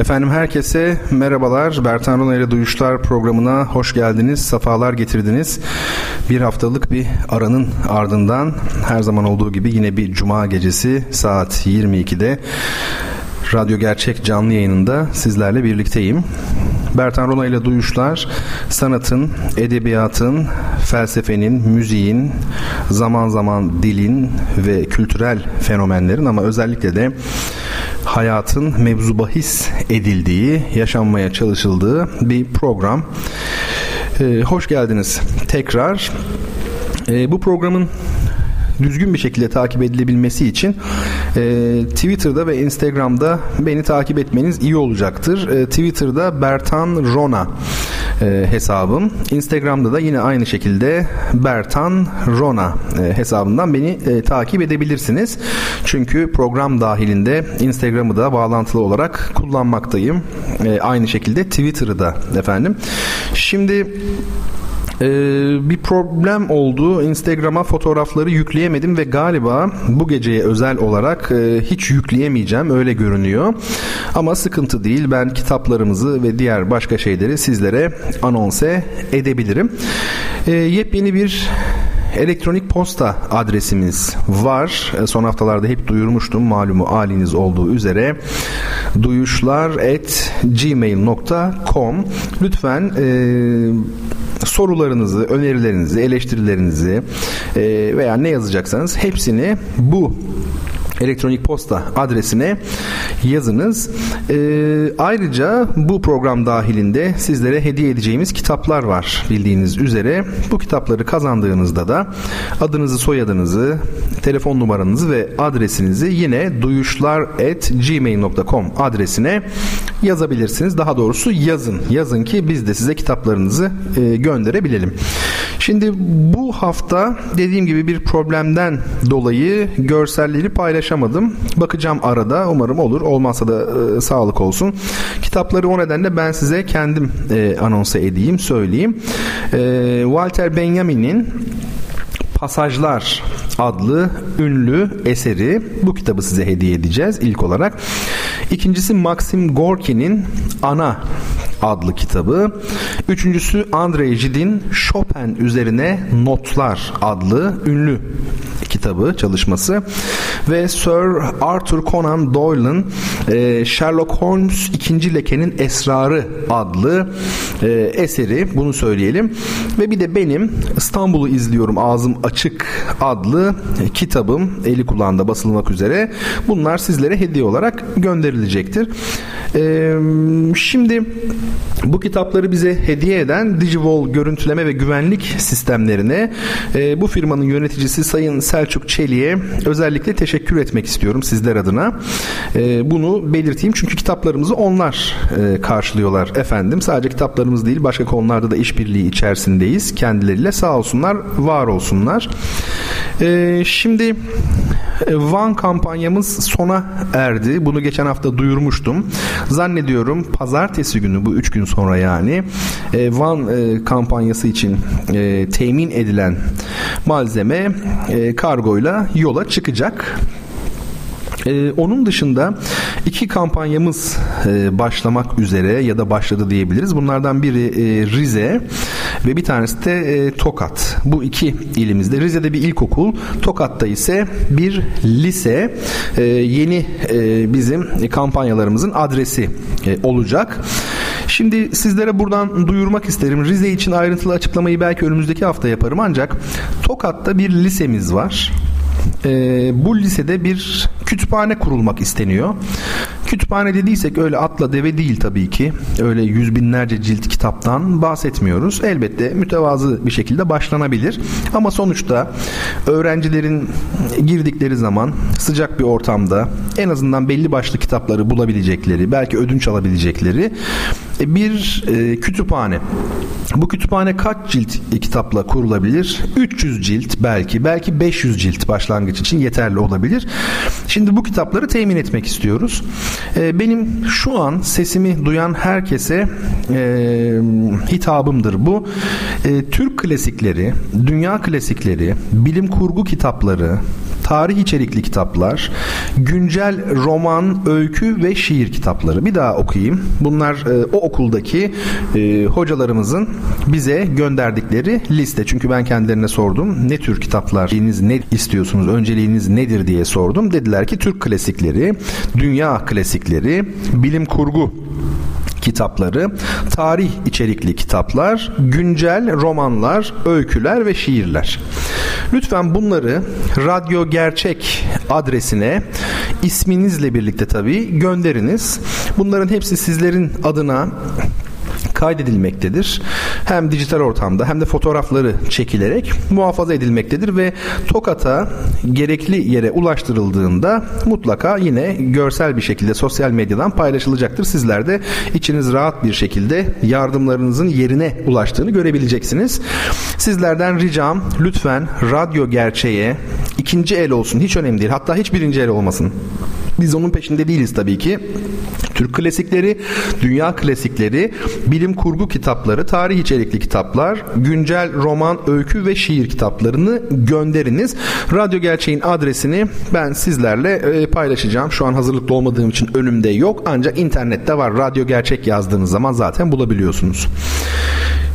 Efendim herkese merhabalar. Bertan Rona ile Duyuşlar programına hoş geldiniz, sefalar getirdiniz. Bir haftalık bir aranın ardından her zaman olduğu gibi yine bir cuma gecesi saat 22'de Radyo Gerçek canlı yayınında sizlerle birlikteyim. Bertan Rona ile Duyuşlar sanatın, edebiyatın, felsefenin, müziğin, zaman zaman dilin ve kültürel fenomenlerin ama özellikle de hayatın mevzu bahis edildiği, yaşanmaya çalışıldığı bir program. Ee, hoş geldiniz tekrar. Ee, bu programın düzgün bir şekilde takip edilebilmesi için e, Twitter'da ve Instagram'da beni takip etmeniz iyi olacaktır. E, Twitter'da Bertan Rona e, hesabım. Instagram'da da yine aynı şekilde Bertan Rona e, hesabından beni e, takip edebilirsiniz. Çünkü program dahilinde Instagram'ı da bağlantılı olarak kullanmaktayım. E, aynı şekilde Twitter'ı da efendim. Şimdi ee, bir problem oldu. Instagram'a fotoğrafları yükleyemedim ve galiba bu geceye özel olarak e, hiç yükleyemeyeceğim öyle görünüyor. Ama sıkıntı değil. Ben kitaplarımızı ve diğer başka şeyleri sizlere anonse edebilirim. E, yepyeni bir elektronik posta adresimiz var. E, son haftalarda hep duyurmuştum malumu haliniz olduğu üzere duyuşlar at gmail.com lütfen e, sorularınızı, önerilerinizi, eleştirilerinizi e, veya ne yazacaksanız hepsini bu elektronik posta adresine yazınız. E, ayrıca bu program dahilinde sizlere hediye edeceğimiz kitaplar var bildiğiniz üzere. Bu kitapları kazandığınızda da adınızı, soyadınızı, telefon numaranızı ve adresinizi yine duyuşlar@gmail.com adresine yazabilirsiniz. Daha doğrusu yazın. Yazın ki biz de size kitaplarınızı e, gönderebilelim. Şimdi bu hafta dediğim gibi bir problemden dolayı görselleri paylaşamadım. Bakacağım arada. Umarım olur. Olmazsa da e, sağlık olsun. Kitapları o nedenle ben size kendim e, anonsa edeyim, söyleyeyim. E, Walter Benjamin'in Pasajlar adlı ünlü eseri. Bu kitabı size hediye edeceğiz ilk olarak. İkincisi Maxim Gorki'nin Ana adlı kitabı. Üçüncüsü Andrei Gid'in Chopin üzerine Notlar adlı ünlü kitabı, çalışması. Ve Sir Arthur Conan Doyle'ın e, Sherlock Holmes ikinci lekenin esrarı adlı e, eseri. Bunu söyleyelim. Ve bir de benim İstanbul'u izliyorum ağzım açık adlı kitabım. Eli kulağında basılmak üzere. Bunlar sizlere hediye olarak gönderilecektir. E, şimdi bu kitapları bize hediye eden Digivol görüntüleme ve güvenlik sistemlerine e, bu firmanın yöneticisi Sayın Selçuk Çelik'e özellikle teşekkür etmek istiyorum sizler adına. E, bunu belirteyim çünkü kitaplarımızı onlar e, karşılıyorlar efendim. Sadece kitaplarımız değil başka konularda da işbirliği içerisindeyiz. Kendileriyle sağ olsunlar, var olsunlar. E, şimdi Van kampanyamız sona erdi. Bunu geçen hafta duyurmuştum. Zannediyorum pazartesi günü bu üç gün sonra yani e, Van e, kampanyası için e, temin edilen malzeme e, kargoyla yola çıkacak. Ee, onun dışında iki kampanyamız e, başlamak üzere ya da başladı diyebiliriz. Bunlardan biri e, Rize ve bir tanesi de e, Tokat. Bu iki ilimizde. Rize'de bir ilkokul, Tokat'ta ise bir lise. E, yeni e, bizim kampanyalarımızın adresi e, olacak. Şimdi sizlere buradan duyurmak isterim. Rize için ayrıntılı açıklamayı belki önümüzdeki hafta yaparım ancak Tokat'ta bir lisemiz var. E, bu lisede bir kütüphane kurulmak isteniyor. Kütüphane dediysek öyle atla deve değil tabii ki. Öyle yüz binlerce cilt kitaptan bahsetmiyoruz. Elbette mütevazı bir şekilde başlanabilir. Ama sonuçta öğrencilerin girdikleri zaman sıcak bir ortamda en azından belli başlı kitapları bulabilecekleri, belki ödünç alabilecekleri bir e, kütüphane. Bu kütüphane kaç cilt kitapla kurulabilir? 300 cilt belki, belki 500 cilt başlangıç için yeterli olabilir. Şimdi bu kitapları temin etmek istiyoruz. E, benim şu an sesimi duyan herkese e, hitabımdır bu. E, Türk klasikleri, dünya klasikleri, bilim kurgu kitapları, tarih içerikli kitaplar, güncel roman, öykü ve şiir kitapları. Bir daha okuyayım. Bunlar e, o okuldaki e, hocalarımızın bize gönderdikleri liste. Çünkü ben kendilerine sordum. Ne tür kitaplar ne istiyorsunuz? Önceliğiniz nedir diye sordum. Dediler ki Türk klasikleri, dünya klasikleri, bilim kurgu kitapları, tarih içerikli kitaplar, güncel romanlar, öyküler ve şiirler. Lütfen bunları Radyo Gerçek adresine isminizle birlikte tabii gönderiniz. Bunların hepsi sizlerin adına kaydedilmektedir. Hem dijital ortamda hem de fotoğrafları çekilerek muhafaza edilmektedir ve Tokat'a gerekli yere ulaştırıldığında mutlaka yine görsel bir şekilde sosyal medyadan paylaşılacaktır. Sizler de içiniz rahat bir şekilde yardımlarınızın yerine ulaştığını görebileceksiniz. Sizlerden ricam lütfen radyo gerçeğe ikinci el olsun hiç önemli değil. Hatta hiç birinci el olmasın. Biz onun peşinde değiliz tabii ki. Türk klasikleri, dünya klasikleri, bilim kurgu kitapları, tarih içerikli kitaplar, güncel roman, öykü ve şiir kitaplarını gönderiniz. Radyo Gerçeğin adresini ben sizlerle e, paylaşacağım. Şu an hazırlıklı olmadığım için önümde yok. Ancak internette var. Radyo Gerçek yazdığınız zaman zaten bulabiliyorsunuz.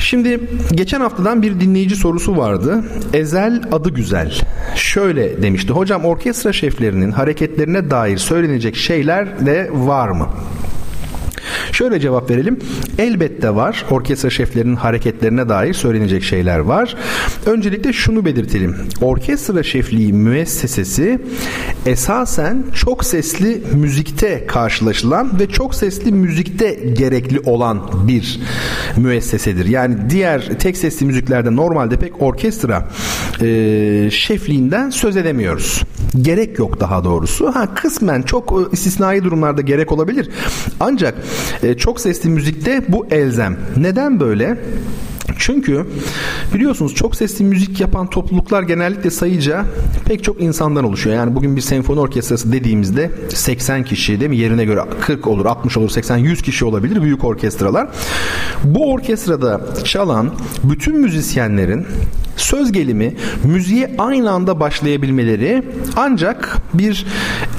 Şimdi geçen haftadan bir dinleyici sorusu vardı. Ezel adı güzel. Şöyle demişti. Hocam orkestra şeflerinin hareketlerine dair söylenecek şeyler de var mı? Şöyle cevap verelim. Elbette var. Orkestra şeflerinin hareketlerine dair söylenecek şeyler var. Öncelikle şunu belirtelim. Orkestra şefliği müessesesi esasen çok sesli müzikte karşılaşılan ve çok sesli müzikte gerekli olan bir müessesedir. Yani diğer tek sesli müziklerde normalde pek orkestra e, şefliğinden söz edemiyoruz. Gerek yok daha doğrusu. Ha kısmen çok e, istisnai durumlarda gerek olabilir. Ancak e, çok sesli müzikte bu elzem. Neden böyle? Çünkü biliyorsunuz çok sesli müzik yapan topluluklar genellikle sayıca pek çok insandan oluşuyor. Yani bugün bir senfoni orkestrası dediğimizde 80 kişi değil mi? Yerine göre 40 olur, 60 olur, 80, 100 kişi olabilir büyük orkestralar. Bu orkestrada çalan bütün müzisyenlerin söz gelimi müziğe aynı anda başlayabilmeleri ancak bir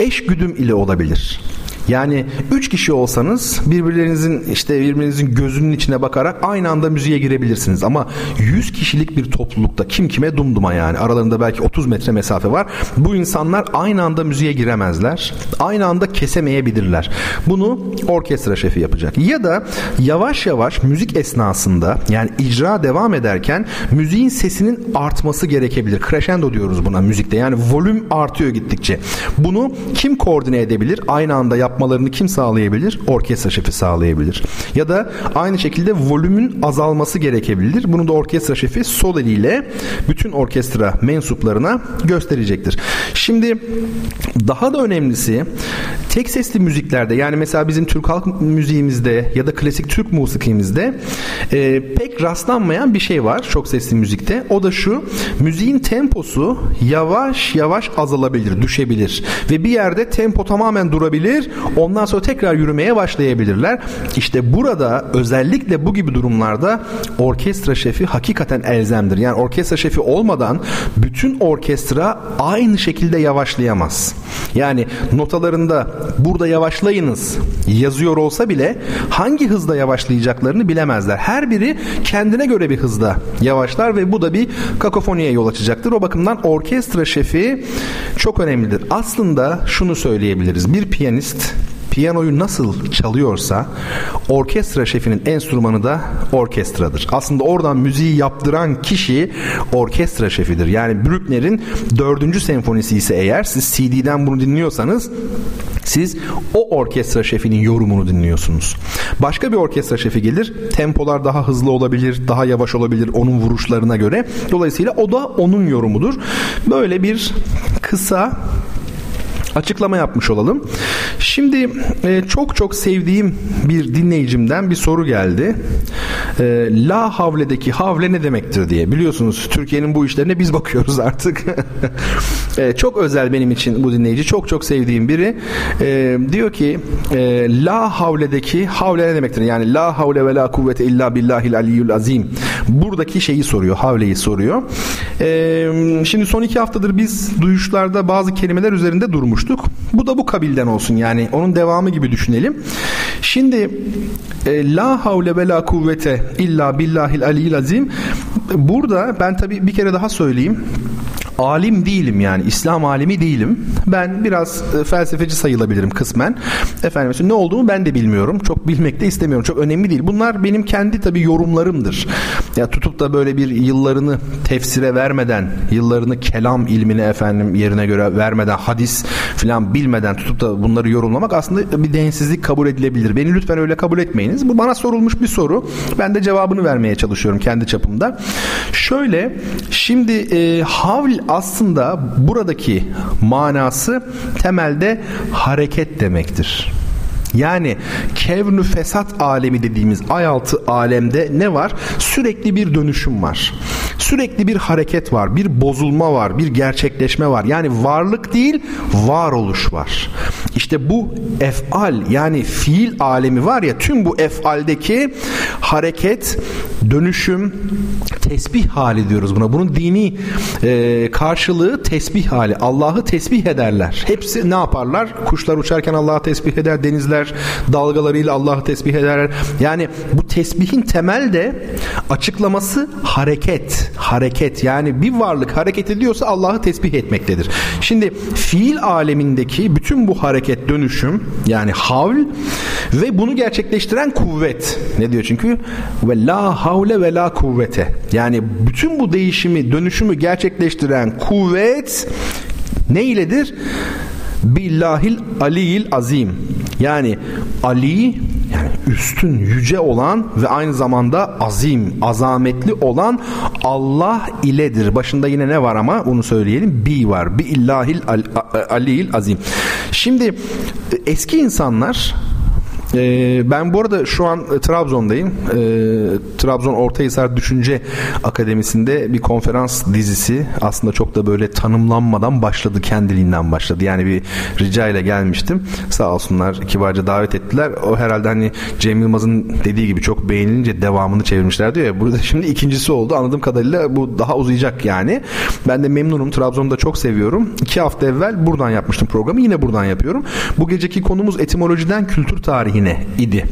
eş güdüm ile olabilir. Yani üç kişi olsanız birbirlerinizin işte birbirinizin gözünün içine bakarak aynı anda müziğe girebilirsiniz. Ama 100 kişilik bir toplulukta kim kime dumduma yani aralarında belki 30 metre mesafe var. Bu insanlar aynı anda müziğe giremezler. Aynı anda kesemeyebilirler. Bunu orkestra şefi yapacak. Ya da yavaş yavaş müzik esnasında yani icra devam ederken müziğin sesinin artması gerekebilir. Crescendo diyoruz buna müzikte. Yani volüm artıyor gittikçe. Bunu kim koordine edebilir? Aynı anda yap yapmalarını kim sağlayabilir? Orkestra şefi sağlayabilir. Ya da aynı şekilde volümün azalması gerekebilir. Bunu da orkestra şefi sol eliyle bütün orkestra mensuplarına gösterecektir. Şimdi daha da önemlisi tek sesli müziklerde yani mesela bizim Türk halk müziğimizde ya da klasik Türk musikimizde e, pek rastlanmayan bir şey var çok sesli müzikte. O da şu müziğin temposu yavaş yavaş azalabilir, düşebilir ve bir yerde tempo tamamen durabilir. Ondan sonra tekrar yürümeye başlayabilirler. İşte burada özellikle bu gibi durumlarda orkestra şefi hakikaten elzemdir. Yani orkestra şefi olmadan bütün orkestra aynı şekilde yavaşlayamaz. Yani notalarında burada yavaşlayınız yazıyor olsa bile hangi hızda yavaşlayacaklarını bilemezler. Her biri kendine göre bir hızda yavaşlar ve bu da bir kakofoniye yol açacaktır. O bakımdan orkestra şefi çok önemlidir. Aslında şunu söyleyebiliriz. Bir piyanist piyanoyu nasıl çalıyorsa orkestra şefinin enstrümanı da orkestradır. Aslında oradan müziği yaptıran kişi orkestra şefidir. Yani Bruckner'in dördüncü senfonisi ise eğer siz CD'den bunu dinliyorsanız siz o orkestra şefinin yorumunu dinliyorsunuz. Başka bir orkestra şefi gelir. Tempolar daha hızlı olabilir, daha yavaş olabilir onun vuruşlarına göre. Dolayısıyla o da onun yorumudur. Böyle bir kısa açıklama yapmış olalım. Şimdi e, çok çok sevdiğim bir dinleyicimden bir soru geldi. E, La havledeki havle ne demektir diye. Biliyorsunuz Türkiye'nin bu işlerine biz bakıyoruz artık. e, çok özel benim için bu dinleyici. Çok çok sevdiğim biri. E, diyor ki e, La havledeki havle ne demektir? Yani La havle ve la kuvvete illa billahil aliyyül azim. Buradaki şeyi soruyor. Havleyi soruyor. E, şimdi son iki haftadır biz duyuşlarda bazı kelimeler üzerinde durmuştuk konuşmuştuk. Bu da bu kabilden olsun yani onun devamı gibi düşünelim. Şimdi e, la havle ve la kuvvete illa billahil aliyil azim burada ben tabii bir kere daha söyleyeyim alim değilim yani İslam alimi değilim. Ben biraz e, felsefeci sayılabilirim kısmen. Efendim ne olduğumu ben de bilmiyorum. Çok bilmek de istemiyorum. Çok önemli değil. Bunlar benim kendi tabii yorumlarımdır. Ya tutup da böyle bir yıllarını tefsire vermeden, yıllarını kelam ilmine efendim yerine göre vermeden, hadis falan bilmeden tutup da bunları yorumlamak aslında bir densizlik kabul edilebilir. Beni lütfen öyle kabul etmeyiniz. Bu bana sorulmuş bir soru. Ben de cevabını vermeye çalışıyorum kendi çapımda. Şöyle şimdi e, havl aslında buradaki manası temelde hareket demektir. Yani kevnü fesat alemi dediğimiz ayaltı alemde ne var? Sürekli bir dönüşüm var. Sürekli bir hareket var, bir bozulma var, bir gerçekleşme var. Yani varlık değil, varoluş var. İşte bu efal yani fiil alemi var ya tüm bu efaldeki hareket, dönüşüm, tesbih hali diyoruz buna. Bunun dini e, karşılığı tesbih hali. Allah'ı tesbih ederler. Hepsi ne yaparlar? Kuşlar uçarken Allah'ı tesbih eder, denizler dalgalarıyla Allah'ı tesbih ederler. Yani bu tesbihin temelde açıklaması hareket. Hareket yani bir varlık hareket ediyorsa Allah'ı tesbih etmektedir. Şimdi fiil alemindeki bütün bu hareket dönüşüm yani havl ve bunu gerçekleştiren kuvvet. Ne diyor çünkü? Ve la havle ve la kuvvete. Yani bütün bu değişimi, dönüşümü gerçekleştiren kuvvet ne iledir? Billahil aliyil azim. Yani Ali yani üstün yüce olan ve aynı zamanda azim, azametli olan Allah iledir. Başında yine ne var ama onu söyleyelim. Bi var. Bi illahil al, aliyil azim. Şimdi eski insanlar ee, ben bu arada şu an e, Trabzon'dayım. Ee, Trabzon Ortahisar Düşünce Akademisi'nde bir konferans dizisi aslında çok da böyle tanımlanmadan başladı. Kendiliğinden başladı. Yani bir rica ile gelmiştim. Sağ olsunlar kibarca davet ettiler. O herhalde hani Cem Yılmaz'ın dediği gibi çok beğenilince devamını çevirmişler diyor ya. Burada şimdi ikincisi oldu. Anladığım kadarıyla bu daha uzayacak yani. Ben de memnunum. Trabzon'u da çok seviyorum. İki hafta evvel buradan yapmıştım programı. Yine buradan yapıyorum. Bu geceki konumuz etimolojiden kültür tarihine üzerine idi.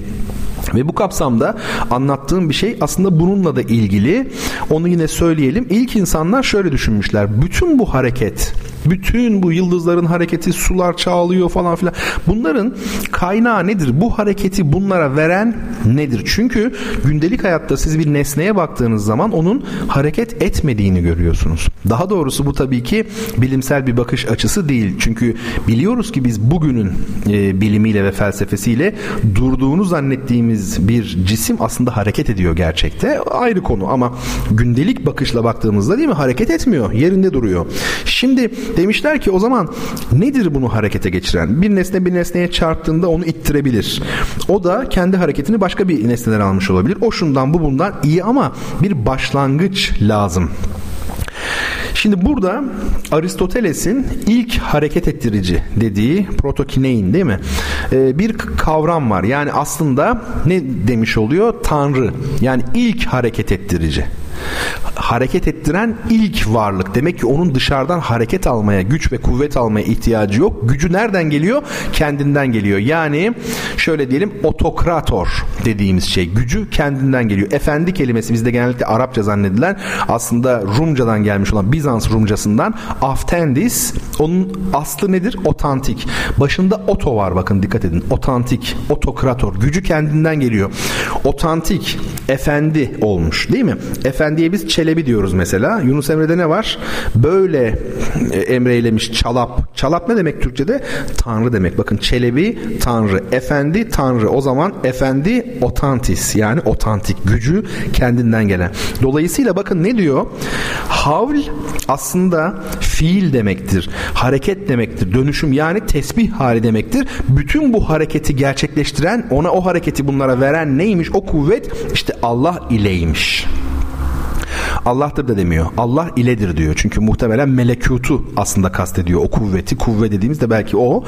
Ve bu kapsamda anlattığım bir şey aslında bununla da ilgili. Onu yine söyleyelim. İlk insanlar şöyle düşünmüşler. Bütün bu hareket bütün bu yıldızların hareketi, sular çağlıyor falan filan. Bunların kaynağı nedir? Bu hareketi bunlara veren nedir? Çünkü gündelik hayatta siz bir nesneye baktığınız zaman onun hareket etmediğini görüyorsunuz. Daha doğrusu bu tabii ki bilimsel bir bakış açısı değil. Çünkü biliyoruz ki biz bugünün e, bilimiyle ve felsefesiyle durduğunu zannettiğimiz bir cisim aslında hareket ediyor gerçekte. Ayrı konu ama gündelik bakışla baktığımızda değil mi hareket etmiyor. Yerinde duruyor. Şimdi Demişler ki o zaman nedir bunu harekete geçiren? Bir nesne bir nesneye çarptığında onu ittirebilir. O da kendi hareketini başka bir nesneden almış olabilir. O şundan bu bundan iyi ama bir başlangıç lazım. Şimdi burada Aristoteles'in ilk hareket ettirici dediği protokinein değil mi? Ee, bir kavram var. Yani aslında ne demiş oluyor? Tanrı. Yani ilk hareket ettirici hareket ettiren ilk varlık Demek ki onun dışarıdan hareket almaya, güç ve kuvvet almaya ihtiyacı yok. Gücü nereden geliyor? Kendinden geliyor. Yani şöyle diyelim otokrator dediğimiz şey. Gücü kendinden geliyor. Efendi kelimesi bizde genellikle Arapça zannedilen aslında Rumcadan gelmiş olan Bizans Rumcasından aftendis onun aslı nedir? Otantik. Başında oto var bakın dikkat edin. Otantik, otokrator. Gücü kendinden geliyor. Otantik, efendi olmuş değil mi? Efendiye biz çelebi diyoruz mesela. Yunus Emre'de ne var? Böyle e, emreylemiş çalap. Çalap ne demek Türkçe'de? Tanrı demek. Bakın çelebi tanrı. Efendi tanrı. O zaman efendi otantis yani otantik. Gücü kendinden gelen. Dolayısıyla bakın ne diyor? Havl aslında fiil demektir. Hareket demektir. Dönüşüm yani tesbih hali demektir. Bütün bu hareketi gerçekleştiren ona o hareketi bunlara veren neymiş? O kuvvet işte Allah ileymiş. Allah'tır da demiyor. Allah iledir diyor. Çünkü muhtemelen melekutu aslında kastediyor. O kuvveti. Kuvve dediğimiz de belki o.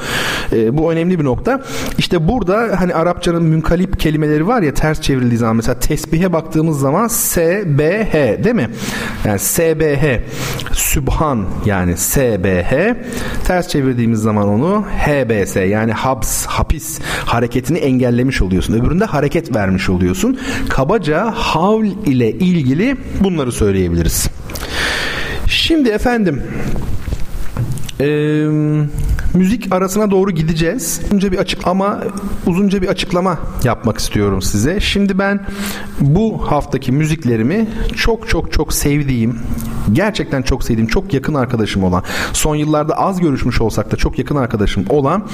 E, bu önemli bir nokta. İşte burada hani Arapçanın münkalip kelimeleri var ya ters çevrildiği zaman mesela tesbihe baktığımız zaman S, B, H değil mi? Yani S, B, H. Sübhan yani S, B, H. Ters çevirdiğimiz zaman onu H, B, S yani habs, hapis hareketini engellemiş oluyorsun. Öbüründe hareket vermiş oluyorsun. Kabaca havl ile ilgili bunları söyleyebiliriz. Şimdi efendim eee müzik arasına doğru gideceğiz. Uzunca bir açık ama uzunca bir açıklama yapmak istiyorum size. Şimdi ben bu haftaki müziklerimi çok çok çok sevdiğim, gerçekten çok sevdiğim, çok yakın arkadaşım olan, son yıllarda az görüşmüş olsak da çok yakın arkadaşım olan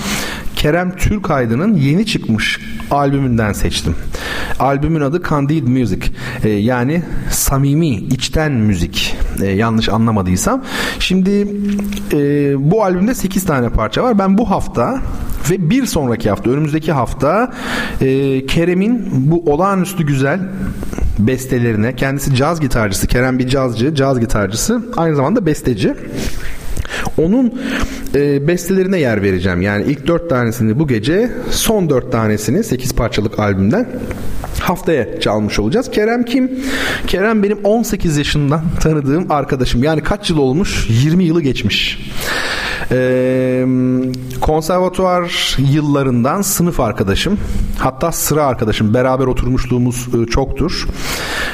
Kerem Türkaydın'ın yeni çıkmış albümünden seçtim. Albümün adı Candid Music. Ee, yani samimi, içten müzik. Ee, yanlış anlamadıysam. Şimdi e, bu albümde 8 tane parça var. Ben bu hafta ve bir sonraki hafta, önümüzdeki hafta e, Kerem'in bu olağanüstü güzel bestelerine, kendisi caz gitarcısı, Kerem bir cazcı, caz gitarcısı, aynı zamanda besteci. Onun e, bestelerine yer vereceğim. Yani ilk dört tanesini bu gece, son dört tanesini 8 parçalık albümden haftaya çalmış olacağız. Kerem kim? Kerem benim 18 yaşından tanıdığım arkadaşım. Yani kaç yıl olmuş? 20 yılı geçmiş. Ee, konservatuvar yıllarından sınıf arkadaşım. Hatta sıra arkadaşım. Beraber oturmuşluğumuz e, çoktur.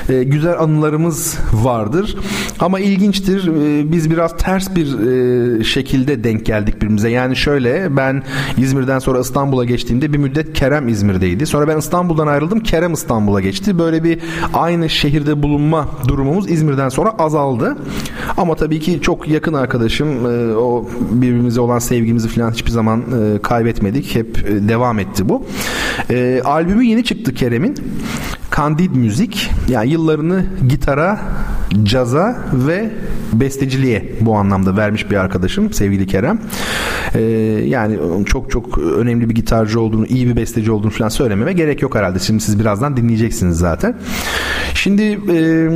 Ee, güzel anılarımız vardır. Ama ilginçtir. Ee, biz biraz ters bir e, şekilde denk geldik birbirimize. Yani şöyle ben İzmir'den sonra İstanbul'a geçtiğimde bir müddet Kerem İzmir'deydi. Sonra ben İstanbul'dan ayrıldım. Kerem İstanbul'a geçti. Böyle bir aynı şehirde bulunma durumumuz İzmir'den sonra azaldı. Ama tabii ki çok yakın arkadaşım. E, o birbirimize olan sevgimizi falan hiçbir zaman e, kaybetmedik. Hep e, devam etti bu. E, albümü yeni çıktı Kerem'in. Candid Müzik yani yıllarını gitara, caza ve besteciliğe bu anlamda vermiş bir arkadaşım sevgili Kerem. Ee, yani çok çok önemli bir gitarcı olduğunu, iyi bir besteci olduğunu falan söylememe gerek yok herhalde. Şimdi siz birazdan dinleyeceksiniz zaten. Şimdi e,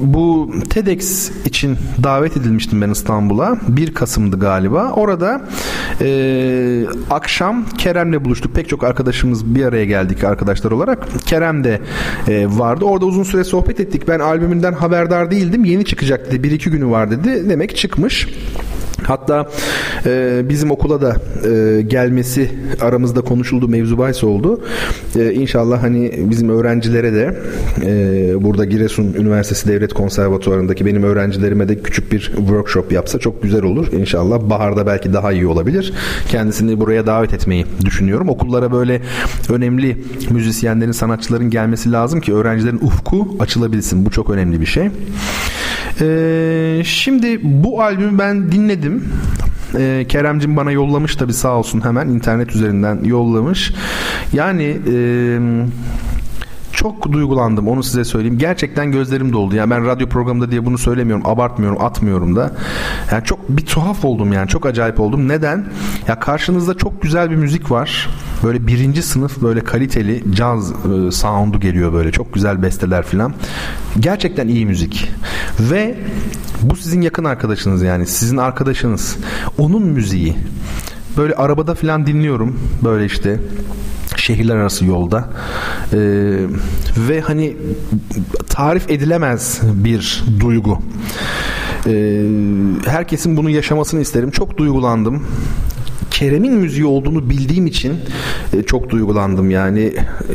bu TEDx için davet edilmiştim ben İstanbul'a. 1 Kasım'dı galiba. Orada e, akşam Kerem'le buluştuk. Pek çok arkadaşımız bir araya geldik arkadaşlar olarak. Kerem de e, vardı. Orada uzun süre sohbet ettik. Ben albümünden haberdar değildim. Yeni çıkacak dedi. Bir iki günü var dedi. Demek çıkmış. Hatta e, bizim okula da e, gelmesi aramızda konuşuldu mevzu bahis oldu. E, inşallah hani bizim öğrencilere de e, burada Giresun Üniversitesi Devlet Konservatuvarı'ndaki benim öğrencilerime de küçük bir workshop yapsa çok güzel olur. İnşallah baharda belki daha iyi olabilir. Kendisini buraya davet etmeyi düşünüyorum. Okullara böyle önemli müzisyenlerin, sanatçıların gelmesi lazım ki öğrencilerin ufku açılabilsin. Bu çok önemli bir şey. Ee, şimdi bu albümü ben dinledim. Ee, Keremcim bana yollamış tabi sağ olsun hemen internet üzerinden yollamış. Yani e, çok duygulandım onu size söyleyeyim. Gerçekten gözlerim doldu. Yani ben radyo programında diye bunu söylemiyorum, abartmıyorum, atmıyorum da. Yani çok bir tuhaf oldum yani. Çok acayip oldum. Neden? Ya karşınızda çok güzel bir müzik var. Böyle birinci sınıf böyle kaliteli caz e, sound'u geliyor böyle. Çok güzel besteler filan. Gerçekten iyi müzik. Ve bu sizin yakın arkadaşınız yani. Sizin arkadaşınız. Onun müziği. Böyle arabada filan dinliyorum. Böyle işte şehirler arası yolda ee, ve hani tarif edilemez bir duygu Ee, herkesin bunu yaşamasını isterim. Çok duygulandım. Kerem'in müziği olduğunu bildiğim için e, çok duygulandım yani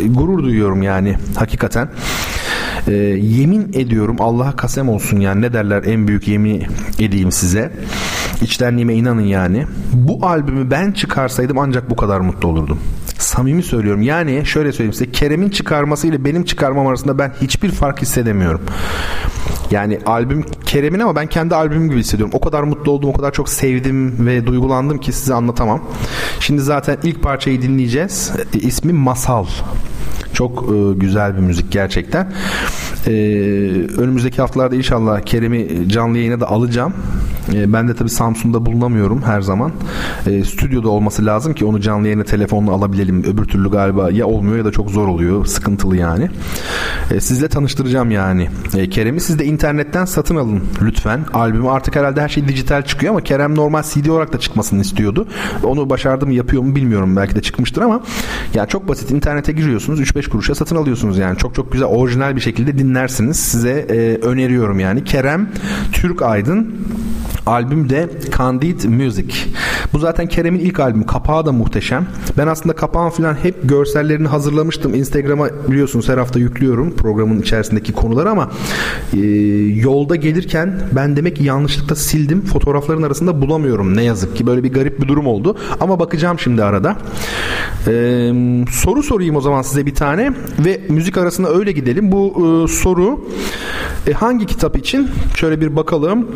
e, gurur duyuyorum yani hakikaten. E, yemin ediyorum Allah'a kasem olsun yani ne derler en büyük yemin edeyim size. İçtenliğime inanın yani. Bu albümü ben çıkarsaydım ancak bu kadar mutlu olurdum. Samimi söylüyorum. Yani şöyle söyleyeyim size. Kerem'in çıkarması ile benim çıkarmam arasında ben hiçbir fark hissedemiyorum. Yani albüm Kerem'in ama ben kendi albümüm gibi hissediyorum. O kadar mutlu oldum, o kadar çok sevdim ve duygulandım ki size anlatamam. Şimdi zaten ilk parçayı dinleyeceğiz. E, ismi Masal. Çok e, güzel bir müzik gerçekten. E, önümüzdeki haftalarda inşallah Kerem'i canlı yayına da alacağım. E, ben de tabii Samsun'da bulunamıyorum her zaman. E, stüdyoda olması lazım ki onu canlı yayına telefonla alabilelim. Öbür türlü galiba ya olmuyor ya da çok zor oluyor. Sıkıntılı yani. E, sizle tanıştıracağım yani. E, Kerem'i siz de internetten satın alın lütfen. Albümü artık herhalde her şey dijital çıkıyor ama Kerem normal CD olarak da çıkmasını istiyordu. Onu başardım yapıyor mu bilmiyorum. Belki de çıkmıştır ama yani çok basit. internete giriyorsunuz. 3-5 kuruşa satın alıyorsunuz yani. Çok çok güzel orijinal bir şekilde dinlersiniz. Size e, öneriyorum yani. Kerem Türk Aydın Albüm de Candid Music. Bu zaten Kerem'in ilk albümü. Kapağı da muhteşem. Ben aslında kapağın falan hep görsellerini hazırlamıştım. Instagram'a biliyorsunuz her hafta yüklüyorum programın içerisindeki konuları ama e, yolda gelirken ben demek ki yanlışlıkla sildim. Fotoğrafların arasında bulamıyorum ne yazık ki. Böyle bir garip bir durum oldu. Ama bakacağım şimdi arada. E, soru sorayım o zaman size bir tane ve müzik arasında öyle gidelim. Bu e, soru e, hangi kitap için? Şöyle bir bakalım.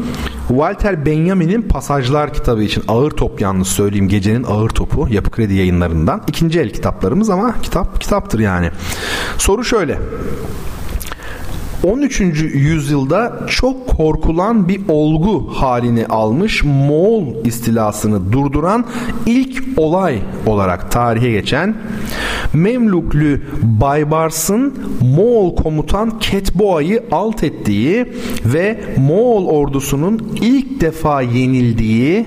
Walter Benjamin'in Pasajlar kitabı için ağır top yalnız söyleyeyim gecenin ağır topu Yapı Kredi yayınlarından. ikinci el kitaplarımız ama kitap kitaptır yani. Soru şöyle. 13. yüzyılda çok korkulan bir olgu halini almış Moğol istilasını durduran ilk olay olarak tarihe geçen Memlüklü Baybars'ın Moğol komutan Ketboa'yı alt ettiği ve Moğol ordusunun ilk defa yenildiği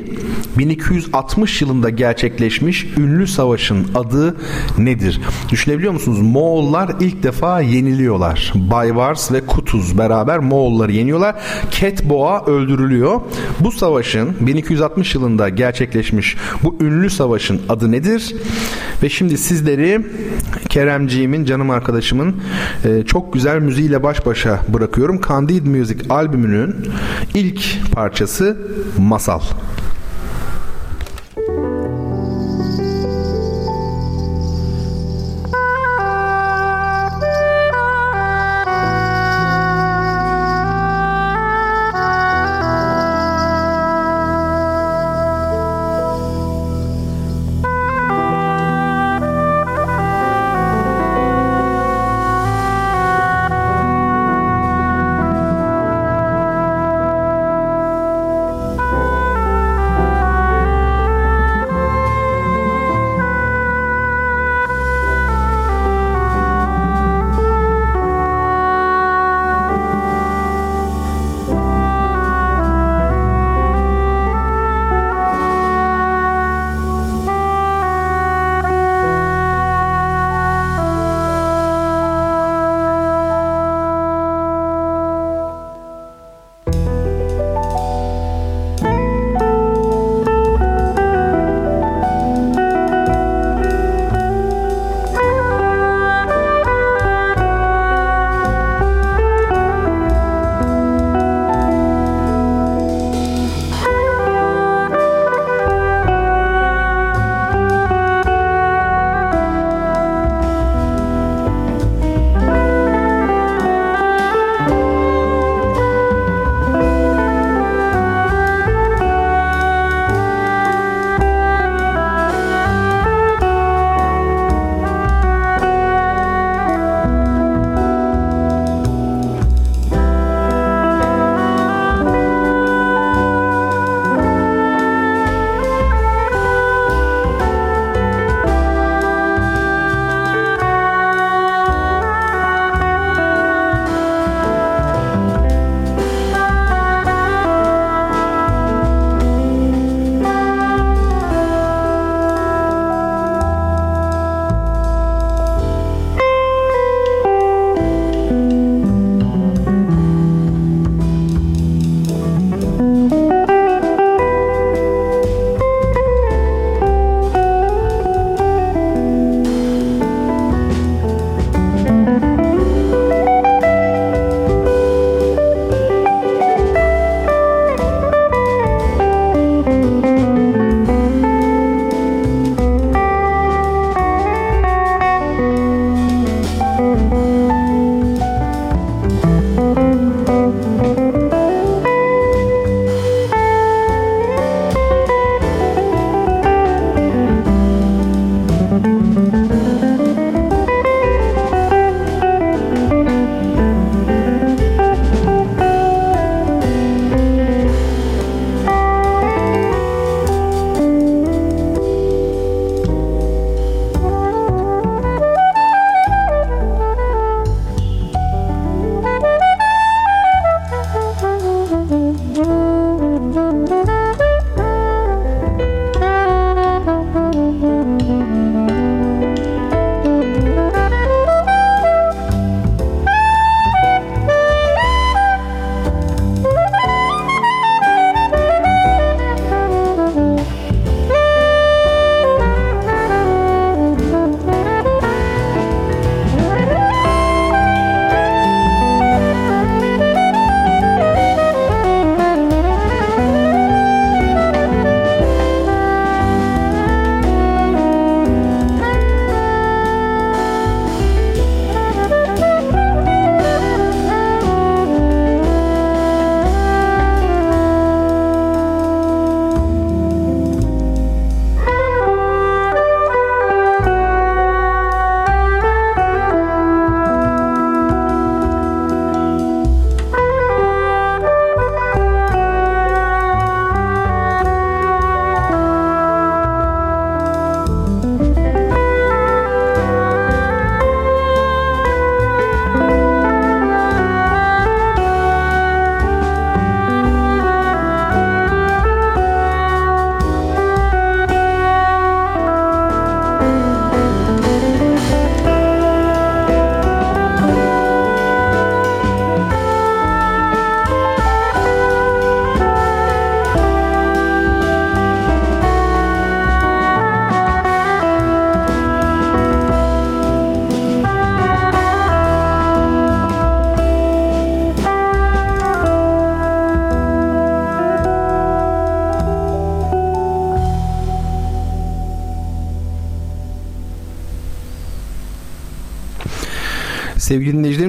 1260 yılında gerçekleşmiş ünlü savaşın adı nedir? Düşünebiliyor musunuz? Moğollar ilk defa yeniliyorlar. Baybars ve Kutuz beraber Moğolları yeniyorlar. Ketboğa öldürülüyor. Bu savaşın 1260 yılında gerçekleşmiş bu ünlü savaşın adı nedir? Ve şimdi sizleri Keremciğimin, canım arkadaşımın e, çok güzel müziğiyle baş başa bırakıyorum. Candid Music albümünün ilk parçası Masal.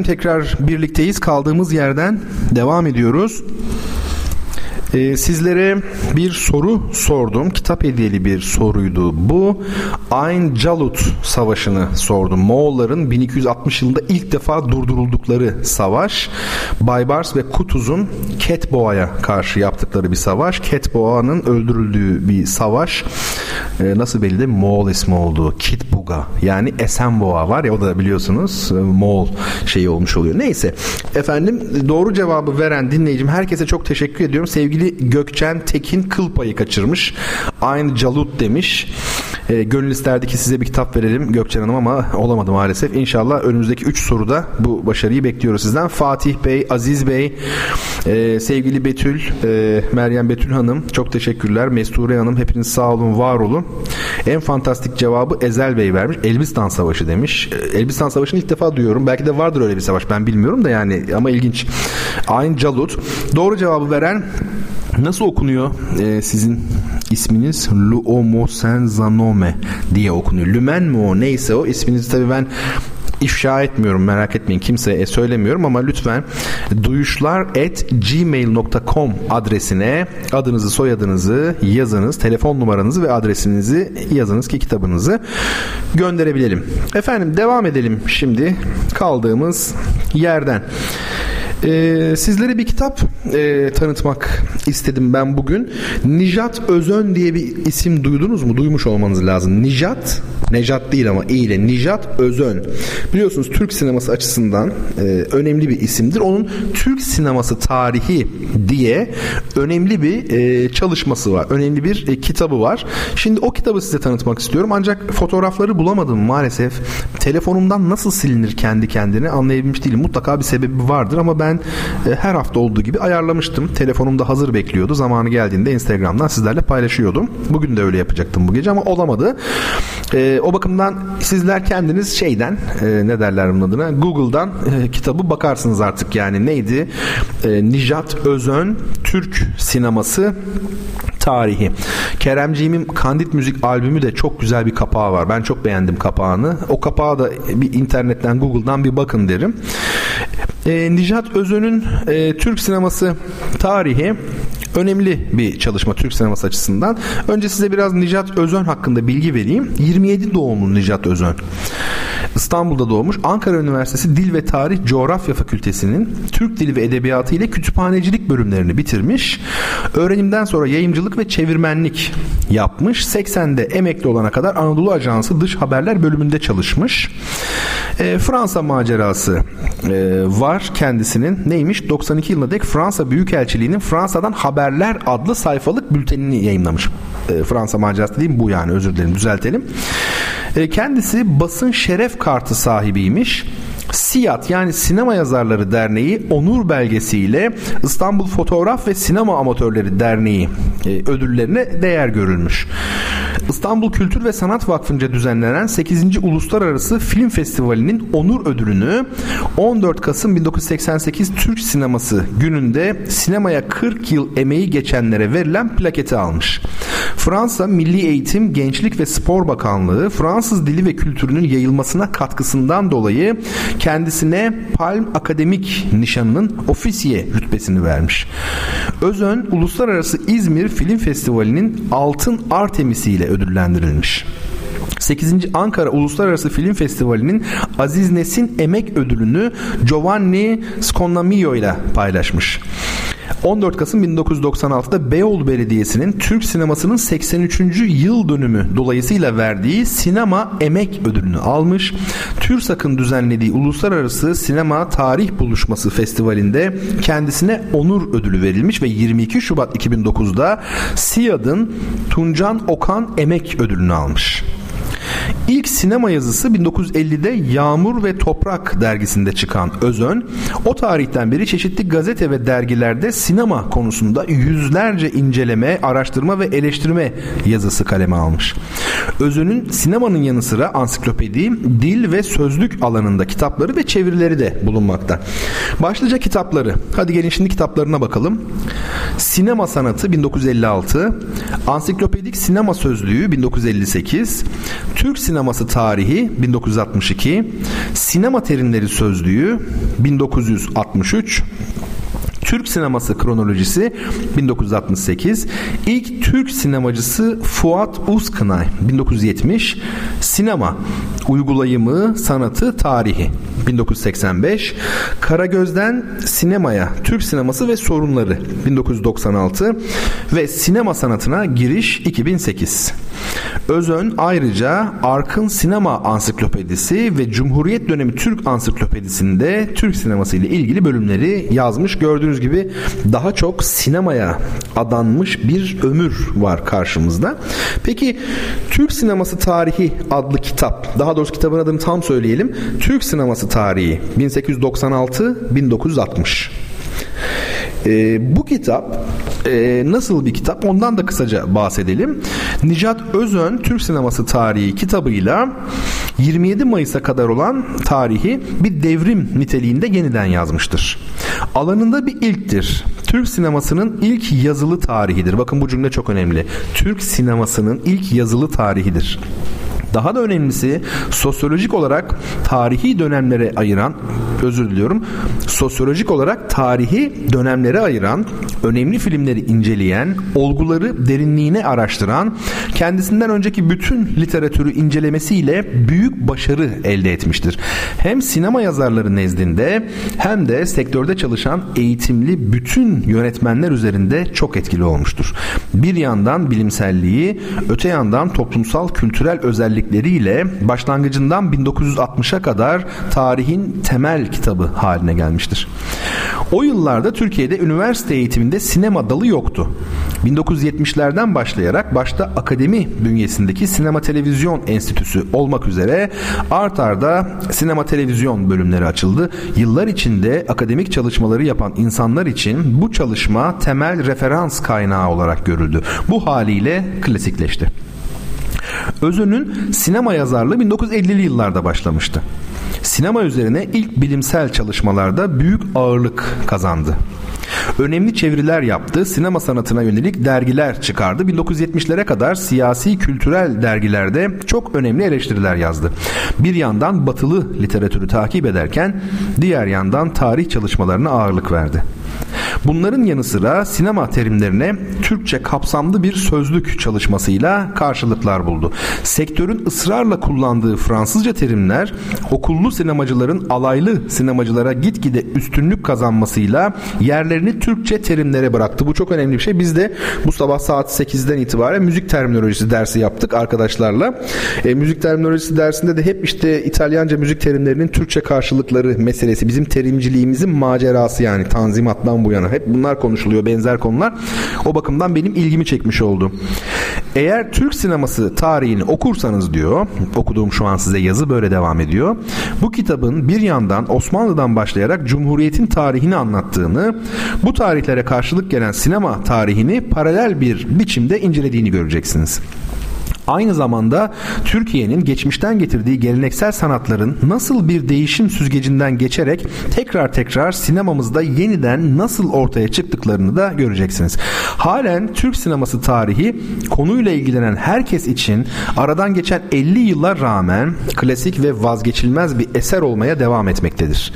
Tekrar birlikteyiz. Kaldığımız yerden devam ediyoruz. Ee, sizlere bir soru sordum. Kitap hediyeli bir soruydu bu. Ayn Jalut Savaşı'nı sordum. Moğolların 1260 yılında ilk defa durduruldukları savaş. Baybars ve Kutuz'un Ketboğa'ya karşı yaptıkları bir savaş. Ketboğa'nın öldürüldüğü bir savaş. Ee, nasıl belli de Moğol ismi olduğu. Kitbuga yani Esenboğa var ya o da biliyorsunuz e, Moğol şeyi olmuş oluyor. Neyse efendim doğru cevabı veren dinleyicim herkese çok teşekkür ediyorum. Sevgili Gökçen Tekin kıl payı kaçırmış. Aynı Calut demiş. E, gönül isterdi ki size bir kitap verelim Gökçen Hanım ama olamadı maalesef. İnşallah önümüzdeki 3 soruda bu başarıyı bekliyoruz sizden. Fatih Bey, Aziz Bey, e, sevgili Betül, e, Meryem Betül Hanım çok teşekkürler. Mesture Hanım hepiniz sağ olun, var olun. En fantastik cevabı Ezel Bey vermiş. Elbistan Savaşı demiş. E, Elbistan Savaşı'nı ilk defa duyuyorum. Belki de vardır öyle bir savaş ben bilmiyorum da yani ama ilginç. Ayn Calut. Doğru cevabı veren Nasıl okunuyor ee, sizin isminiz? Luomosenzanome diye okunuyor. Lümen mi o neyse o isminizi tabii ben ifşa etmiyorum merak etmeyin kimseye söylemiyorum ama lütfen duyuşlar at gmail.com adresine adınızı soyadınızı yazınız telefon numaranızı ve adresinizi yazınız ki kitabınızı gönderebilelim. Efendim devam edelim şimdi kaldığımız yerden. Ee, sizlere bir kitap e, tanıtmak istedim ben bugün. Nijat Özön diye bir isim duydunuz mu? Duymuş olmanız lazım. Nijat, Nejat değil ama iyi ile Nijat Özön. Biliyorsunuz Türk sineması açısından e, önemli bir isimdir. Onun Türk sineması tarihi diye önemli bir e, çalışması var. Önemli bir e, kitabı var. Şimdi o kitabı size tanıtmak istiyorum. Ancak fotoğrafları bulamadım maalesef. Telefonumdan nasıl silinir kendi kendine anlayabilmiş değilim. Mutlaka bir sebebi vardır ama ben ben e, her hafta olduğu gibi ayarlamıştım. Telefonumda hazır bekliyordu. Zamanı geldiğinde Instagram'dan sizlerle paylaşıyordum. Bugün de öyle yapacaktım bu gece ama olamadı. E, o bakımdan sizler kendiniz şeyden e, ne derler bunun adına Google'dan e, kitabı bakarsınız artık yani neydi? E, Nijat Özön Türk sineması tarihi. Keremciğimin Kandit Müzik albümü de çok güzel bir kapağı var. Ben çok beğendim kapağını. O kapağı da bir internetten Google'dan bir bakın derim. E, Nijat Özön'ün e, Türk sineması tarihi önemli bir çalışma Türk sineması açısından. Önce size biraz Nijat Özön hakkında bilgi vereyim. 27 doğumlu Nijat Özön. İstanbul'da doğmuş. Ankara Üniversitesi Dil ve Tarih Coğrafya Fakültesinin Türk Dili ve Edebiyatı ile kütüphanecilik bölümlerini bitirmiş. Öğrenimden sonra yayıncılık ve çevirmenlik yapmış. 80'de emekli olana kadar Anadolu Ajansı Dış Haberler bölümünde çalışmış. E, Fransa macerası e, var kendisinin. Neymiş? 92 yılında dek Fransa Büyükelçiliği'nin Fransa'dan Haberler adlı sayfalık bültenini yayınlamış. E, Fransa macerası dediğim bu yani özür dilerim düzeltelim. E, kendisi basın şeref kartı sahibiymiş. SİAD yani Sinema Yazarları Derneği onur belgesiyle İstanbul Fotoğraf ve Sinema Amatörleri Derneği e, ödüllerine değer görülmüş. İstanbul Kültür ve Sanat Vakfı'nca düzenlenen 8. Uluslararası Film Festivali'nin onur ödülünü 14 Kasım 1988 Türk Sineması gününde sinemaya 40 yıl emeği geçenlere verilen plaketi almış. Fransa Milli Eğitim, Gençlik ve Spor Bakanlığı Fransız dili ve kültürünün yayılmasına katkısından dolayı kendisine Palm Akademik nişanının ofisiye rütbesini vermiş. Özön Uluslararası İzmir Film Festivali'nin Altın Artemisi ile ödüllendirilmiş. 8. Ankara Uluslararası Film Festivali'nin Aziz Nesin Emek Ödülünü Giovanni Sconlamio ile paylaşmış. 14 Kasım 1996'da Beyoğlu Belediyesi'nin Türk sinemasının 83. yıl dönümü dolayısıyla verdiği Sinema Emek Ödülünü almış. TÜRSAK'ın düzenlediği Uluslararası Sinema Tarih Buluşması Festivali'nde kendisine onur ödülü verilmiş ve 22 Şubat 2009'da SİAD'ın Tuncan Okan Emek Ödülünü almış. İlk sinema yazısı 1950'de Yağmur ve Toprak dergisinde çıkan Özön, o tarihten beri çeşitli gazete ve dergilerde sinema konusunda yüzlerce inceleme, araştırma ve eleştirme yazısı kaleme almış. Özön'ün sinemanın yanı sıra ansiklopedi, dil ve sözlük alanında kitapları ve çevirileri de bulunmakta. Başlıca kitapları. Hadi gelin şimdi kitaplarına bakalım. Sinema Sanatı 1956, Ansiklopedik Sinema Sözlüğü 1958, Türk Sinema sineması tarihi 1962, sinema terimleri sözlüğü 1963, Türk sineması kronolojisi 1968, ilk Türk sinemacısı Fuat Uzkınay 1970, sinema uygulayımı, sanatı, tarihi 1985, Karagöz'den sinemaya, Türk sineması ve sorunları 1996 ve sinema sanatına giriş 2008. Özön ayrıca Ark'ın Sinema Ansiklopedisi ve Cumhuriyet Dönemi Türk Ansiklopedisinde Türk sineması ile ilgili bölümleri yazmış. Gördüğünüz gibi daha çok sinemaya adanmış bir ömür var karşımızda. Peki Türk Sineması Tarihi adlı kitap, daha doğrusu kitabın adını tam söyleyelim. Türk Sineması Tarihi 1896-1960. E, bu kitap e, nasıl bir kitap ondan da kısaca bahsedelim. Nicat Özön Türk Sineması Tarihi kitabıyla 27 Mayıs'a kadar olan tarihi bir devrim niteliğinde yeniden yazmıştır. Alanında bir ilktir. Türk sinemasının ilk yazılı tarihidir. Bakın bu cümle çok önemli. Türk sinemasının ilk yazılı tarihidir. Daha da önemlisi sosyolojik olarak tarihi dönemlere ayıran, özür diliyorum, sosyolojik olarak tarihi dönemlere ayıran, önemli filmleri inceleyen, olguları derinliğine araştıran, kendisinden önceki bütün literatürü incelemesiyle büyük başarı elde etmiştir. Hem sinema yazarları nezdinde hem de sektörde çalışan eğitimli bütün yönetmenler üzerinde çok etkili olmuştur. Bir yandan bilimselliği, öte yandan toplumsal kültürel özellik özellikleriyle başlangıcından 1960'a kadar tarihin temel kitabı haline gelmiştir. O yıllarda Türkiye'de üniversite eğitiminde sinema dalı yoktu. 1970'lerden başlayarak başta akademi bünyesindeki Sinema Televizyon Enstitüsü olmak üzere art arda sinema televizyon bölümleri açıldı. Yıllar içinde akademik çalışmaları yapan insanlar için bu çalışma temel referans kaynağı olarak görüldü. Bu haliyle klasikleşti. Özön'ün sinema yazarlığı 1950'li yıllarda başlamıştı. Sinema üzerine ilk bilimsel çalışmalarda büyük ağırlık kazandı. Önemli çeviriler yaptı, sinema sanatına yönelik dergiler çıkardı. 1970'lere kadar siyasi kültürel dergilerde çok önemli eleştiriler yazdı. Bir yandan batılı literatürü takip ederken diğer yandan tarih çalışmalarına ağırlık verdi. Bunların yanı sıra sinema terimlerine Türkçe kapsamlı bir sözlük çalışmasıyla karşılıklar buldu. Sektörün ısrarla kullandığı Fransızca terimler okullu sinemacıların alaylı sinemacılara gitgide üstünlük kazanmasıyla yerlerini Türkçe terimlere bıraktı. Bu çok önemli bir şey. Biz de bu sabah saat 8'den itibaren müzik terminolojisi dersi yaptık arkadaşlarla. E, müzik terminolojisi dersinde de hep işte İtalyanca müzik terimlerinin Türkçe karşılıkları meselesi. Bizim terimciliğimizin macerası yani tanzimattan bu yana. Hep bunlar konuşuluyor benzer konular. O bakımdan benim ilgimi çekmiş oldu. Eğer Türk sineması tarihini okursanız diyor, okuduğum şu an size yazı böyle devam ediyor. Bu kitabın bir yandan Osmanlı'dan başlayarak Cumhuriyet'in tarihini anlattığını, bu tarihlere karşılık gelen sinema tarihini paralel bir biçimde incelediğini göreceksiniz aynı zamanda Türkiye'nin geçmişten getirdiği geleneksel sanatların nasıl bir değişim süzgecinden geçerek tekrar tekrar sinemamızda yeniden nasıl ortaya çıktıklarını da göreceksiniz. Halen Türk sineması tarihi konuyla ilgilenen herkes için aradan geçen 50 yıllar rağmen klasik ve vazgeçilmez bir eser olmaya devam etmektedir.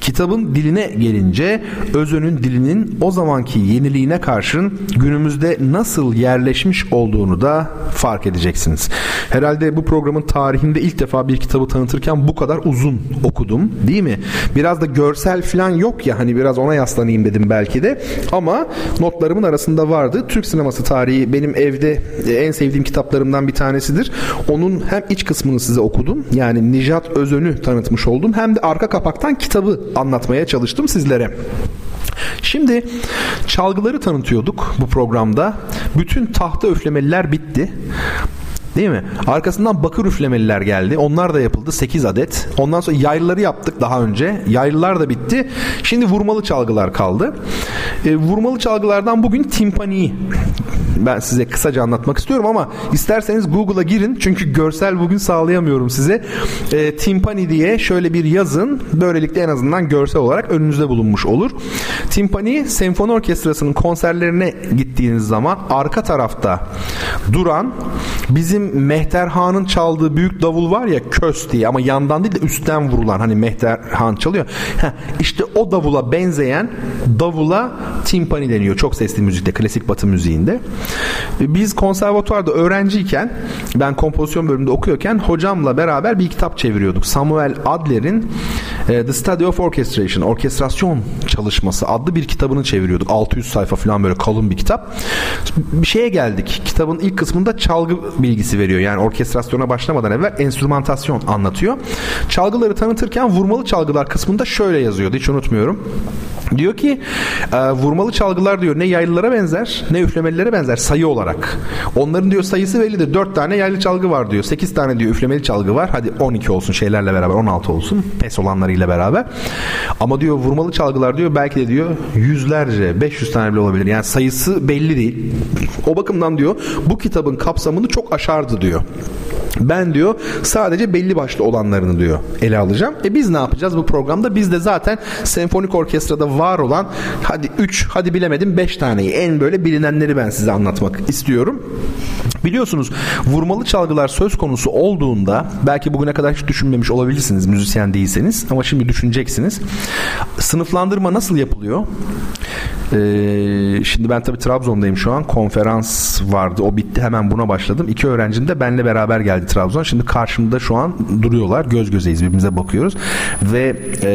Kitabın diline gelince Özön'ün dilinin o zamanki yeniliğine karşın günümüzde nasıl yerleşmiş olduğunu da fark edeceksiniz. Herhalde bu programın tarihinde ilk defa bir kitabı tanıtırken bu kadar uzun okudum değil mi? Biraz da görsel falan yok ya hani biraz ona yaslanayım dedim belki de ama notlarımın arasında vardı. Türk sineması tarihi benim evde e, en sevdiğim kitaplarımdan bir tanesidir. Onun hem iç kısmını size okudum. Yani Nijat Özön'ü tanıtmış oldum. Hem de arka kapaktan kitabı anlatmaya çalıştım sizlere. Şimdi çalgıları tanıtıyorduk bu programda. Bütün tahta üflemeliler bitti. Değil mi? Arkasından bakır üflemeliler geldi. Onlar da yapıldı 8 adet. Ondan sonra yaylıları yaptık daha önce. Yaylılar da bitti. Şimdi vurmalı çalgılar kaldı. E, vurmalı çalgılardan bugün timpaniyi Ben size kısaca anlatmak istiyorum ama isterseniz Google'a girin çünkü görsel bugün sağlayamıyorum size. E, timpani diye şöyle bir yazın. Böylelikle en azından görsel olarak önünüzde bulunmuş olur. Timpani senfoni orkestrasının konserlerine gittiğiniz zaman arka tarafta duran bizim Mehterhan'ın çaldığı büyük davul var ya kös diye ama yandan değil de üstten vurulan hani Mehterhan çalıyor. Heh, işte o davula benzeyen davula timpani deniyor. Çok sesli müzikte, klasik batı müziğinde. Biz konservatuvarda öğrenciyken ben kompozisyon bölümünde okuyorken hocamla beraber bir kitap çeviriyorduk. Samuel Adler'in e, The Study of Orchestration, orkestrasyon çalışması adlı bir kitabını çeviriyorduk. 600 sayfa falan böyle kalın bir kitap. Bir şeye geldik. Kitabın ilk kısmında çalgı bilgisi veriyor. Yani orkestrasyona başlamadan evvel enstrümantasyon anlatıyor. Çalgıları tanıtırken vurmalı çalgılar kısmında şöyle yazıyordu. Hiç unutmuyorum. Diyor ki e, vurmalı çalgılar diyor ne yaylılara benzer ne üflemelilere benzer sayı olarak. Onların diyor sayısı belli de 4 tane yaylı çalgı var diyor. 8 tane diyor üflemeli çalgı var. Hadi 12 olsun şeylerle beraber 16 olsun. Pes olanlarıyla beraber. Ama diyor vurmalı çalgılar diyor belki de diyor yüzlerce 500 tane bile olabilir. Yani sayısı belli değil. O bakımdan diyor bu kitabın kapsamını çok aşardı diyor. Ben diyor sadece belli başlı olanlarını diyor ele alacağım. E biz ne yapacağız bu programda? Biz de zaten senfonik orkestrada var olan hadi 3 hadi bilemedim 5 taneyi en böyle bilinenleri ben size anlatmak istiyorum. Biliyorsunuz vurmalı çalgılar söz konusu olduğunda belki bugüne kadar hiç düşünmemiş olabilirsiniz müzisyen değilseniz ama şimdi düşüneceksiniz. Sınıflandırma nasıl yapılıyor? Ee, şimdi ben tabii Trabzon'dayım şu an. Konferans vardı. O bitti. Hemen buna başladım. İki öğrencim de benle beraber geldi Trabzon. Şimdi karşımda şu an duruyorlar. Göz gözeyiz. Birbirimize bakıyoruz. Ve e,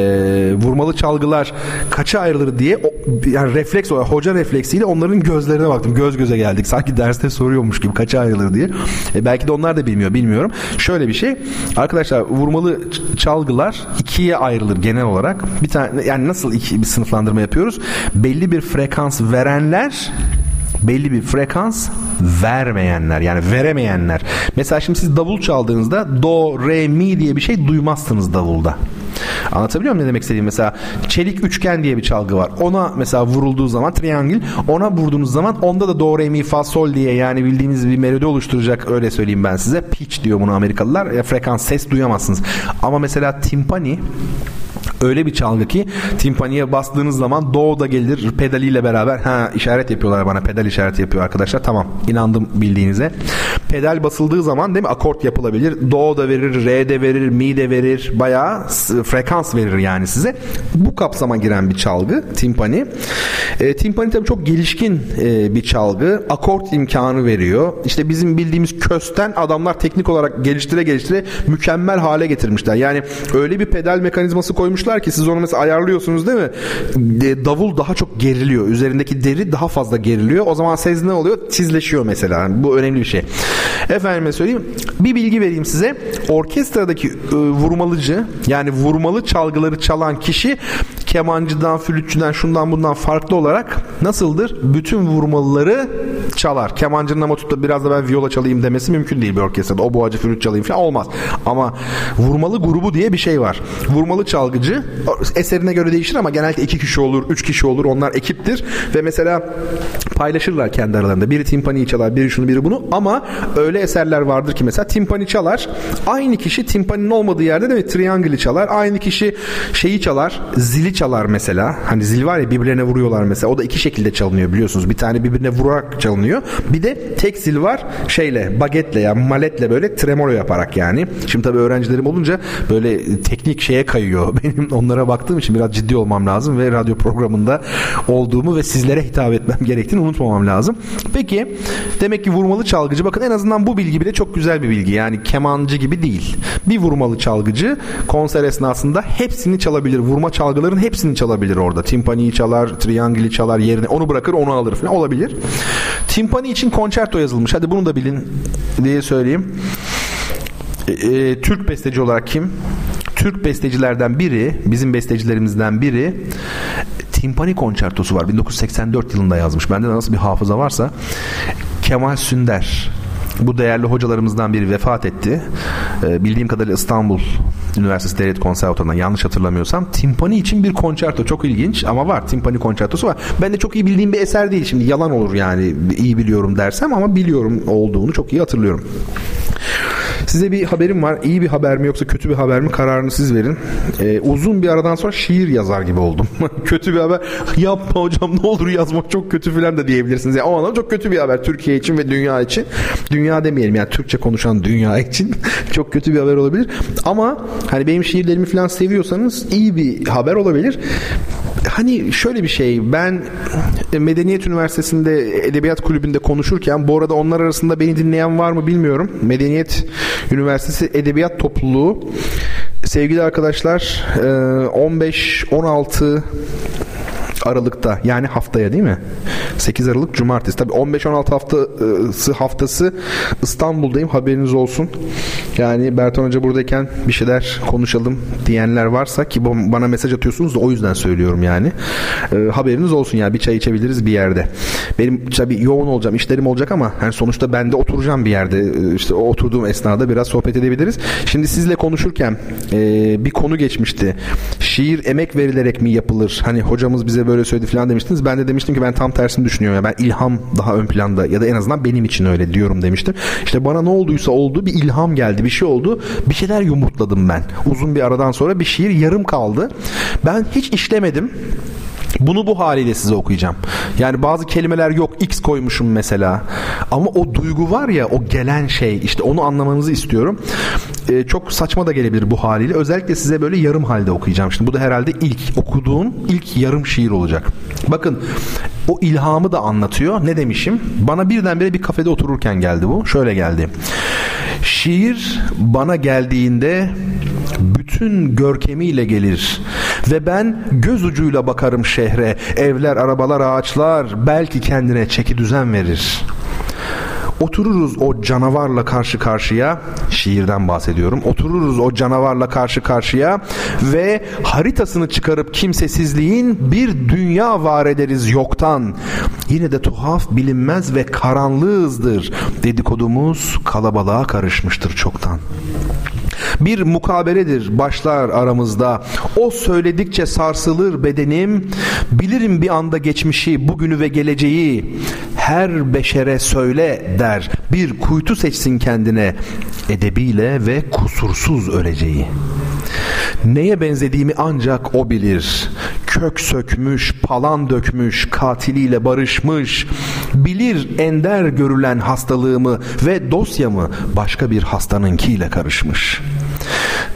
vurmalı çalgılar kaça ayrılır diye o, yani refleks hoca refleksiyle onların gözlerine baktım. Göz göze geldik. Sanki derste soruyormuş gibi kaça ayrılır diye. E, belki de onlar da bilmiyor. Bilmiyorum. Şöyle bir şey. Arkadaşlar vurmalı çalgılar ikiye ayrılır genel olarak. Bir tane yani nasıl iki bir sınıflandırma yapıyoruz? Belli bir frekans verenler belli bir frekans vermeyenler yani veremeyenler. Mesela şimdi siz davul çaldığınızda do, re, mi diye bir şey duymazsınız davulda. Anlatabiliyor muyum ne demek istediğim? Mesela çelik üçgen diye bir çalgı var. Ona mesela vurulduğu zaman triangl ona vurduğunuz zaman onda da do, re, mi, fa, sol diye yani bildiğiniz bir melodi oluşturacak öyle söyleyeyim ben size. Pitch diyor bunu Amerikalılar. E, frekans ses duyamazsınız. Ama mesela timpani öyle bir çalgı ki timpaniye bastığınız zaman do da gelir pedaliyle beraber ha işaret yapıyorlar bana pedal işareti yapıyor arkadaşlar. Tamam inandım bildiğinize. Pedal basıldığı zaman değil mi akort yapılabilir. Do da verir re de verir mi de verir bayağı frekans verir yani size. Bu kapsama giren bir çalgı timpani. E, timpani tabii çok gelişkin e, bir çalgı. Akort imkanı veriyor. İşte bizim bildiğimiz kösten adamlar teknik olarak geliştire geliştire mükemmel hale getirmişler. Yani öyle bir pedal mekanizması koymuşlar ki siz onu mesela ayarlıyorsunuz değil mi? Davul daha çok geriliyor. Üzerindeki deri daha fazla geriliyor. O zaman ses ne oluyor? Tizleşiyor mesela. Bu önemli bir şey. Efendime söyleyeyim. Bir bilgi vereyim size. Orkestradaki e, vurmalıcı yani vurmalı çalgıları çalan kişi kemancıdan, flütçüden, şundan bundan farklı olarak nasıldır? Bütün vurmalıları çalar. Kemancının ama tutup biraz da ben viola çalayım demesi mümkün değil bir orkestrada. O boğacı flüt çalayım falan olmaz. Ama vurmalı grubu diye bir şey var. Vurmalı çalgıcı eserine göre değişir ama genelde iki kişi olur, üç kişi olur. Onlar ekiptir ve mesela paylaşırlar kendi aralarında. Biri timpani çalar, biri şunu, biri bunu ama öyle eserler vardır ki mesela timpani çalar. Aynı kişi timpaninin olmadığı yerde de triangle'i çalar. Aynı kişi şeyi çalar, zili çalar mesela. Hani zil var ya birbirlerine vuruyorlar mesela. O da iki şekilde çalınıyor biliyorsunuz. Bir tane birbirine vurarak çalınıyor. Bir de tek zil var şeyle, bagetle ya yani maletle böyle tremolo yaparak yani. Şimdi tabii öğrencilerim olunca böyle teknik şeye kayıyor. Benim onlara baktığım için biraz ciddi olmam lazım ve radyo programında olduğumu ve sizlere hitap etmem gerektiğini unutmamam lazım. Peki demek ki vurmalı çalgıcı bakın en azından bu bilgi bile çok güzel bir bilgi. Yani kemancı gibi değil. Bir vurmalı çalgıcı konser esnasında hepsini çalabilir. Vurma çalgıların hepsini çalabilir orada. Timpaniyi çalar, triangli çalar yerine onu bırakır onu alır falan olabilir. Timpani için konçerto yazılmış. Hadi bunu da bilin diye söyleyeyim. E, e, Türk besteci olarak kim? Türk bestecilerden biri, bizim bestecilerimizden biri Timpani konçertosu var. 1984 yılında yazmış. Bende de nasıl bir hafıza varsa Kemal Sünder bu değerli hocalarımızdan biri vefat etti. Ee, bildiğim kadarıyla İstanbul Üniversitesi Devlet Konservatuvarı'ndan yanlış hatırlamıyorsam timpani için bir konçerto çok ilginç ama var timpani konçertosu var. Ben de çok iyi bildiğim bir eser değil şimdi yalan olur yani iyi biliyorum dersem ama biliyorum olduğunu çok iyi hatırlıyorum. Size bir haberim var. İyi bir haber mi yoksa kötü bir haber mi kararını siz verin. Ee, uzun bir aradan sonra şiir yazar gibi oldum. kötü bir haber. Yapma hocam ne olur yazmak çok kötü falan da diyebilirsiniz. Yani o anlamda çok kötü bir haber Türkiye için ve dünya için. Dünya demeyelim yani Türkçe konuşan dünya için çok kötü bir haber olabilir. Ama hani benim şiirlerimi falan seviyorsanız iyi bir haber olabilir hani şöyle bir şey ben Medeniyet Üniversitesi'nde Edebiyat Kulübü'nde konuşurken bu arada onlar arasında beni dinleyen var mı bilmiyorum. Medeniyet Üniversitesi Edebiyat Topluluğu sevgili arkadaşlar 15-16 Aralık'ta yani haftaya değil mi? 8 Aralık Cumartesi. Tabii 15-16 haftası haftası İstanbul'dayım. Haberiniz olsun. Yani Bertan Hoca buradayken bir şeyler konuşalım diyenler varsa ki bana mesaj atıyorsunuz da o yüzden söylüyorum yani. E, haberiniz olsun yani bir çay içebiliriz bir yerde. Benim tabii yoğun olacağım, işlerim olacak ama hani sonuçta ben de oturacağım bir yerde. E, işte o oturduğum esnada biraz sohbet edebiliriz. Şimdi sizle konuşurken e, bir konu geçmişti. Şiir emek verilerek mi yapılır? Hani hocamız bize böyle söyledi falan demiştiniz. Ben de demiştim ki ben tam tersini düşünüyorum. Yani ben ilham daha ön planda ya da en azından benim için öyle diyorum demiştim. İşte bana ne olduysa oldu bir ilham geldi bir şey oldu. Bir şeyler yumurtladım ben. Uzun bir aradan sonra bir şiir yarım kaldı. Ben hiç işlemedim. Bunu bu haliyle size okuyacağım. Yani bazı kelimeler yok X koymuşum mesela. Ama o duygu var ya o gelen şey işte onu anlamanızı istiyorum. Ee, çok saçma da gelebilir bu haliyle. Özellikle size böyle yarım halde okuyacağım. Şimdi bu da herhalde ilk okuduğum ilk yarım şiir olacak. Bakın o ilhamı da anlatıyor. Ne demişim? Bana birdenbire bir kafede otururken geldi bu. Şöyle geldi. Şiir bana geldiğinde bütün görkemiyle gelir ve ben göz ucuyla bakarım şehre evler arabalar ağaçlar belki kendine çeki düzen verir Otururuz o canavarla karşı karşıya, şiirden bahsediyorum. Otururuz o canavarla karşı karşıya ve haritasını çıkarıp kimsesizliğin bir dünya var ederiz yoktan. Yine de tuhaf, bilinmez ve karanlığızdır. Dedikodumuz kalabalığa karışmıştır çoktan. Bir mukabeledir başlar aramızda. O söyledikçe sarsılır bedenim. Bilirim bir anda geçmişi, bugünü ve geleceği. Her beşere söyle der. Bir kuytu seçsin kendine. Edebiyle ve kusursuz öleceği. Neye benzediğimi ancak o bilir. Kök sökmüş, palan dökmüş, katiliyle barışmış. Bilir ender görülen hastalığımı ve dosyamı başka bir hastanınkiyle karışmış.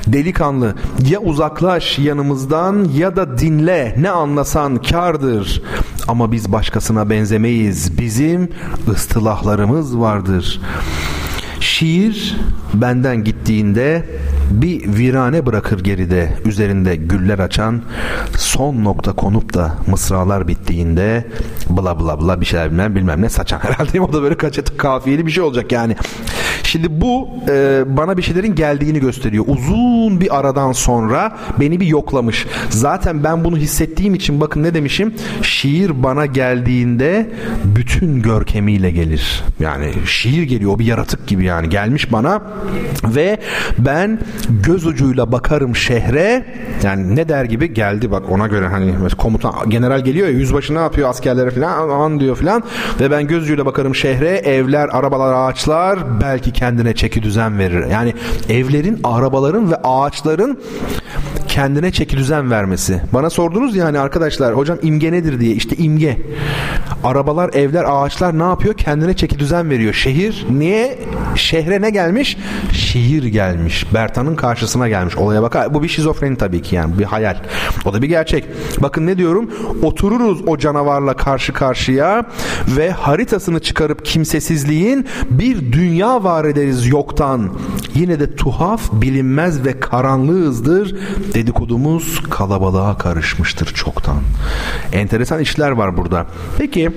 Delikanlı ya uzaklaş yanımızdan ya da dinle ne anlasan kardır. Ama biz başkasına benzemeyiz. Bizim ıstılahlarımız vardır. Şiir benden gittiğinde bir virane bırakır geride üzerinde güller açan son nokta konup da mısralar bittiğinde bla bla bla bir şeyler bilmem bilmem ne saçan herhalde o da böyle kaçet kafiyeli bir şey olacak yani Şimdi bu e, bana bir şeylerin geldiğini gösteriyor. Uzun bir aradan sonra beni bir yoklamış. Zaten ben bunu hissettiğim için bakın ne demişim? Şiir bana geldiğinde bütün görkemiyle gelir. Yani şiir geliyor o bir yaratık gibi yani gelmiş bana ve ben göz ucuyla bakarım şehre yani ne der gibi geldi bak ona göre hani komutan general geliyor ya yüzbaşı ne yapıyor askerlere falan aman diyor falan ve ben göz ucuyla bakarım şehre evler arabalar ağaçlar belki kendine çeki düzen verir. Yani evlerin, arabaların ve ağaçların kendine çeki düzen vermesi. Bana sordunuz yani arkadaşlar hocam imge nedir diye. İşte imge. Arabalar, evler, ağaçlar ne yapıyor? Kendine çeki düzen veriyor. Şehir niye? Şehre ne gelmiş? Şehir gelmiş. Bertan'ın karşısına gelmiş. Olaya bak. Bu bir şizofreni tabii ki yani. Bir hayal. O da bir gerçek. Bakın ne diyorum? Otururuz o canavarla karşı karşıya ve haritasını çıkarıp kimsesizliğin bir dünya var ederiz yoktan. Yine de tuhaf, bilinmez ve karanlığızdır. Dedikodumuz kalabalığa karışmıştır çoktan. Enteresan işler var burada. Peki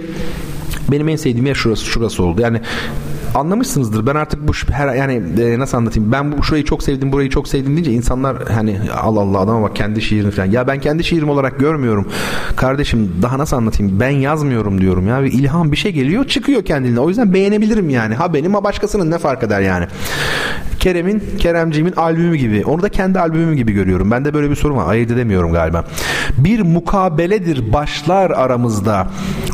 benim en sevdiğim yer şurası şurası oldu. Yani anlamışsınızdır. Ben artık bu her yani e, nasıl anlatayım? Ben bu şurayı çok sevdim, burayı çok sevdim deyince insanlar hani Allah Allah adama bak kendi şiirini falan. Ya ben kendi şiirim olarak görmüyorum. Kardeşim daha nasıl anlatayım? Ben yazmıyorum diyorum ya. Bir ilham bir şey geliyor, çıkıyor kendine. O yüzden beğenebilirim yani. Ha benim ha başkasının ne fark eder yani. Kerem'in, Keremciğimin albümü gibi. Onu da kendi albümüm gibi görüyorum. Ben de böyle bir sorun var. Ayırt edemiyorum galiba. Bir mukabeledir başlar aramızda.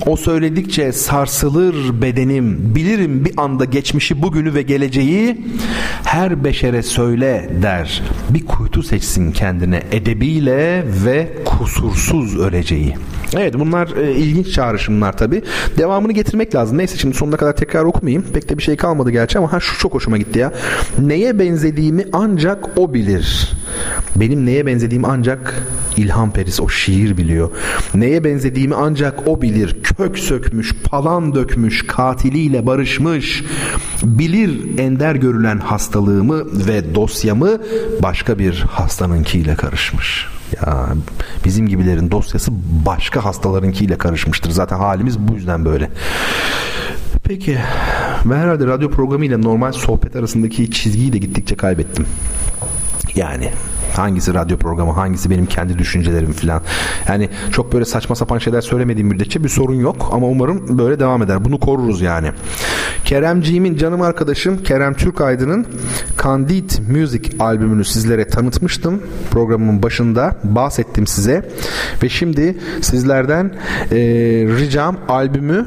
O söyledikçe sarsılır bedenim. Bilirim bir anda geçmişi bugünü ve geleceği. Her beşere söyle der. Bir kuytu seçsin kendine edebiyle ve kusursuz öleceği. Evet bunlar e, ilginç çağrışımlar tabi. Devamını getirmek lazım. Neyse şimdi sonuna kadar tekrar okumayayım. Pek de bir şey kalmadı gerçi ama ha şu çok hoşuma gitti ya. Neye benzediğimi ancak o bilir. Benim neye benzediğimi ancak İlham Peris o şiir biliyor. Neye benzediğimi ancak o bilir. Kök sökmüş, palan dökmüş, katiliyle barışmış. Bilir ender görülen hastalığımı ve dosyamı başka bir hastanınkiyle karışmış. Ya bizim gibilerin dosyası başka hastalarınkiyle karışmıştır. Zaten halimiz bu yüzden böyle. Peki ben herhalde radyo programı ile normal sohbet arasındaki çizgiyi de gittikçe kaybettim. Yani hangisi radyo programı hangisi benim kendi düşüncelerim falan. Yani çok böyle saçma sapan şeyler söylemediğim müddetçe bir sorun yok ama umarım böyle devam eder. Bunu koruruz yani. Keremciğimin canım arkadaşım Kerem Türkaydın'ın Candid Music albümünü sizlere tanıtmıştım. Programın başında bahsettim size. Ve şimdi sizlerden e, ricam albümü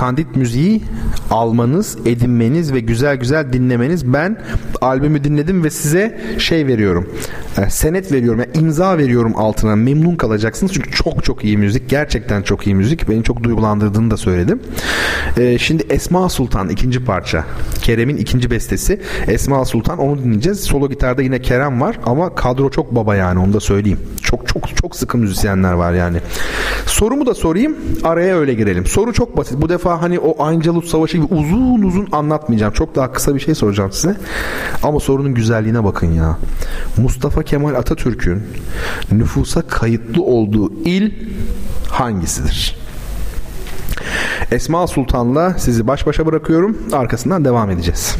Candid Müziği almanız, edinmeniz ve güzel güzel dinlemeniz. Ben albümü dinledim ve size şey veriyorum. E, senet veriyorum. Yani imza veriyorum altına. Memnun kalacaksınız. Çünkü çok çok iyi müzik. Gerçekten çok iyi müzik. Beni çok duygulandırdığını da söyledim. E, şimdi Esma Sultan ikinci parça. Kerem'in ikinci bestesi. Esma Sultan onu dinleyeceğiz. Solo gitarda yine Kerem var ama kadro çok baba yani onu da söyleyeyim. Çok çok çok sıkı müzisyenler var yani. Sorumu da sorayım. Araya öyle girelim. Soru çok basit. Bu defa hani o Angelus Savaşı gibi uzun uzun anlatmayacağım. Çok daha kısa bir şey soracağım size. Ama sorunun güzelliğine bakın ya. Mustafa Kemal Atatürk'ün nüfusa kayıtlı olduğu il hangisidir? Esma Sultan'la sizi baş başa bırakıyorum. Arkasından devam edeceğiz.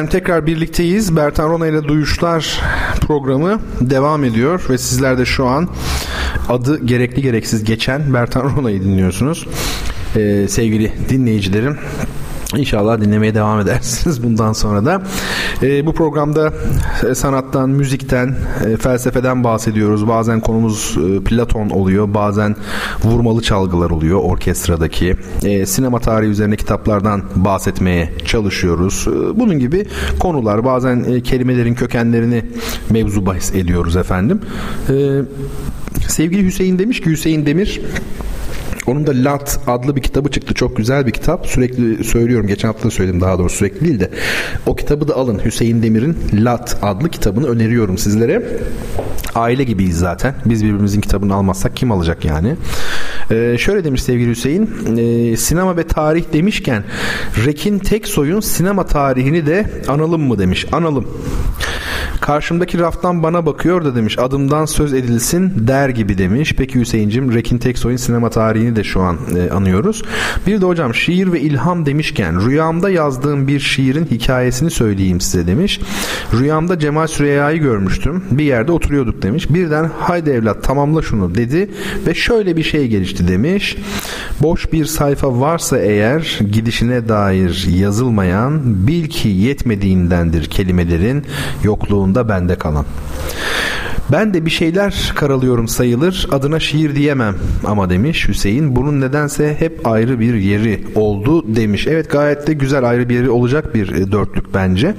Efendim tekrar birlikteyiz. Bertan Rona ile Duyuşlar programı devam ediyor ve sizler de şu an adı gerekli gereksiz geçen Bertan Rona'yı dinliyorsunuz. Ee, sevgili dinleyicilerim İnşallah dinlemeye devam edersiniz bundan sonra da. E, bu programda e, sanattan, müzikten, e, felsefeden bahsediyoruz. Bazen konumuz e, Platon oluyor, bazen vurmalı çalgılar oluyor orkestradaki. E, sinema tarihi üzerine kitaplardan bahsetmeye çalışıyoruz. E, bunun gibi konular, bazen e, kelimelerin kökenlerini mevzu bahis ediyoruz efendim. E, sevgili Hüseyin demiş ki Hüseyin Demir onun da Lat adlı bir kitabı çıktı. Çok güzel bir kitap. Sürekli söylüyorum. Geçen hafta da söyledim daha doğrusu sürekli değil de. O kitabı da alın. Hüseyin Demir'in Lat adlı kitabını öneriyorum sizlere. Aile gibiyiz zaten. Biz birbirimizin kitabını almazsak kim alacak yani? Ee, şöyle demiş sevgili Hüseyin. E, sinema ve tarih demişken Rekin Teksoy'un sinema tarihini de analım mı demiş. Analım. Karşımdaki raftan bana bakıyor da demiş adımdan söz edilsin der gibi demiş. Peki Hüseyin'cim Rekin Teksoy'un sinema tarihini de şu an e, anıyoruz. Bir de hocam şiir ve ilham demişken rüyamda yazdığım bir şiirin hikayesini söyleyeyim size demiş. Rüyamda Cemal Süreyya'yı görmüştüm. Bir yerde oturuyorduk demiş. Birden haydi evlat tamamla şunu dedi ve şöyle bir şey gelişti demiş. Boş bir sayfa varsa eğer gidişine dair yazılmayan bil ki yetmediğindendir kelimelerin yokluğunda bende kalan. Ben de bir şeyler karalıyorum sayılır. Adına şiir diyemem ama demiş Hüseyin. Bunun nedense hep ayrı bir yeri oldu demiş. Evet gayet de güzel ayrı bir yeri olacak bir e, dörtlük bence.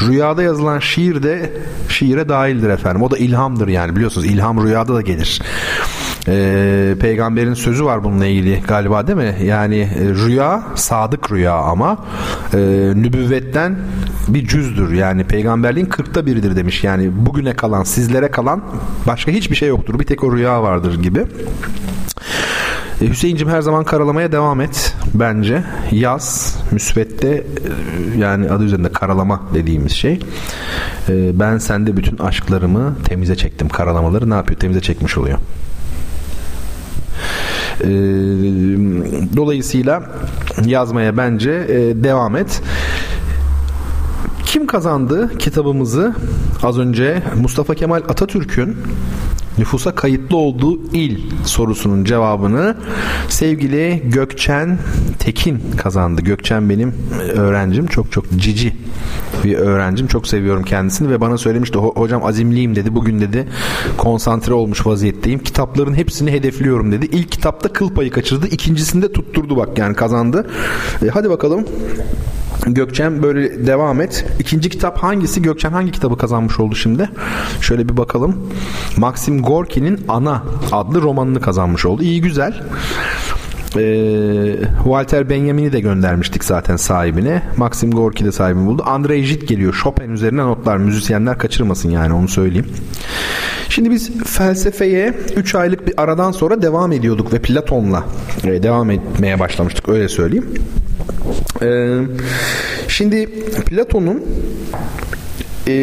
Rüyada yazılan şiir de şiire dahildir efendim. O da ilhamdır yani biliyorsunuz ilham rüyada da gelir. Ee, peygamberin sözü var bununla ilgili galiba değil mi? Yani e, rüya sadık rüya ama e, nübüvvetten bir cüzdür. Yani peygamberliğin kırkta biridir demiş. Yani bugüne kalan sizlere kalan başka hiçbir şey yoktur. Bir tek o rüya vardır gibi. E, Hüseyin'cim her zaman karalamaya devam et bence. Yaz, müsvedde e, yani adı üzerinde karalama dediğimiz şey. E, ben sende bütün aşklarımı temize çektim. Karalamaları ne yapıyor? Temize çekmiş oluyor. E, dolayısıyla yazmaya bence e, devam et. Kim kazandı kitabımızı? Az önce Mustafa Kemal Atatürk'ün nüfusa kayıtlı olduğu il sorusunun cevabını sevgili Gökçen Tekin kazandı. Gökçen benim öğrencim. Çok çok cici bir öğrencim. Çok seviyorum kendisini ve bana söylemişti hocam azimliyim dedi. Bugün dedi konsantre olmuş vaziyetteyim. Kitapların hepsini hedefliyorum dedi. İlk kitapta kıl payı kaçırdı. İkincisinde tutturdu bak yani kazandı. E, hadi bakalım. Gökçen böyle devam et. İkinci kitap hangisi? Gökçen hangi kitabı kazanmış oldu şimdi? Şöyle bir bakalım. Maxim Gorki'nin Ana adlı romanını kazanmış oldu. İyi güzel. Ee, Walter Benjamin'i de göndermiştik zaten sahibine. Maxim Gorki de sahibini buldu. Andrei Jit geliyor. Chopin üzerine notlar. Müzisyenler kaçırmasın yani onu söyleyeyim. Şimdi biz felsefeye 3 aylık bir aradan sonra devam ediyorduk ve Platon'la e, devam etmeye başlamıştık öyle söyleyeyim. Ee, şimdi Platon'un e,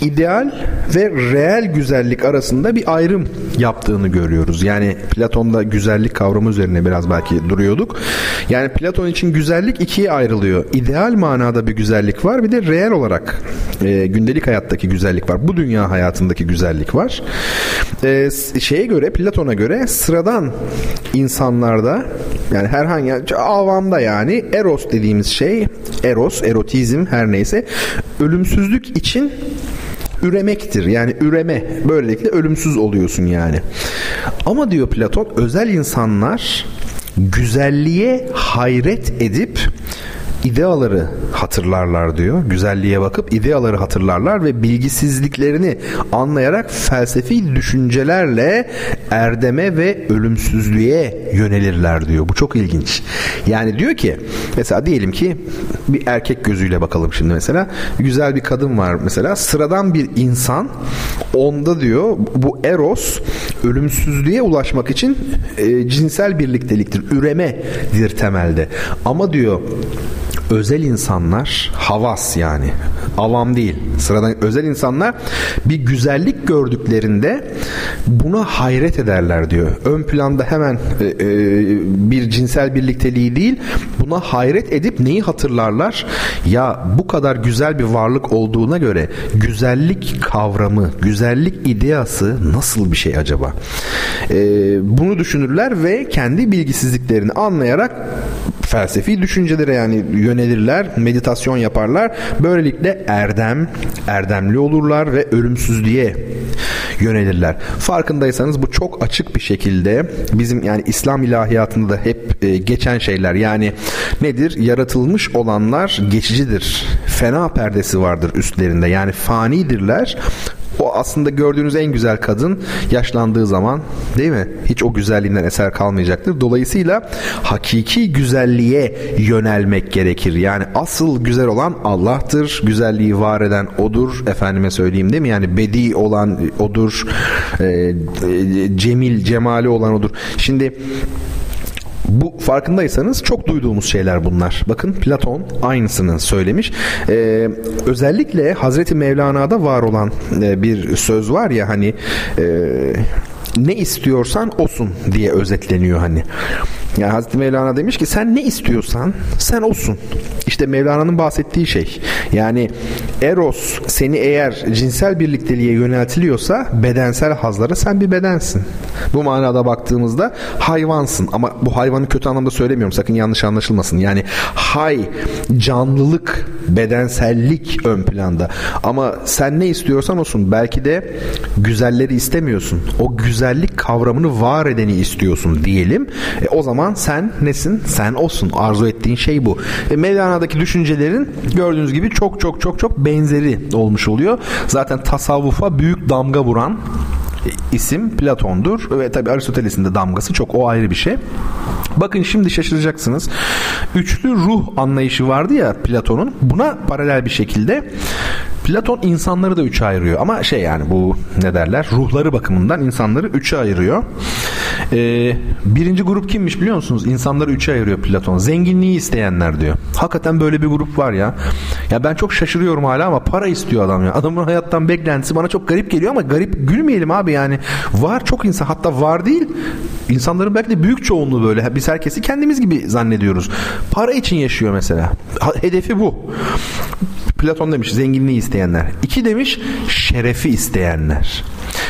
ideal ve reel güzellik arasında bir ayrım yaptığını görüyoruz. Yani Platon'da güzellik kavramı üzerine biraz belki duruyorduk. Yani Platon için güzellik ikiye ayrılıyor. İdeal manada bir güzellik var bir de reel olarak e, gündelik hayattaki güzellik var. Bu dünya hayatındaki güzellik var. E, şeye göre Platon'a göre sıradan insanlarda yani herhangi avamda yani eros dediğimiz şey eros, erotizm her neyse ölümsüzlük için üremektir. Yani üreme. Böylelikle ölümsüz oluyorsun yani. Ama diyor Platon özel insanlar güzelliğe hayret edip ideaları hatırlarlar diyor. Güzelliğe bakıp ideaları hatırlarlar ve bilgisizliklerini anlayarak felsefi düşüncelerle erdeme ve ölümsüzlüğe yönelirler diyor. Bu çok ilginç. Yani diyor ki mesela diyelim ki bir erkek gözüyle bakalım şimdi mesela. Güzel bir kadın var mesela. Sıradan bir insan onda diyor bu eros ölümsüzlüğe ulaşmak için e, cinsel birlikteliktir. Üremedir temelde. Ama diyor özel insanlar havas yani avam değil sıradan özel insanlar bir güzellik gördüklerinde buna hayret ederler diyor. Ön planda hemen e, e, bir cinsel birlikteliği değil buna hayret edip neyi hatırlarlar? Ya bu kadar güzel bir varlık olduğuna göre güzellik kavramı, güzellik ideası nasıl bir şey acaba? E, bunu düşünürler ve kendi bilgisizliklerini anlayarak felsefi düşüncelere yani yönelirler, meditasyon yaparlar. Böylelikle erdem, erdemli olurlar ve ölümsüzlüğe yönelirler. Farkındaysanız bu çok açık bir şekilde bizim yani İslam ilahiyatında da hep e, geçen şeyler. Yani nedir? Yaratılmış olanlar geçicidir. Fena perdesi vardır üstlerinde. Yani fanidirler. O aslında gördüğünüz en güzel kadın yaşlandığı zaman değil mi? Hiç o güzelliğinden eser kalmayacaktır. Dolayısıyla hakiki güzelliğe yönelmek gerekir. Yani asıl güzel olan Allah'tır. Güzelliği var eden odur. Efendime söyleyeyim değil mi? Yani bedi olan odur. E, cemil, cemali olan odur. Şimdi bu farkındaysanız çok duyduğumuz şeyler bunlar. Bakın Platon aynısını söylemiş. Ee, özellikle Hazreti Mevlana'da var olan e, bir söz var ya hani e, ne istiyorsan olsun diye özetleniyor hani. Yani Hazreti Mevlana demiş ki sen ne istiyorsan sen olsun. İşte Mevlana'nın bahsettiği şey. Yani Eros seni eğer cinsel birlikteliğe yöneltiliyorsa bedensel hazlara sen bir bedensin. Bu manada baktığımızda hayvansın. Ama bu hayvanı kötü anlamda söylemiyorum. Sakın yanlış anlaşılmasın. Yani hay, canlılık, bedensellik ön planda. Ama sen ne istiyorsan olsun. Belki de güzelleri istemiyorsun. O güzellik kavramını var edeni istiyorsun diyelim. E, o zaman sen nesin? Sen olsun. Arzu ettiğin şey bu. E, Mevlana'daki düşüncelerin gördüğünüz gibi çok çok çok çok benzeri olmuş oluyor. Zaten tasavvufa büyük damga vuran isim Platon'dur ve tabi Aristoteles'in de damgası çok o ayrı bir şey. Bakın şimdi şaşıracaksınız. Üçlü ruh anlayışı vardı ya Platon'un. Buna paralel bir şekilde Platon insanları da üçe ayırıyor. Ama şey yani bu ne derler? Ruhları bakımından insanları üçe ayırıyor. Ee, birinci grup kimmiş biliyor musunuz? İnsanları üçe ayırıyor Platon. Zenginliği isteyenler diyor. Hakikaten böyle bir grup var ya. Ya ben çok şaşırıyorum hala ama para istiyor adam ya. Adamın hayattan beklentisi bana çok garip geliyor ama garip gülmeyelim abi yani. Var çok insan hatta var değil. İnsanların belki de büyük çoğunluğu böyle. Biz herkesi kendimiz gibi zannediyoruz. Para için yaşıyor mesela. Hedefi bu. Platon demiş zenginliği isteyenler. İki demiş şerefi isteyenler.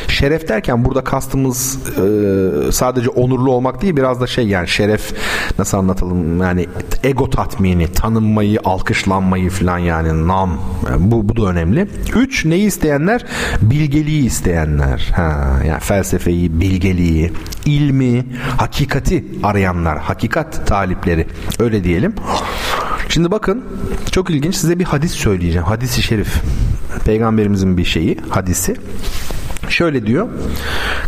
Şeref derken burada kastımız e, sadece onurlu olmak değil biraz da şey yani şeref nasıl anlatalım yani ego tatmini, tanınmayı, alkışlanmayı falan yani nam yani bu, bu da önemli. Üç neyi isteyenler? Bilgeliği isteyenler. Ha, yani felsefeyi, bilgeliği, ilmi, hakikati arayanlar, hakikat talipleri öyle diyelim. Şimdi bakın çok ilginç size bir hadis söyleyeceğim. Hadisi şerif. Peygamberimizin bir şeyi, hadisi. Şöyle diyor.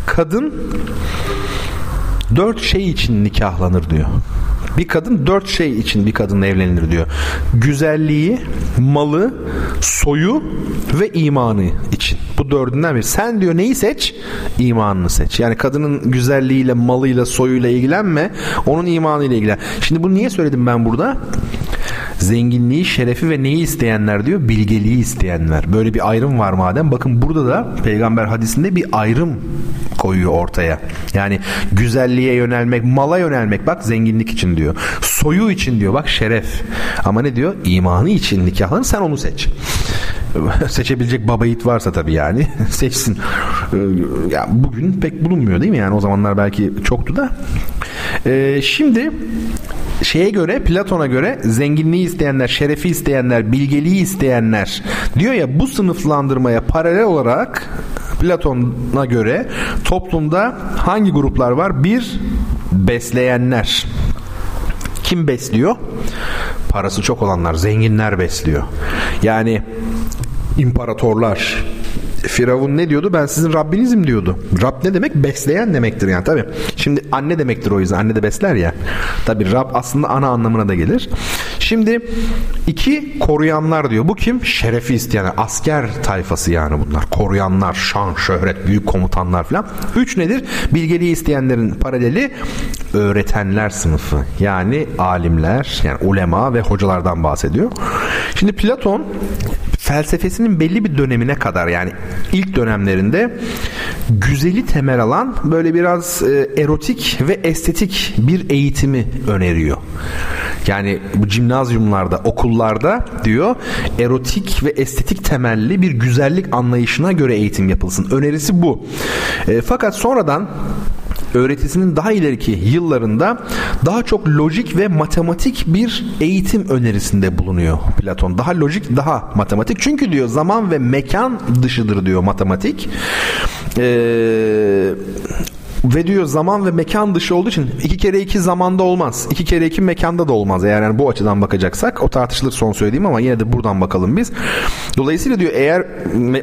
Kadın dört şey için nikahlanır diyor. Bir kadın dört şey için bir kadınla evlenilir diyor. Güzelliği, malı, soyu ve imanı için. Bu dördünden biri. Sen diyor neyi seç? İmanını seç. Yani kadının güzelliğiyle, malıyla, soyuyla ilgilenme. Onun imanıyla ilgilen. Şimdi bunu niye söyledim ben burada? Zenginliği, şerefi ve neyi isteyenler diyor? Bilgeliği isteyenler. Böyle bir ayrım var madem. Bakın burada da peygamber hadisinde bir ayrım koyuyor ortaya. Yani güzelliğe yönelmek, mala yönelmek bak zenginlik için diyor. Soyu için diyor bak şeref. Ama ne diyor? İmanı için nikahlanır sen onu seç. Seçebilecek baba yiğit varsa tabii yani seçsin. Ee, ya bugün pek bulunmuyor değil mi? Yani o zamanlar belki çoktu da. Ee, şimdi şeye göre Platon'a göre zenginliği isteyenler, şerefi isteyenler, bilgeliği isteyenler diyor ya bu sınıflandırmaya paralel olarak Platon'a göre toplumda hangi gruplar var? Bir, besleyenler. Kim besliyor? Parası çok olanlar, zenginler besliyor. Yani imparatorlar, Firavun ne diyordu? Ben sizin Rabbinizim diyordu. Rab ne demek? Besleyen demektir yani tabi. Şimdi anne demektir o yüzden. Anne de besler ya. Tabi Rab aslında ana anlamına da gelir. Şimdi iki koruyanlar diyor. Bu kim? Şerefist yani asker tayfası yani bunlar. Koruyanlar, şan, şöhret, büyük komutanlar falan. Üç nedir? Bilgeliği isteyenlerin paraleli öğretenler sınıfı. Yani alimler, yani ulema ve hocalardan bahsediyor. Şimdi Platon felsefesinin belli bir dönemine kadar yani ilk dönemlerinde güzeli temel alan böyle biraz e, erotik ve estetik bir eğitimi öneriyor. Yani bu cimnazyumlarda, okullarda diyor erotik ve estetik temelli bir güzellik anlayışına göre eğitim yapılsın. Önerisi bu. E, fakat sonradan öğretisinin daha ileriki yıllarında daha çok lojik ve matematik bir eğitim önerisinde bulunuyor Platon. Daha lojik, daha matematik. Çünkü diyor zaman ve mekan dışıdır diyor matematik. Ee, ve diyor zaman ve mekan dışı olduğu için iki kere iki zamanda olmaz. iki kere iki mekanda da olmaz. Eğer yani bu açıdan bakacaksak o tartışılır son söylediğim ama yine de buradan bakalım biz. Dolayısıyla diyor eğer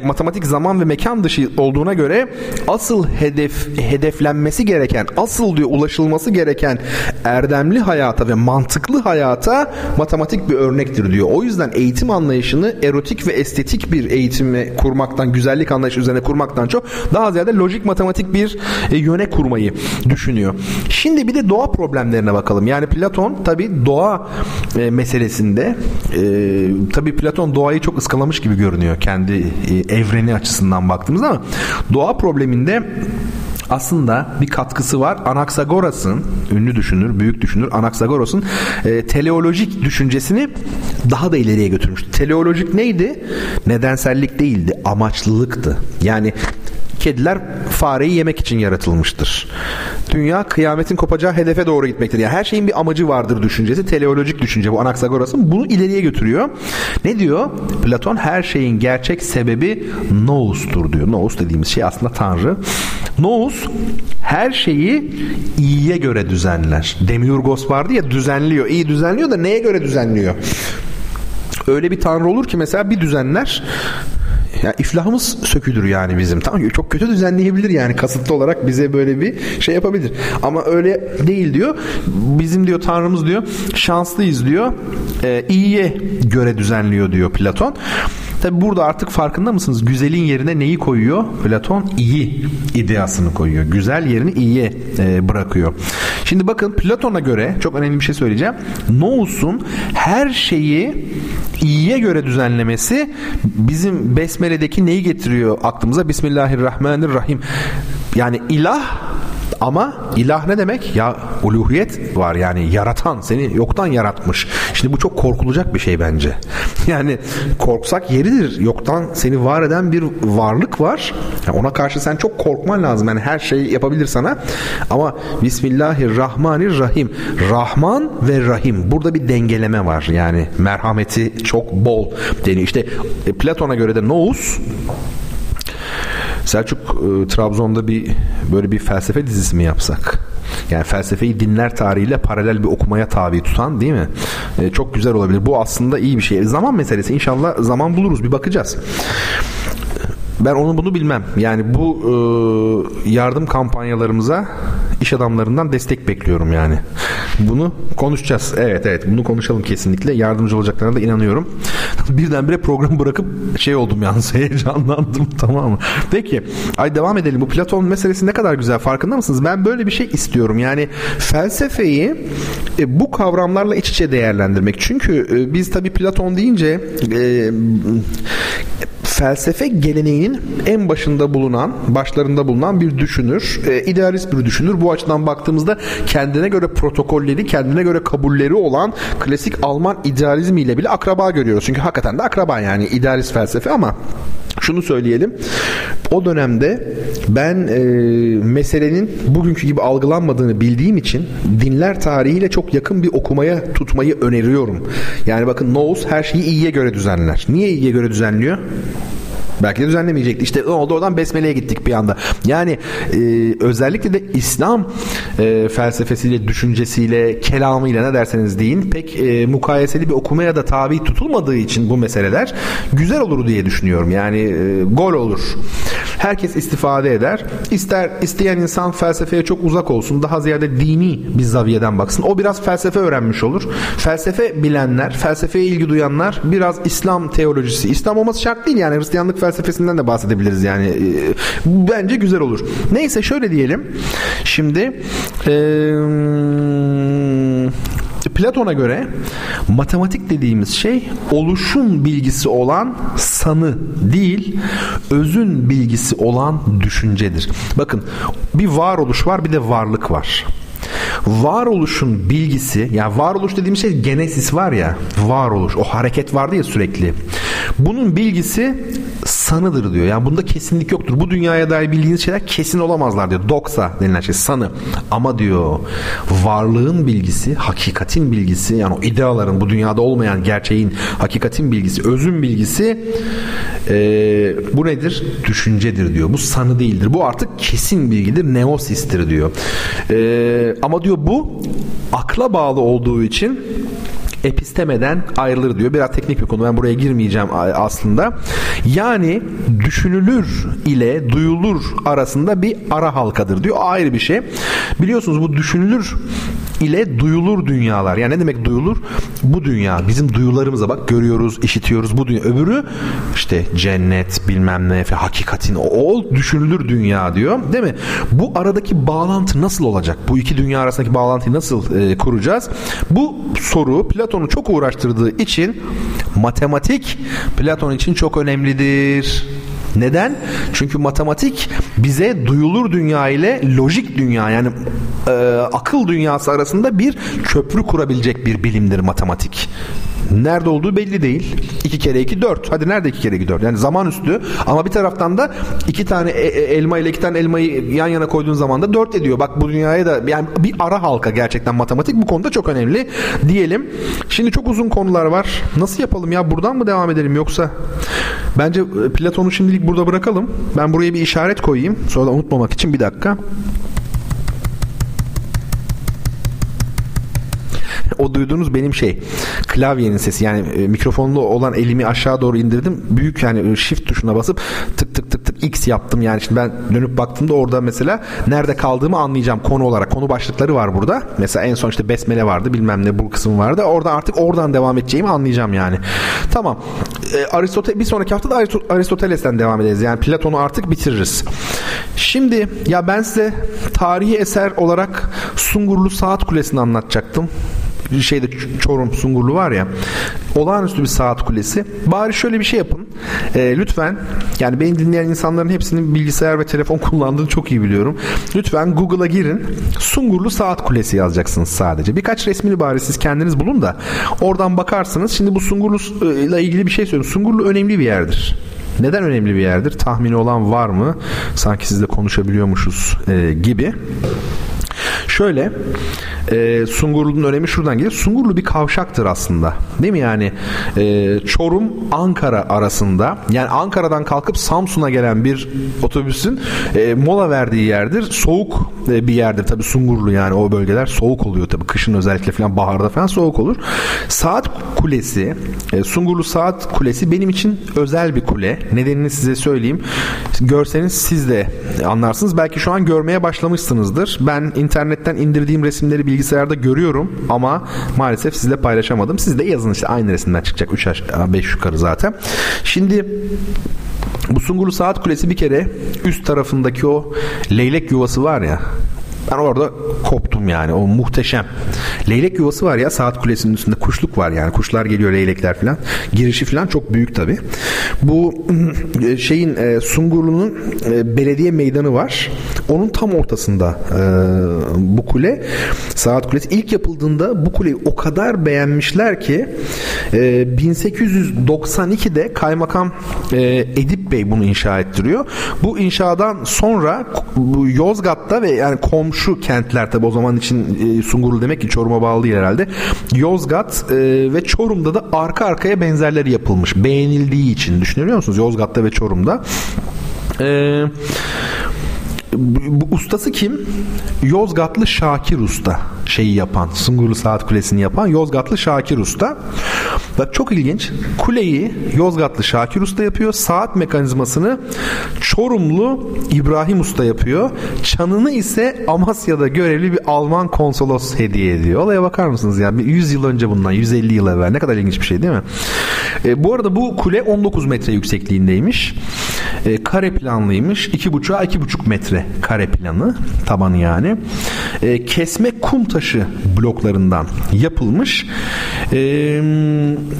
matematik zaman ve mekan dışı olduğuna göre asıl hedef hedeflenmesi gereken, asıl diyor ulaşılması gereken erdemli hayata ve mantıklı hayata matematik bir örnektir diyor. O yüzden eğitim anlayışını erotik ve estetik bir eğitimi kurmaktan, güzellik anlayışı üzerine kurmaktan çok daha ziyade lojik matematik bir e, yöne kurmayı düşünüyor. Şimdi bir de doğa problemlerine bakalım. Yani Platon tabi doğa e, meselesinde e, tabi Platon doğayı çok ıskalamış gibi görünüyor kendi e, evreni açısından baktığımızda ama doğa probleminde aslında bir katkısı var. Anaxagoras'ın ünlü düşünür, büyük düşünür Anaxagoras'ın e, teleolojik düşüncesini daha da ileriye götürmüş. Teleolojik neydi? Nedensellik değildi, amaçlılıktı. Yani Kediler fareyi yemek için yaratılmıştır. Dünya kıyametin kopacağı hedefe doğru gitmektir. Yani her şeyin bir amacı vardır düşüncesi. Teleolojik düşünce bu Anaxagoras'ın bunu ileriye götürüyor. Ne diyor? Platon her şeyin gerçek sebebi nous'tur diyor. Nous dediğimiz şey aslında Tanrı. Nous her şeyi iyiye göre düzenler. Demiurgos vardı ya düzenliyor. İyi düzenliyor da neye göre düzenliyor? Öyle bir tanrı olur ki mesela bir düzenler ya iflahımız sökülür yani bizim. Tamam çok kötü düzenleyebilir yani kasıtlı olarak bize böyle bir şey yapabilir. Ama öyle değil diyor. Bizim diyor Tanrımız diyor şanslıyız diyor. E, iyiye göre düzenliyor diyor Platon. Tabi burada artık farkında mısınız? Güzelin yerine neyi koyuyor? Platon iyi ideasını koyuyor. Güzel yerini iyiye e, bırakıyor. Şimdi bakın Platon'a göre çok önemli bir şey söyleyeceğim. Nous'un her şeyi iyiye göre düzenlemesi bizim Besmele'deki neyi getiriyor aklımıza? Bismillahirrahmanirrahim. Yani ilah ama ilah ne demek? Ya uluhiyet var yani yaratan seni yoktan yaratmış. Şimdi bu çok korkulacak bir şey bence. Yani korksak yeridir. Yoktan seni var eden bir varlık var. Yani ona karşı sen çok korkman lazım. Yani her şeyi yapabilir sana. Ama Bismillahirrahmanirrahim. Rahman ve Rahim. Burada bir dengeleme var. Yani merhameti çok bol deniyor. İşte e, Platon'a göre de nous Selçuk e, Trabzon'da bir böyle bir felsefe dizisi mi yapsak? Yani felsefeyi dinler tarihiyle paralel bir okumaya tabi tutan değil mi? E, çok güzel olabilir. Bu aslında iyi bir şey. Zaman meselesi. İnşallah zaman buluruz. Bir bakacağız. Ben onu bunu bilmem. Yani bu e, yardım kampanyalarımıza iş adamlarından destek bekliyorum yani. Bunu konuşacağız. Evet evet bunu konuşalım kesinlikle. Yardımcı olacaklarına da inanıyorum. Birdenbire programı bırakıp şey oldum yalnız heyecanlandım tamam mı? Peki ay devam edelim. Bu Platon meselesi ne kadar güzel farkında mısınız? Ben böyle bir şey istiyorum. Yani felsefeyi e, bu kavramlarla iç içe değerlendirmek. Çünkü e, biz tabii Platon deyince e, felsefe geleneğinin en başında bulunan, başlarında bulunan bir düşünür, e, idealist bir düşünür. Bu açıdan baktığımızda kendine göre protokolleri, kendine göre kabulleri olan klasik Alman idealizmiyle bile akraba görüyoruz. Çünkü hakikaten de akraba yani idealist felsefe ama şunu söyleyelim. O dönemde ben e, meselenin bugünkü gibi algılanmadığını bildiğim için dinler tarihiyle çok yakın bir okumaya tutmayı öneriyorum. Yani bakın Nous her şeyi iyiye göre düzenler. Niye iyiye göre düzenliyor? Belki de düzenlemeyecekti. İşte ne oldu oradan besmeleye gittik bir anda. Yani e, özellikle de İslam e, felsefesiyle, düşüncesiyle, kelamıyla ne derseniz deyin pek e, mukayeseli bir okumaya da tabi tutulmadığı için bu meseleler güzel olur diye düşünüyorum. Yani e, gol olur. Herkes istifade eder. İster isteyen insan felsefeye çok uzak olsun. Daha ziyade dini bir zaviyeden baksın. O biraz felsefe öğrenmiş olur. Felsefe bilenler, felsefeye ilgi duyanlar biraz İslam teolojisi. İslam olması şart değil yani Hristiyanlık felsefesinden de bahsedebiliriz yani. E, bence güzel olur. Neyse şöyle diyelim. Şimdi eee Platon'a göre matematik dediğimiz şey oluşun bilgisi olan sanı değil, özün bilgisi olan düşüncedir. Bakın bir varoluş var bir de varlık var varoluşun bilgisi ya varoluş dediğim şey genesis var ya varoluş o hareket vardı ya sürekli bunun bilgisi sanıdır diyor. Yani bunda kesinlik yoktur. Bu dünyaya dair bildiğiniz şeyler kesin olamazlar diyor. Doksa denilen şey sanı. Ama diyor varlığın bilgisi, hakikatin bilgisi yani o ideaların bu dünyada olmayan gerçeğin, hakikatin bilgisi, özün bilgisi e, bu nedir? Düşüncedir diyor. Bu sanı değildir. Bu artık kesin bilgidir. Neosistir diyor. E, ama diyor bu akla bağlı olduğu için epistemeden ayrılır diyor. Biraz teknik bir konu. Ben buraya girmeyeceğim aslında. Yani düşünülür ile duyulur arasında bir ara halkadır diyor. Ayrı bir şey. Biliyorsunuz bu düşünülür ile duyulur dünyalar. Yani ne demek duyulur? Bu dünya bizim duyularımıza bak görüyoruz, işitiyoruz bu dünya. Öbürü işte cennet bilmem ne hakikatin o düşünülür dünya diyor. Değil mi? Bu aradaki bağlantı nasıl olacak? Bu iki dünya arasındaki bağlantıyı nasıl e, kuracağız? Bu soru Platon'u çok uğraştırdığı için matematik Platon için çok önemlidir. Neden? Çünkü matematik bize duyulur dünya ile lojik dünya yani e, akıl dünyası arasında bir köprü kurabilecek bir bilimdir matematik. Nerede olduğu belli değil. 2 kere 2 4. Hadi nerede 2 kere 2 4? Yani zaman üstü ama bir taraftan da iki tane e, e, elma ile iki tane elmayı yan yana koyduğun zaman da 4 ediyor. Bak bu dünyaya da yani bir ara halka gerçekten matematik bu konuda çok önemli diyelim. Şimdi çok uzun konular var. Nasıl yapalım ya? Buradan mı devam edelim yoksa? Bence e, Platon'u şimdilik burada bırakalım. Ben buraya bir işaret koyayım. Sonra da unutmamak için bir dakika. O duyduğunuz benim şey klavyenin sesi yani e, mikrofonlu olan elimi aşağı doğru indirdim. Büyük yani e, shift tuşuna basıp tık tık tık tık X yaptım yani şimdi ben dönüp baktığımda orada mesela nerede kaldığımı anlayacağım konu olarak. Konu başlıkları var burada. Mesela en son işte besmele vardı bilmem ne bu kısım vardı. Orada artık oradan devam edeceğimi anlayacağım yani. Tamam. E, Aristotel bir sonraki hafta da Aristoteles'ten devam edeceğiz. Yani Platon'u artık bitiririz. Şimdi ya ben size tarihi eser olarak Sungurlu Saat Kulesi'ni anlatacaktım şeyde Çorum Sungurlu var ya olağanüstü bir saat kulesi. Bari şöyle bir şey yapın. E, lütfen yani beni dinleyen insanların hepsinin bilgisayar ve telefon kullandığını çok iyi biliyorum. Lütfen Google'a girin. Sungurlu Saat Kulesi yazacaksınız sadece. Birkaç resmini bari siz kendiniz bulun da oradan bakarsınız. Şimdi bu Sungurlu ile ilgili bir şey söyleyeyim. Sungurlu önemli bir yerdir. Neden önemli bir yerdir? Tahmini olan var mı? Sanki sizle konuşabiliyormuşuz e, gibi. Şöyle e, Sungurlu'nun önemi şuradan gelir. Sungurlu bir kavşaktır aslında. Değil mi yani? E, Çorum Ankara arasında yani Ankara'dan kalkıp Samsun'a gelen bir otobüsün e, mola verdiği yerdir. Soğuk e, bir yerdir tabii Sungurlu yani o bölgeler soğuk oluyor tabii. Kışın özellikle falan baharda falan soğuk olur. Saat Kulesi e, Sungurlu Saat Kulesi benim için özel bir kule. Nedenini size söyleyeyim. Görseniz siz de anlarsınız. Belki şu an görmeye başlamışsınızdır. Ben internetten indirdiğim resimleri bilgisayarda görüyorum ama maalesef sizle paylaşamadım. Siz de yazın işte aynı resimden çıkacak 3 aşağı 5 yukarı zaten. Şimdi bu Sungurlu Saat Kulesi bir kere üst tarafındaki o leylek yuvası var ya ben orada koptum yani o muhteşem. Leylek yuvası var ya saat kulesinin üstünde kuşluk var yani kuşlar geliyor leylekler falan. Girişi falan çok büyük tabi. Bu şeyin e, Sungurlu'nun e, belediye meydanı var. Onun tam ortasında e, bu kule. Saat Kulesi ilk yapıldığında bu kuleyi o kadar beğenmişler ki e, 1892'de kaymakam e, Edip Bey bunu inşa ettiriyor. Bu inşadan sonra Yozgat'ta ve yani komşu kentler tabi o zaman için e, Sungurlu demek ki Çorum'a bağlı değil herhalde. Yozgat e, ve Çorum'da da arka arkaya benzerleri yapılmış. Beğenildiği için düşünüyor musunuz? Yozgat'ta ve Çorum'da. Eee bu ustası kim? Yozgatlı Şakir Usta şeyi yapan, Sungurlu Saat Kulesi'ni yapan Yozgatlı Şakir Usta. Bak çok ilginç. Kuleyi Yozgatlı Şakir Usta yapıyor. Saat mekanizmasını Çorumlu İbrahim Usta yapıyor. Çanını ise Amasya'da görevli bir Alman konsolos hediye ediyor. Olaya bakar mısınız ya? Yani 100 yıl önce bundan, 150 yıl evvel. Ne kadar ilginç bir şey değil mi? E, bu arada bu kule 19 metre yüksekliğindeymiş. E, kare planlıymış. 2,5'a 2,5 metre kare planı. Tabanı yani. E, kesme kum taşı bloklarından yapılmış. E,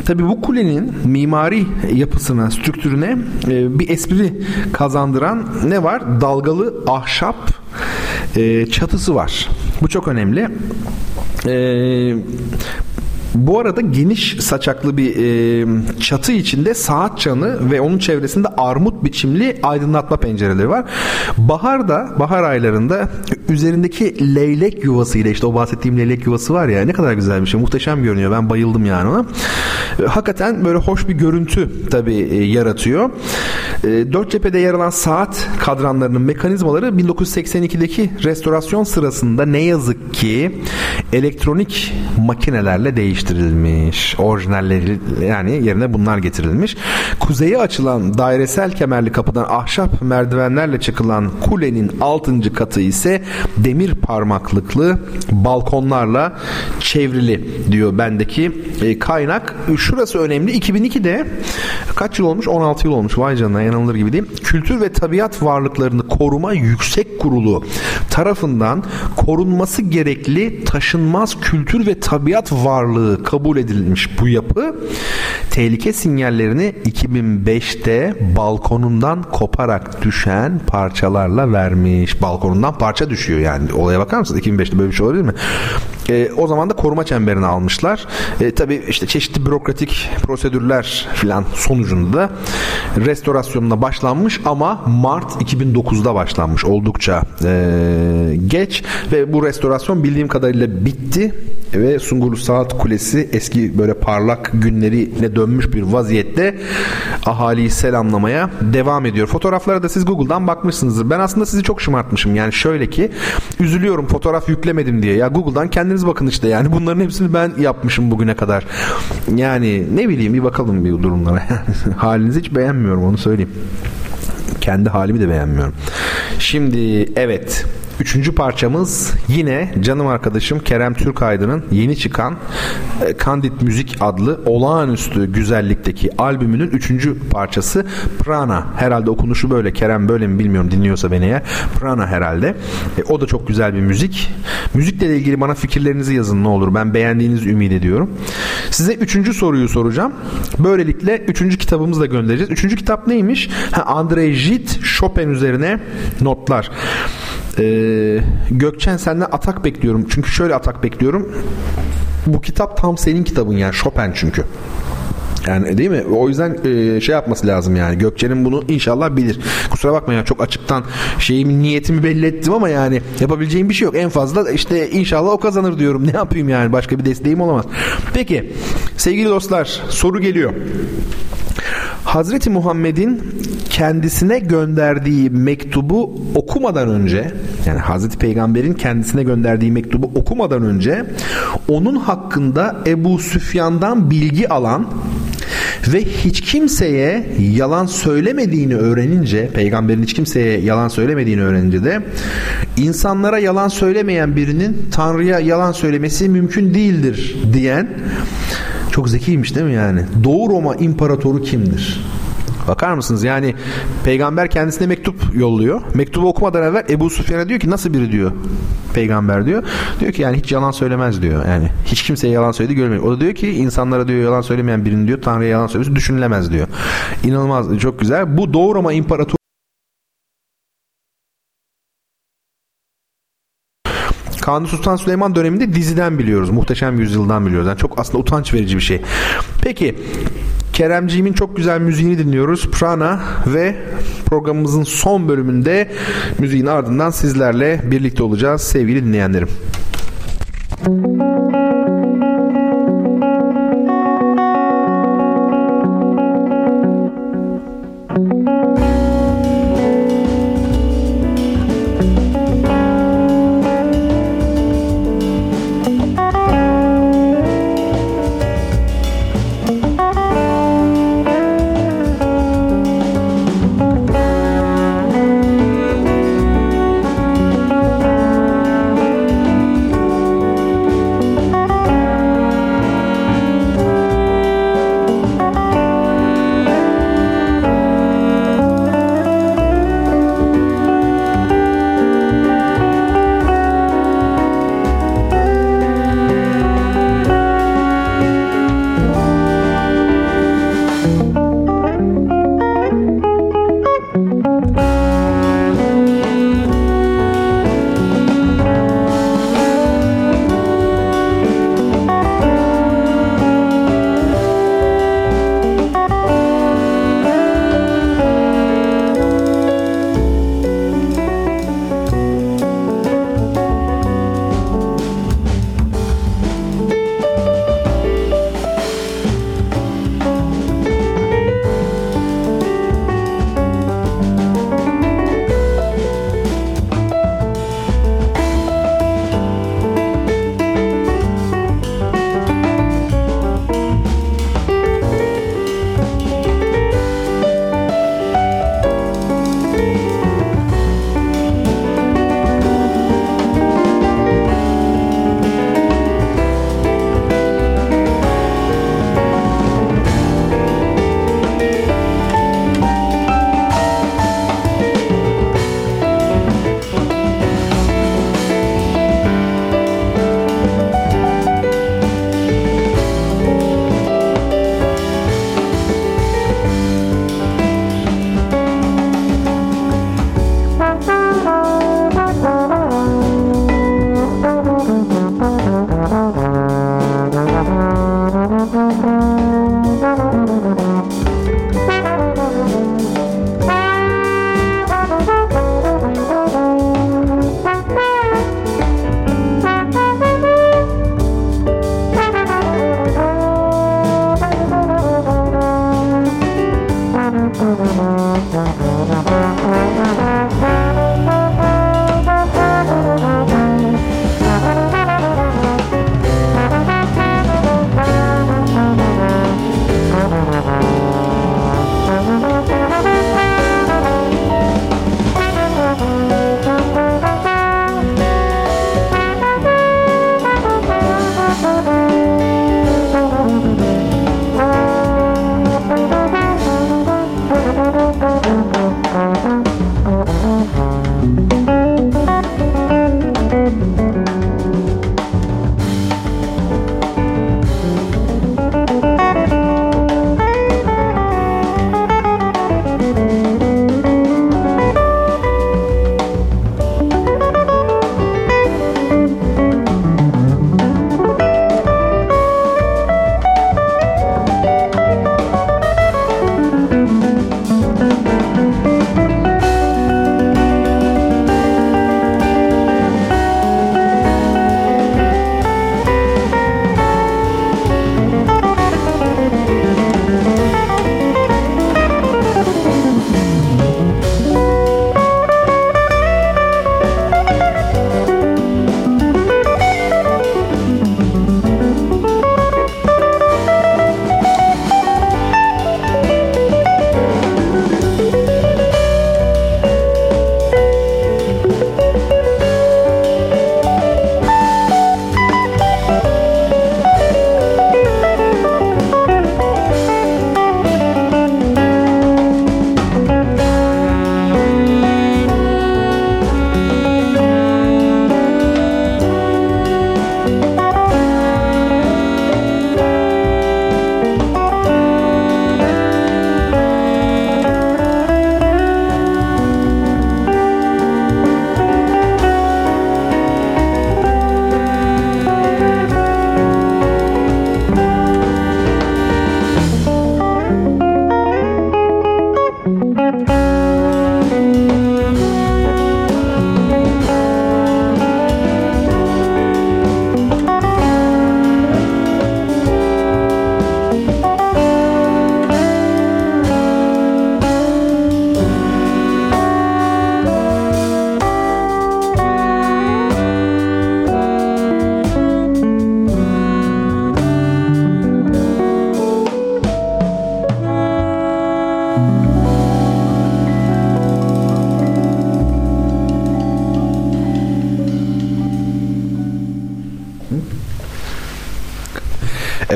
tabii bu kulenin mimari yapısına, strüktürüne e, bir espri kazandıran ne var? Dalgalı ahşap e, çatısı var. Bu çok önemli. Eee bu arada geniş saçaklı bir e, çatı içinde saat çanı ve onun çevresinde armut biçimli aydınlatma pencereleri var. Baharda, bahar aylarında üzerindeki leylek yuvası ile işte o bahsettiğim leylek yuvası var ya ne kadar güzel bir şey. Muhteşem görünüyor. Ben bayıldım yani ona. E, hakikaten böyle hoş bir görüntü tabii e, yaratıyor. E, dört cephede yer alan saat kadranlarının mekanizmaları 1982'deki restorasyon sırasında ne yazık ki elektronik makinelerle değişti değiştirilmiş. Orijinalleri yani yerine bunlar getirilmiş. Kuzeye açılan dairesel kemerli kapıdan ahşap merdivenlerle çıkılan kulenin 6. katı ise demir parmaklıklı balkonlarla çevrili diyor bendeki e, kaynak. Şurası önemli. 2002'de kaç yıl olmuş? 16 yıl olmuş. Vay canına yanılır gibi değil. Kültür ve Tabiat Varlıklarını Koruma Yüksek Kurulu tarafından korunması gerekli taşınmaz kültür ve tabiat varlığı kabul edilmiş bu yapı tehlike sinyallerini 2005'te balkonundan koparak düşen parçalarla vermiş. Balkonundan parça düşüyor yani. Olaya bakar mısınız? 2005'te böyle bir şey olabilir mi? E, o zaman da koruma çemberini almışlar. E, tabii işte çeşitli bürokratik prosedürler filan sonucunda da restorasyonuna başlanmış ama Mart 2009'da başlanmış. Oldukça e, geç ve bu restorasyon bildiğim kadarıyla bitti ve Sungurlu Saat Kulesi eski böyle parlak günlerine dönmüş bir vaziyette ahaliyi selamlamaya devam ediyor. Fotoğraflara da siz Google'dan bakmışsınızdır. Ben aslında sizi çok şımartmışım. Yani şöyle ki üzülüyorum fotoğraf yüklemedim diye. Ya Google'dan kendiniz bakın işte yani bunların hepsini ben yapmışım bugüne kadar. Yani ne bileyim bir bakalım bir durumlara. Halinizi hiç beğenmiyorum onu söyleyeyim. Kendi halimi de beğenmiyorum. Şimdi evet Üçüncü parçamız yine canım arkadaşım Kerem Türkaydın'ın yeni çıkan e, Candid Müzik adlı olağanüstü güzellikteki albümünün üçüncü parçası Prana. Herhalde okunuşu böyle. Kerem böyle mi bilmiyorum dinliyorsa beni eğer. Prana herhalde. E, o da çok güzel bir müzik. Müzikle ilgili bana fikirlerinizi yazın ne olur. Ben beğendiğinizi ümit ediyorum. Size üçüncü soruyu soracağım. Böylelikle üçüncü kitabımızı da göndereceğiz. Üçüncü kitap neymiş? Ha, Andrei Gide Chopin üzerine notlar. Ee, Gökçen senden atak bekliyorum. Çünkü şöyle atak bekliyorum. Bu kitap tam senin kitabın yani Chopin çünkü. Yani değil mi? O yüzden e, şey yapması lazım yani. Gökçe'nin bunu inşallah bilir. Kusura bakma ya çok açıktan şeyimi niyetimi belli ettim ama yani yapabileceğim bir şey yok. En fazla işte inşallah o kazanır diyorum. Ne yapayım yani? Başka bir desteğim olamaz. Peki sevgili dostlar soru geliyor. Hazreti Muhammed'in kendisine gönderdiği mektubu okumadan önce yani Hazreti Peygamber'in kendisine gönderdiği mektubu okumadan önce onun hakkında Ebu Süfyan'dan bilgi alan ve hiç kimseye yalan söylemediğini öğrenince peygamberin hiç kimseye yalan söylemediğini öğrenince de insanlara yalan söylemeyen birinin Tanrı'ya yalan söylemesi mümkün değildir diyen çok zekiymiş değil mi yani? Doğu Roma İmparatoru kimdir? Bakar mısınız? Yani peygamber kendisine mektup yolluyor. Mektubu okumadan evvel Ebu Sufyan'a diyor ki nasıl biri diyor peygamber diyor. Diyor ki yani hiç yalan söylemez diyor. Yani hiç kimseye yalan söyledi görmüyor. O da diyor ki insanlara diyor yalan söylemeyen birinin diyor Tanrı'ya yalan söylemesi düşünülemez diyor. İnanılmaz. Çok güzel. Bu Doğu Roma İmparatoru Kanuni Sultan Süleyman döneminde diziden biliyoruz. Muhteşem Yüzyıl'dan biliyoruz. Yani çok aslında utanç verici bir şey. Peki Keremciğimin çok güzel müziğini dinliyoruz. Prana ve programımızın son bölümünde müziğin ardından sizlerle birlikte olacağız sevgili dinleyenlerim. Müzik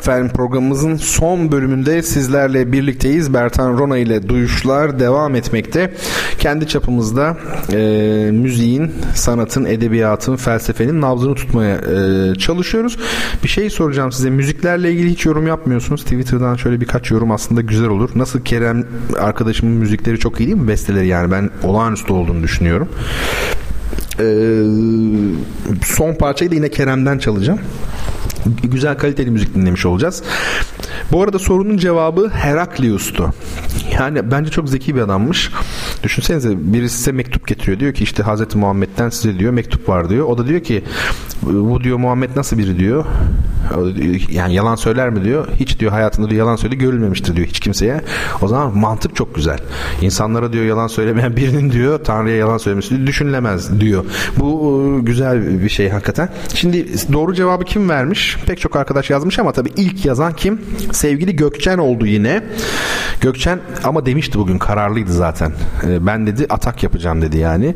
Efendim programımızın son bölümünde sizlerle birlikteyiz. Bertan Rona ile duyuşlar devam etmekte. Kendi çapımızda e, müziğin, sanatın, edebiyatın, felsefenin nabzını tutmaya e, çalışıyoruz. Bir şey soracağım size. Müziklerle ilgili hiç yorum yapmıyorsunuz. Twitter'dan şöyle birkaç yorum aslında güzel olur. Nasıl Kerem arkadaşımın müzikleri çok iyi değil mi? Besteleri yani ben olağanüstü olduğunu düşünüyorum. Ee, son parçayı da yine Kerem'den çalacağım güzel kaliteli müzik dinlemiş olacağız. Bu arada sorunun cevabı Heraklius'tu. Yani bence çok zeki bir adammış. Düşünsenize birisi size mektup getiriyor. Diyor ki işte Hazreti Muhammed'den size diyor mektup var diyor. O da diyor ki bu diyor Muhammed nasıl biri diyor. Yani yalan söyler mi diyor. Hiç diyor hayatında diyor yalan söyle görülmemiştir diyor hiç kimseye. O zaman mantık çok güzel. İnsanlara diyor yalan söylemeyen birinin diyor Tanrı'ya yalan söylemesi düşünülemez diyor. Bu e, güzel bir şey hakikaten. Şimdi doğru cevabı kim vermiş? Pek çok arkadaş yazmış ama tabii ilk yazan kim? Sevgili Gökçen oldu yine. Gökçen ama demişti bugün kararlıydı zaten. E, ben dedi atak yapacağım dedi yani.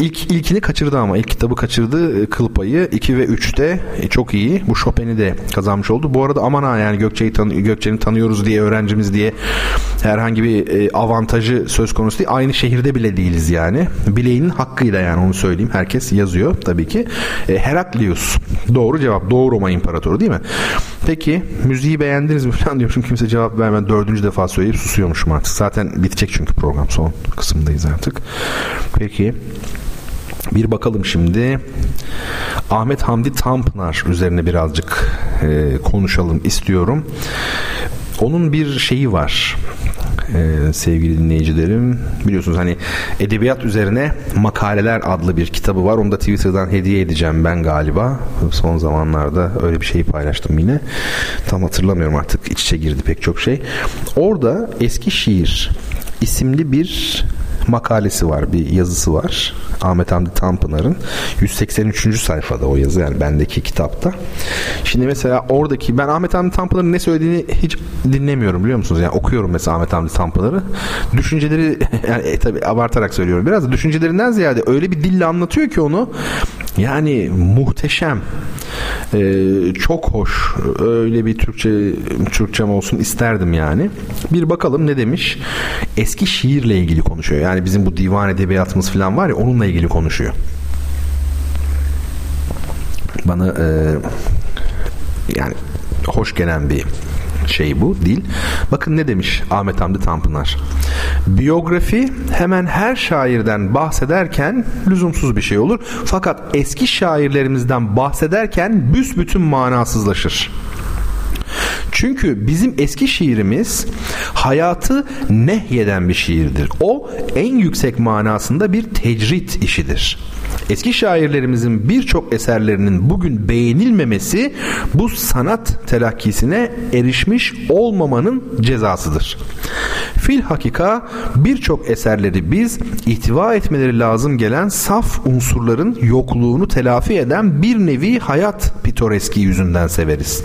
İlk ilkini kaçırdı ama ilk kitabı kaçırdı. E, Kıl payı 2 ve 3'te çok iyi. Bu Chopin'i de kazanmış oldu. Bu arada aman ha yani Gökçe'yi tanı Gökçe'ni tanıyoruz diye öğrencimiz diye herhangi bir e, avantajı söz konusu değil. Aynı şehirde bile değiliz yani. Bileğinin hakkıyla yani onu söyleyeyim. Herkes yazıyor tabii ki. E, Heraklius. Doğru cevap. Doğu Roma İmparatoru değil mi? Peki müziği beğendiniz mi falan diyormuşum. Kimse cevap vermeden dördüncü defa söyleyip susuyormuşum artık. Zaten bitecek çünkü program son kısımdayız artık. Peki. Bir bakalım şimdi. Ahmet Hamdi Tanpınar üzerine birazcık e, konuşalım istiyorum. Onun bir şeyi var ee, sevgili dinleyicilerim. Biliyorsunuz hani edebiyat üzerine makaleler adlı bir kitabı var. Onu da Twitter'dan hediye edeceğim ben galiba. Son zamanlarda öyle bir şeyi paylaştım yine. Tam hatırlamıyorum artık iç içe girdi pek çok şey. Orada eski şiir isimli bir makalesi var, bir yazısı var. Ahmet Hamdi Tanpınar'ın 183. sayfada o yazı yani bendeki kitapta. Şimdi mesela oradaki ben Ahmet Hamdi Tanpınar'ın ne söylediğini hiç dinlemiyorum biliyor musunuz? Yani okuyorum mesela Ahmet Hamdi Tanpınar'ı. Düşünceleri yani e, tabii abartarak söylüyorum biraz da düşüncelerinden ziyade öyle bir dille anlatıyor ki onu yani muhteşem. Ee, çok hoş. Öyle bir Türkçe Türkçem olsun isterdim yani. Bir bakalım ne demiş. Eski şiirle ilgili konuşuyor. Yani bizim bu divan edebiyatımız falan var ya onunla ilgili konuşuyor. Bana e, yani hoş gelen bir şey bu dil. Bakın ne demiş Ahmet Hamdi Tanpınar. Biyografi hemen her şairden bahsederken lüzumsuz bir şey olur. Fakat eski şairlerimizden bahsederken büsbütün manasızlaşır. Çünkü bizim eski şiirimiz hayatı nehyeden bir şiirdir. O en yüksek manasında bir tecrit işidir. Eski şairlerimizin birçok eserlerinin bugün beğenilmemesi bu sanat telakkisine erişmiş olmamanın cezasıdır. Fil hakika birçok eserleri biz ihtiva etmeleri lazım gelen saf unsurların yokluğunu telafi eden bir nevi hayat pitoreski yüzünden severiz.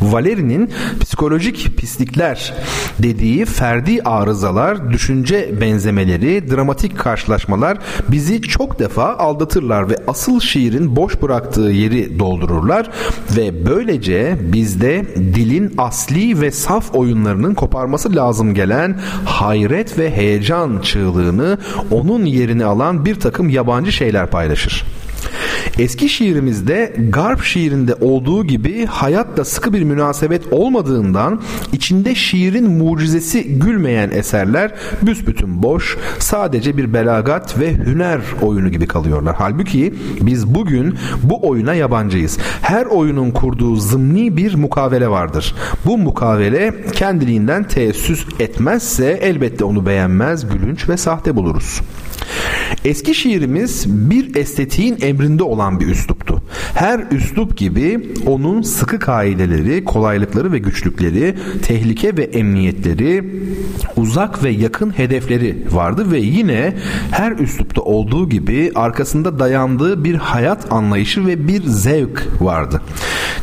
Valeri'nin psikolojik pislikler dediği ferdi arızalar, düşünce benzemeleri, dramatik karşılaşmalar bizi çok defa aldatırlar ve asıl şiirin boş bıraktığı yeri doldururlar ve böylece bizde dilin asli ve saf oyunlarının koparması lazım gelen hayret ve heyecan çığlığını onun yerini alan bir takım yabancı şeyler paylaşır. Eski şiirimizde garp şiirinde olduğu gibi hayatla sıkı bir münasebet olmadığından içinde şiirin mucizesi gülmeyen eserler büsbütün boş, sadece bir belagat ve hüner oyunu gibi kalıyorlar. Halbuki biz bugün bu oyuna yabancıyız. Her oyunun kurduğu zımni bir mukavele vardır. Bu mukavele kendiliğinden teessüs etmezse elbette onu beğenmez, gülünç ve sahte buluruz. Eski şiirimiz bir estetiğin emrinde olan bir üsluptu. Her üslup gibi onun sıkı kaideleri, kolaylıkları ve güçlükleri, tehlike ve emniyetleri, uzak ve yakın hedefleri vardı ve yine her üslupta olduğu gibi arkasında dayandığı bir hayat anlayışı ve bir zevk vardı.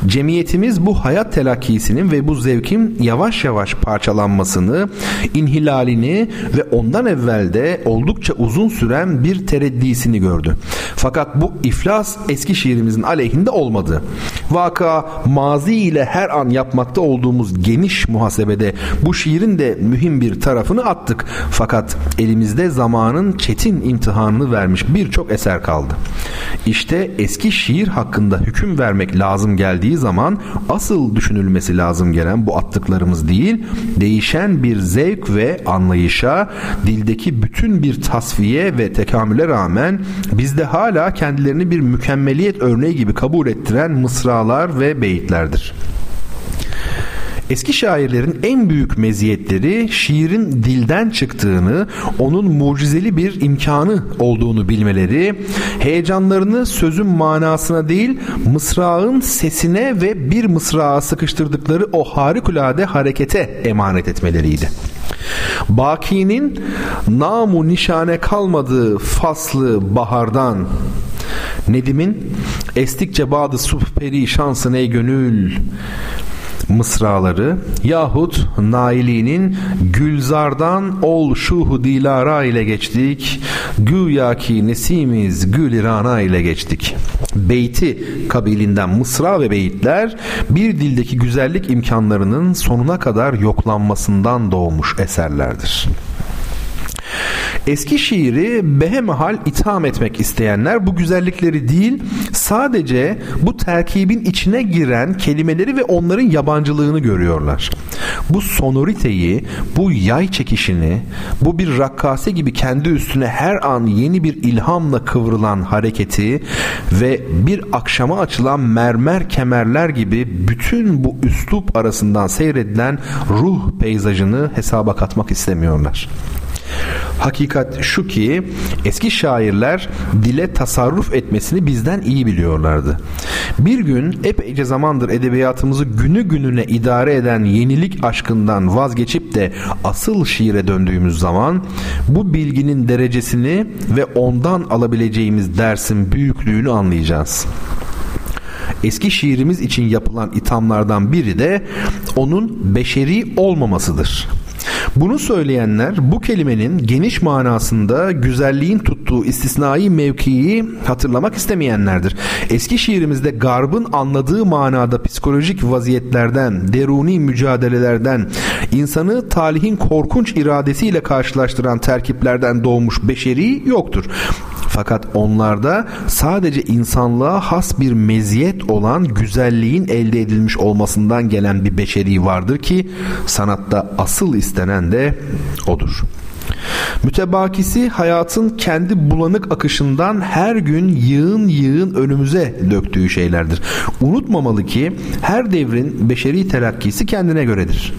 Cemiyetimiz bu hayat telakkisinin ve bu zevkin yavaş yavaş parçalanmasını, inhilalini ve ondan evvelde oldukça uzun süren bir tereddisini gördü. Fakat bu iflas eski şiirimizin aleyhinde olmadı. Vaka mazi ile her an yapmakta olduğumuz geniş muhasebede bu şiirin de mühim bir tarafını attık. Fakat elimizde zamanın çetin imtihanını vermiş birçok eser kaldı. İşte eski şiir hakkında hüküm vermek lazım geldiği zaman asıl düşünülmesi lazım gelen bu attıklarımız değil, değişen bir zevk ve anlayışa, dildeki bütün bir tasfiye ve tekamüle rağmen bizde hala kendilerini bir mükemmeliyet örneği gibi kabul ettiren mısralar ve beyitlerdir. Eski şairlerin en büyük meziyetleri şiirin dilden çıktığını, onun mucizeli bir imkanı olduğunu bilmeleri, heyecanlarını sözün manasına değil, mısrağın sesine ve bir mısrağa sıkıştırdıkları o harikulade harekete emanet etmeleriydi. Baki'nin namu nişane kalmadığı faslı bahardan Nedim'in estikçe bağdı subh perişansın ey gönül mısraları yahut Naili'nin Gülzar'dan ol şuhu dilara ile geçtik güya ki nesimiz gülirana ile geçtik beyti kabilinden mısra ve beyitler bir dildeki güzellik imkanlarının sonuna kadar yoklanmasından doğmuş eserlerdir. Eski şiiri behemahal itham etmek isteyenler bu güzellikleri değil sadece bu terkibin içine giren kelimeleri ve onların yabancılığını görüyorlar. Bu sonoriteyi, bu yay çekişini, bu bir rakkase gibi kendi üstüne her an yeni bir ilhamla kıvrılan hareketi ve bir akşama açılan mermer kemerler gibi bütün bu üslup arasından seyredilen ruh peyzajını hesaba katmak istemiyorlar. Hakikat şu ki eski şairler dile tasarruf etmesini bizden iyi biliyorlardı. Bir gün epeyce zamandır edebiyatımızı günü gününe idare eden yenilik aşkından vazgeçip de asıl şiire döndüğümüz zaman bu bilginin derecesini ve ondan alabileceğimiz dersin büyüklüğünü anlayacağız. Eski şiirimiz için yapılan ithamlardan biri de onun beşeri olmamasıdır. Bunu söyleyenler bu kelimenin geniş manasında güzelliğin tuttuğu istisnai mevkiyi hatırlamak istemeyenlerdir. Eski şiirimizde garbın anladığı manada psikolojik vaziyetlerden, deruni mücadelelerden, insanı talihin korkunç iradesiyle karşılaştıran terkiplerden doğmuş beşeri yoktur. Fakat onlarda sadece insanlığa has bir meziyet olan güzelliğin elde edilmiş olmasından gelen bir beşeri vardır ki sanatta asıl istenen de odur. Mütebakisi hayatın kendi bulanık akışından her gün yığın yığın önümüze döktüğü şeylerdir. Unutmamalı ki her devrin beşeri telakkisi kendine göredir.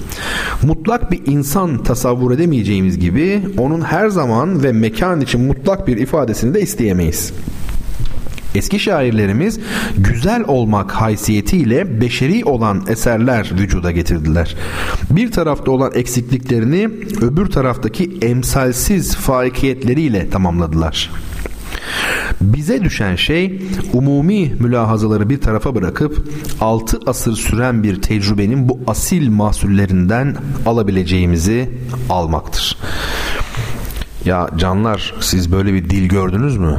Mutlak bir insan tasavvur edemeyeceğimiz gibi onun her zaman ve mekan için mutlak bir ifadesini de isteyemeyiz. Eski şairlerimiz güzel olmak haysiyetiyle beşeri olan eserler vücuda getirdiler. Bir tarafta olan eksikliklerini öbür taraftaki emsalsiz faikiyetleriyle tamamladılar. Bize düşen şey umumi mülahazaları bir tarafa bırakıp 6 asır süren bir tecrübenin bu asil mahsullerinden alabileceğimizi almaktır. Ya canlar siz böyle bir dil gördünüz mü?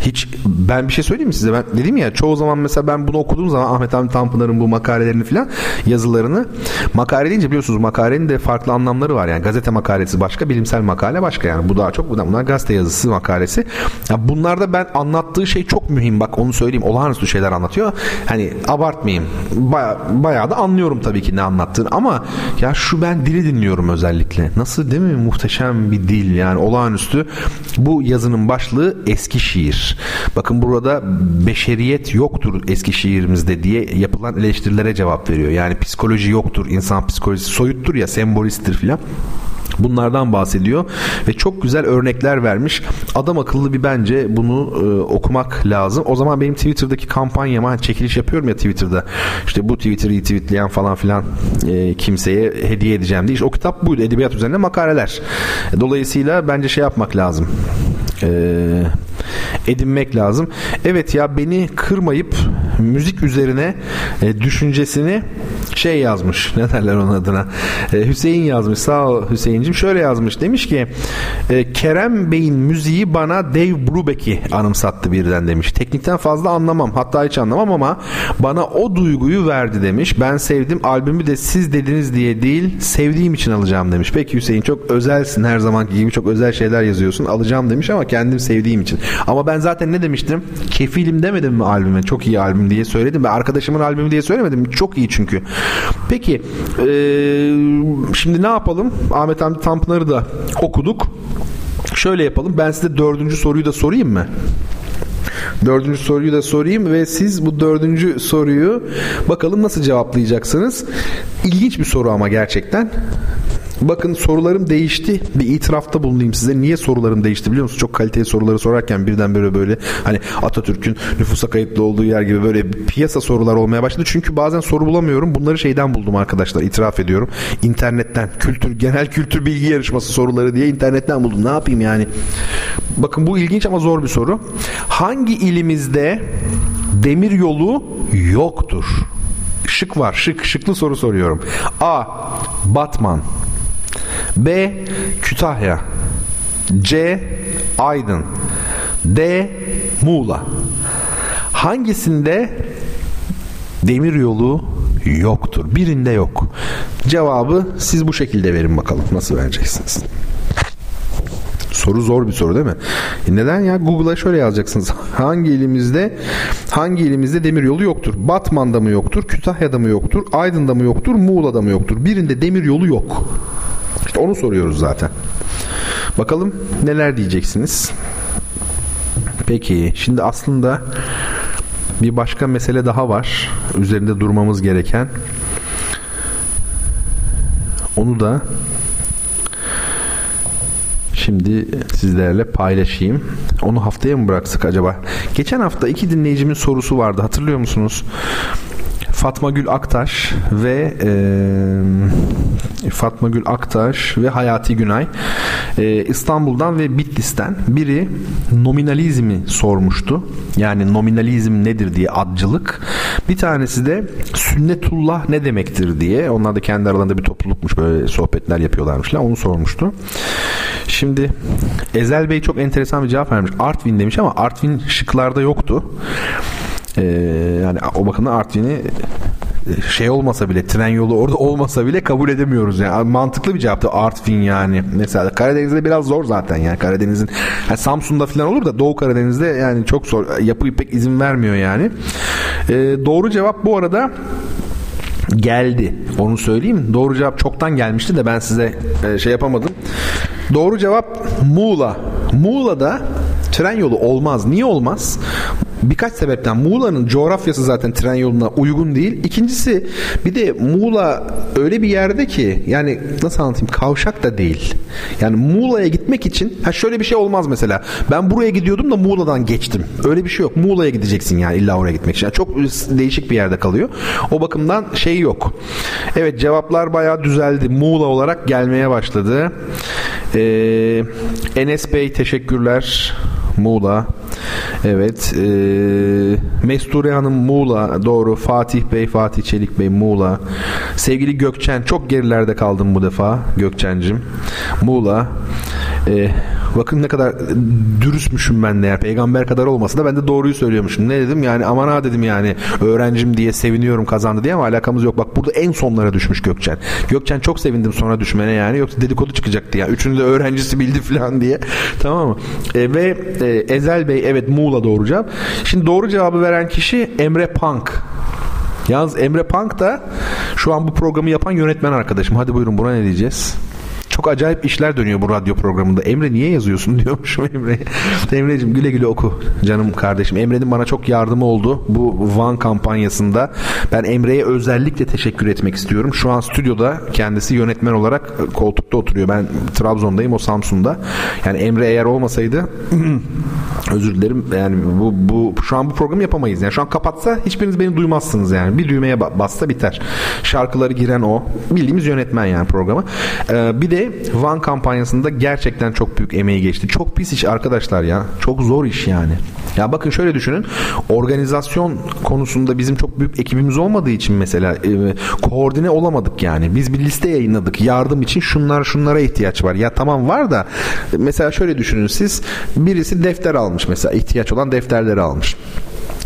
Hiç ben bir şey söyleyeyim mi size? Ben dedim ya çoğu zaman mesela ben bunu okuduğum zaman Ahmet Hamdi Tanpınar'ın bu makalelerini filan yazılarını makale deyince biliyorsunuz makalenin de farklı anlamları var. Yani gazete makalesi başka bilimsel makale başka. Yani bu daha çok bunlar gazete yazısı makalesi. Ya bunlarda ben anlattığı şey çok mühim. Bak onu söyleyeyim olağanüstü şeyler anlatıyor. Hani abartmayayım baya, bayağı da anlıyorum tabii ki ne anlattığını. Ama ya şu ben dili dinliyorum özellikle. Nasıl değil mi? Muhteşem bir dil yani olağanüstü. Bu yazının başlığı eski şiir Bakın burada beşeriyet yoktur eski şiirimizde diye yapılan eleştirilere cevap veriyor. Yani psikoloji yoktur, insan psikolojisi soyuttur ya, sembolisttir filan. Bunlardan bahsediyor ve çok güzel örnekler vermiş. Adam akıllı bir bence bunu e, okumak lazım. O zaman benim Twitter'daki kampanyama çekiliş yapıyorum ya Twitter'da. İşte bu Twitter'ı retweetleyen falan filan e, kimseye hediye edeceğim diye. İşte o kitap buydu. Edebiyat üzerine makaleler. Dolayısıyla bence şey yapmak lazım. Eee edinmek lazım. Evet ya beni kırmayıp müzik üzerine e, düşüncesini şey yazmış. Ne derler onun adına? E, Hüseyin yazmış. Sağ ol Hüseyin'cim. Şöyle yazmış. Demiş ki e, Kerem Bey'in müziği bana Dave Brubeck'i anımsattı birden demiş. Teknikten fazla anlamam. Hatta hiç anlamam ama bana o duyguyu verdi demiş. Ben sevdim. Albümü de siz dediniz diye değil sevdiğim için alacağım demiş. Peki Hüseyin çok özelsin her zamanki gibi çok özel şeyler yazıyorsun. Alacağım demiş ama kendim sevdiğim için. Ama ben zaten ne demiştim? Kefilim demedim mi albüme? Çok iyi albüm diye söyledim. Ve arkadaşımın albümü diye söylemedim. Çok iyi çünkü. Peki ee, şimdi ne yapalım? Ahmet Hamdi Tanpınar'ı da okuduk. Şöyle yapalım. Ben size dördüncü soruyu da sorayım mı? Dördüncü soruyu da sorayım ve siz bu dördüncü soruyu bakalım nasıl cevaplayacaksınız. İlginç bir soru ama gerçekten. Bakın sorularım değişti. Bir itirafta bulunayım size. Niye sorularım değişti biliyor musunuz? Çok kaliteli soruları sorarken birden böyle böyle hani Atatürk'ün nüfusa kayıtlı olduğu yer gibi böyle piyasa sorular olmaya başladı. Çünkü bazen soru bulamıyorum. Bunları şeyden buldum arkadaşlar. İtiraf ediyorum. İnternetten kültür genel kültür bilgi yarışması soruları diye internetten buldum. Ne yapayım yani? Bakın bu ilginç ama zor bir soru. Hangi ilimizde demir yolu yoktur? Şık var. Şık. Şıklı soru soruyorum. A. Batman B. Kütahya C. Aydın D. Muğla Hangisinde demir yolu yoktur? Birinde yok. Cevabı siz bu şekilde verin bakalım. Nasıl vereceksiniz? Soru zor bir soru değil mi? E neden ya? Google'a şöyle yazacaksınız. Hangi ilimizde hangi ilimizde demir yolu yoktur? Batman'da mı yoktur? Kütahya'da mı yoktur? Aydın'da mı yoktur? Muğla'da mı yoktur? Birinde demir yolu yok. Onu soruyoruz zaten. Bakalım neler diyeceksiniz. Peki şimdi aslında bir başka mesele daha var. Üzerinde durmamız gereken. Onu da şimdi sizlerle paylaşayım. Onu haftaya mı bıraksak acaba? Geçen hafta iki dinleyicimin sorusu vardı. Hatırlıyor musunuz? Fatma Gül Aktaş ve e, Fatma Gül Aktaş ve Hayati Günay e, İstanbul'dan ve Bitlis'ten biri nominalizmi sormuştu. Yani nominalizm nedir diye adcılık. Bir tanesi de sünnetullah ne demektir diye. Onlar da kendi aralarında bir toplulukmuş böyle sohbetler yapıyorlarmış. Onu sormuştu. Şimdi Ezel Bey çok enteresan bir cevap vermiş. Artvin demiş ama Artvin şıklarda yoktu. Ee, yani o bakımdan Artvin'i e, şey olmasa bile tren yolu orada olmasa bile kabul edemiyoruz yani mantıklı bir cevaptı Artvin yani mesela Karadeniz'de biraz zor zaten yani Karadeniz'in yani Samsun'da falan olur da Doğu Karadeniz'de yani çok zor yapı pek izin vermiyor yani ee, doğru cevap bu arada geldi. Onu söyleyeyim. Doğru cevap çoktan gelmişti de ben size e, şey yapamadım. Doğru cevap Muğla. Muğla'da tren yolu olmaz. Niye olmaz? Birkaç sebepten Muğla'nın coğrafyası zaten tren yoluna uygun değil. İkincisi bir de Muğla öyle bir yerde ki yani nasıl anlatayım kavşak da değil. Yani Muğla'ya gitmek için ha şöyle bir şey olmaz mesela. Ben buraya gidiyordum da Muğla'dan geçtim. Öyle bir şey yok. Muğla'ya gideceksin yani illa oraya gitmek için. Yani çok değişik bir yerde kalıyor. O bakımdan şey yok. Evet cevaplar bayağı düzeldi. Muğla olarak gelmeye başladı. Ee, Enes Bey teşekkürler. Muğla. Evet. E, Mesture Hanım Muğla. Doğru. Fatih Bey, Fatih Çelik Bey Muğla. Sevgili Gökçen. Çok gerilerde kaldım bu defa. Gökçencim. Muğla. E, bakın ne kadar dürüstmüşüm ben de ya. Peygamber kadar olmasa da ben de doğruyu söylüyormuşum. Ne dedim yani aman ha dedim yani öğrencim diye seviniyorum kazandı diye ama alakamız yok. Bak burada en sonlara düşmüş Gökçen. Gökçen çok sevindim sonra düşmene yani. Yoksa dedikodu çıkacaktı ya. Üçünü de öğrencisi bildi falan diye. Tamam mı? E, ve e, Ezel Bey evet Muğla doğru cevap. Şimdi doğru cevabı veren kişi Emre Punk. Yalnız Emre Punk da şu an bu programı yapan yönetmen arkadaşım. Hadi buyurun buna ne diyeceğiz? Çok acayip işler dönüyor bu radyo programında. Emre niye yazıyorsun diyormuşum Emre. Emre'cim güle güle oku canım kardeşim. Emre'nin bana çok yardımı oldu bu Van kampanyasında. Ben Emre'ye özellikle teşekkür etmek istiyorum. Şu an stüdyoda kendisi yönetmen olarak koltukta oturuyor. Ben Trabzon'dayım o Samsun'da. Yani Emre eğer olmasaydı özür dilerim yani bu, bu şu an bu programı yapamayız. Yani şu an kapatsa hiçbiriniz beni duymazsınız yani. Bir düğmeye bassa biter. Şarkıları giren o. Bildiğimiz yönetmen yani programı. Ee, bir de Ve Van kampanyasında gerçekten çok büyük emeği geçti. Çok pis iş arkadaşlar ya. Çok zor iş yani. Ya bakın şöyle düşünün. Organizasyon konusunda bizim çok büyük ekibimiz olmadığı için mesela e, koordine olamadık yani. Biz bir liste yayınladık. Yardım için şunlar şunlara ihtiyaç var. Ya tamam var da mesela şöyle düşünün siz birisi defter almış mesela ihtiyaç olan defterleri almış.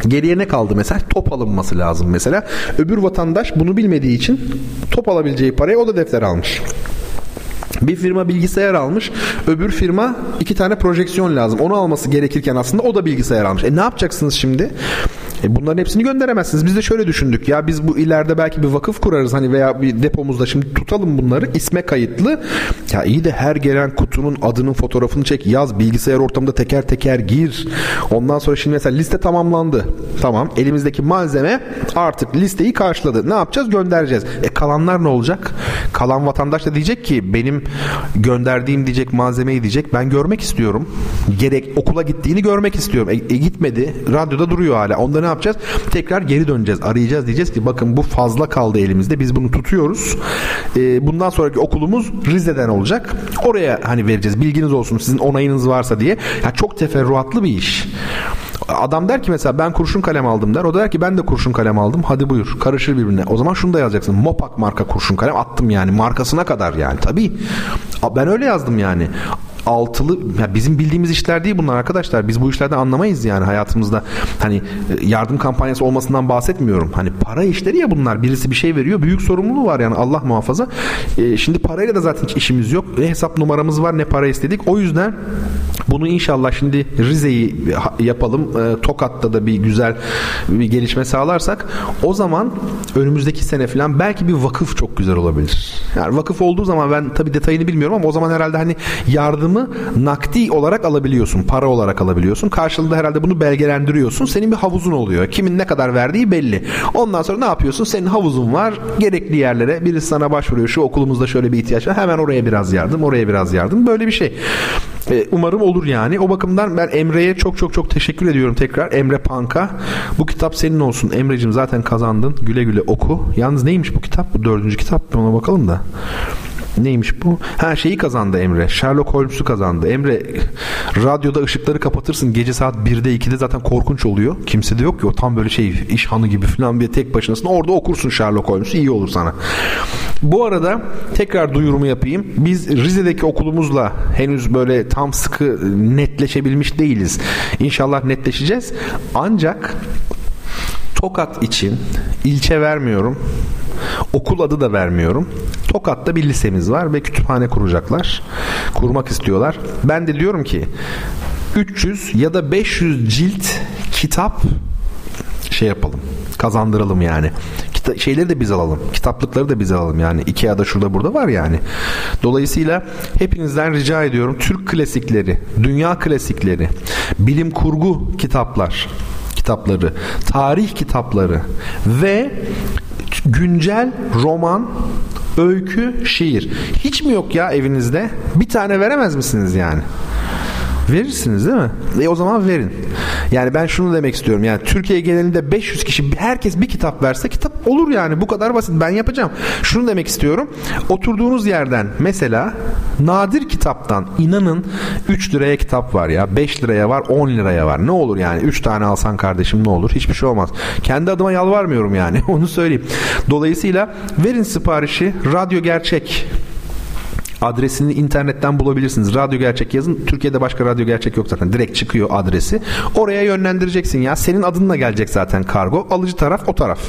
Geriye ne kaldı mesela? Top alınması lazım mesela. Öbür vatandaş bunu bilmediği için top alabileceği parayı o da defter almış. Bir firma bilgisayar almış. Öbür firma iki tane projeksiyon lazım. Onu alması gerekirken aslında o da bilgisayar almış. E ne yapacaksınız şimdi? E bunların hepsini gönderemezsiniz. Biz de şöyle düşündük. Ya biz bu ileride belki bir vakıf kurarız hani veya bir depomuzda şimdi tutalım bunları. isme kayıtlı. Ya iyi de her gelen kutunun adının fotoğrafını çek. Yaz bilgisayar ortamında teker teker gir. Ondan sonra şimdi mesela liste tamamlandı. Tamam. Elimizdeki malzeme artık listeyi karşıladı. Ne yapacağız? Göndereceğiz. E kalanlar ne olacak? Kalan vatandaş da diyecek ki benim gönderdiğim diyecek malzemeyi diyecek ben görmek istiyorum. Gerek okula gittiğini görmek istiyorum. E, e gitmedi. Radyoda duruyor hala. Onda ne yapacağız? Tekrar geri döneceğiz. Arayacağız diyeceğiz ki bakın bu fazla kaldı elimizde. Biz bunu tutuyoruz. E, bundan sonraki okulumuz Rize'den olacak. Oraya hani vereceğiz. Bilginiz olsun sizin onayınız varsa diye. Ya çok teferruatlı bir iş. Adam der ki mesela ben kurşun kalem aldım der. O da der ki ben de kurşun kalem aldım. Hadi buyur. Karışır birbirine. O zaman şunu da yazacaksın. Mopak marka kurşun kalem attım yani. Markasına kadar yani. Tabii. Ben öyle yazdım yani altılı ya bizim bildiğimiz işler değil bunlar arkadaşlar. Biz bu işlerden anlamayız yani hayatımızda. Hani e, yardım kampanyası olmasından bahsetmiyorum. Hani para işleri ya bunlar. Birisi bir şey veriyor. Büyük sorumluluğu var yani Allah muhafaza. E, şimdi parayla da zaten hiç işimiz yok. Ne hesap numaramız var ne para istedik. O yüzden bunu inşallah şimdi Rize'yi yapalım. E, Tokat'ta da bir güzel bir gelişme sağlarsak o zaman önümüzdeki sene falan belki bir vakıf çok güzel olabilir. Yani vakıf olduğu zaman ben tabii detayını bilmiyorum ama o zaman herhalde hani yardım yardımı nakdi olarak alabiliyorsun. Para olarak alabiliyorsun. Karşılığında herhalde bunu belgelendiriyorsun. Senin bir havuzun oluyor. Kimin ne kadar verdiği belli. Ondan sonra ne yapıyorsun? Senin havuzun var. Gerekli yerlere birisi sana başvuruyor. Şu okulumuzda şöyle bir ihtiyaç var. Hemen oraya biraz yardım, oraya biraz yardım. Böyle bir şey. E, umarım olur yani. O bakımdan ben Emre'ye çok çok çok teşekkür ediyorum tekrar. Emre Panka. Bu kitap senin olsun. Emre'cim zaten kazandın. Güle güle oku. Yalnız neymiş bu kitap? Bu dördüncü kitap. Ona bakalım da. Neymiş bu? Ha şeyi kazandı Emre. Sherlock Holmes'u kazandı. Emre radyoda ışıkları kapatırsın. Gece saat 1'de 2'de zaten korkunç oluyor. Kimse de yok ki o tam böyle şey iş hanı gibi falan bir tek başınasın. Orada okursun Sherlock Holmes'u iyi olur sana. Bu arada tekrar duyurumu yapayım. Biz Rize'deki okulumuzla henüz böyle tam sıkı netleşebilmiş değiliz. İnşallah netleşeceğiz. Ancak Tokat için ilçe vermiyorum. Okul adı da vermiyorum. Tokat'ta bir lisemiz var ve kütüphane kuracaklar. Kurmak istiyorlar. Ben de diyorum ki 300 ya da 500 cilt kitap şey yapalım. Kazandıralım yani. Kita- şeyleri de biz alalım. Kitaplıkları da biz alalım yani. Ikea'da şurada burada var yani. Dolayısıyla hepinizden rica ediyorum. Türk klasikleri, dünya klasikleri, bilim kurgu kitaplar kitapları, tarih kitapları ve güncel roman, öykü, şiir. Hiç mi yok ya evinizde? Bir tane veremez misiniz yani? Verirsiniz değil mi? E o zaman verin. Yani ben şunu demek istiyorum. Yani Türkiye genelinde 500 kişi herkes bir kitap verse kitap olur yani. Bu kadar basit. Ben yapacağım. Şunu demek istiyorum. Oturduğunuz yerden mesela nadir kitaptan inanın 3 liraya kitap var ya. 5 liraya var 10 liraya var. Ne olur yani 3 tane alsan kardeşim ne olur? Hiçbir şey olmaz. Kendi adıma yalvarmıyorum yani. Onu söyleyeyim. Dolayısıyla verin siparişi. Radyo Gerçek Adresini internetten bulabilirsiniz. Radyo Gerçek yazın. Türkiye'de başka Radyo Gerçek yok zaten. Direkt çıkıyor adresi. Oraya yönlendireceksin ya. Senin adınla gelecek zaten kargo. Alıcı taraf o taraf.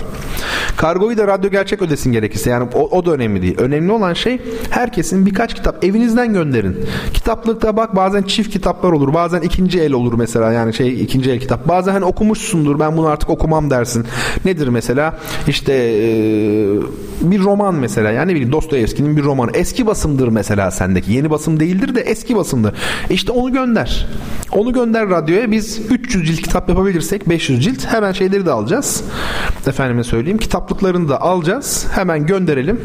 Kargoyu da Radyo Gerçek ödesin gerekirse. Yani o, o da önemli değil. Önemli olan şey herkesin birkaç kitap evinizden gönderin. Kitaplıkta bak bazen çift kitaplar olur. Bazen ikinci el olur mesela. Yani şey ikinci el kitap. Bazen hani okumuşsundur. Ben bunu artık okumam dersin. Nedir mesela? İşte bir roman mesela. Yani bileyim Dostoyevski'nin bir romanı. Eski basımdır mesela sendeki. Yeni basım değildir de eski basımdır. İşte onu gönder. Onu gönder radyoya. Biz 300 cilt kitap yapabilirsek 500 cilt hemen şeyleri de alacağız. Efendime söyleyeyim. Kitaplıklarını da alacağız. Hemen gönderelim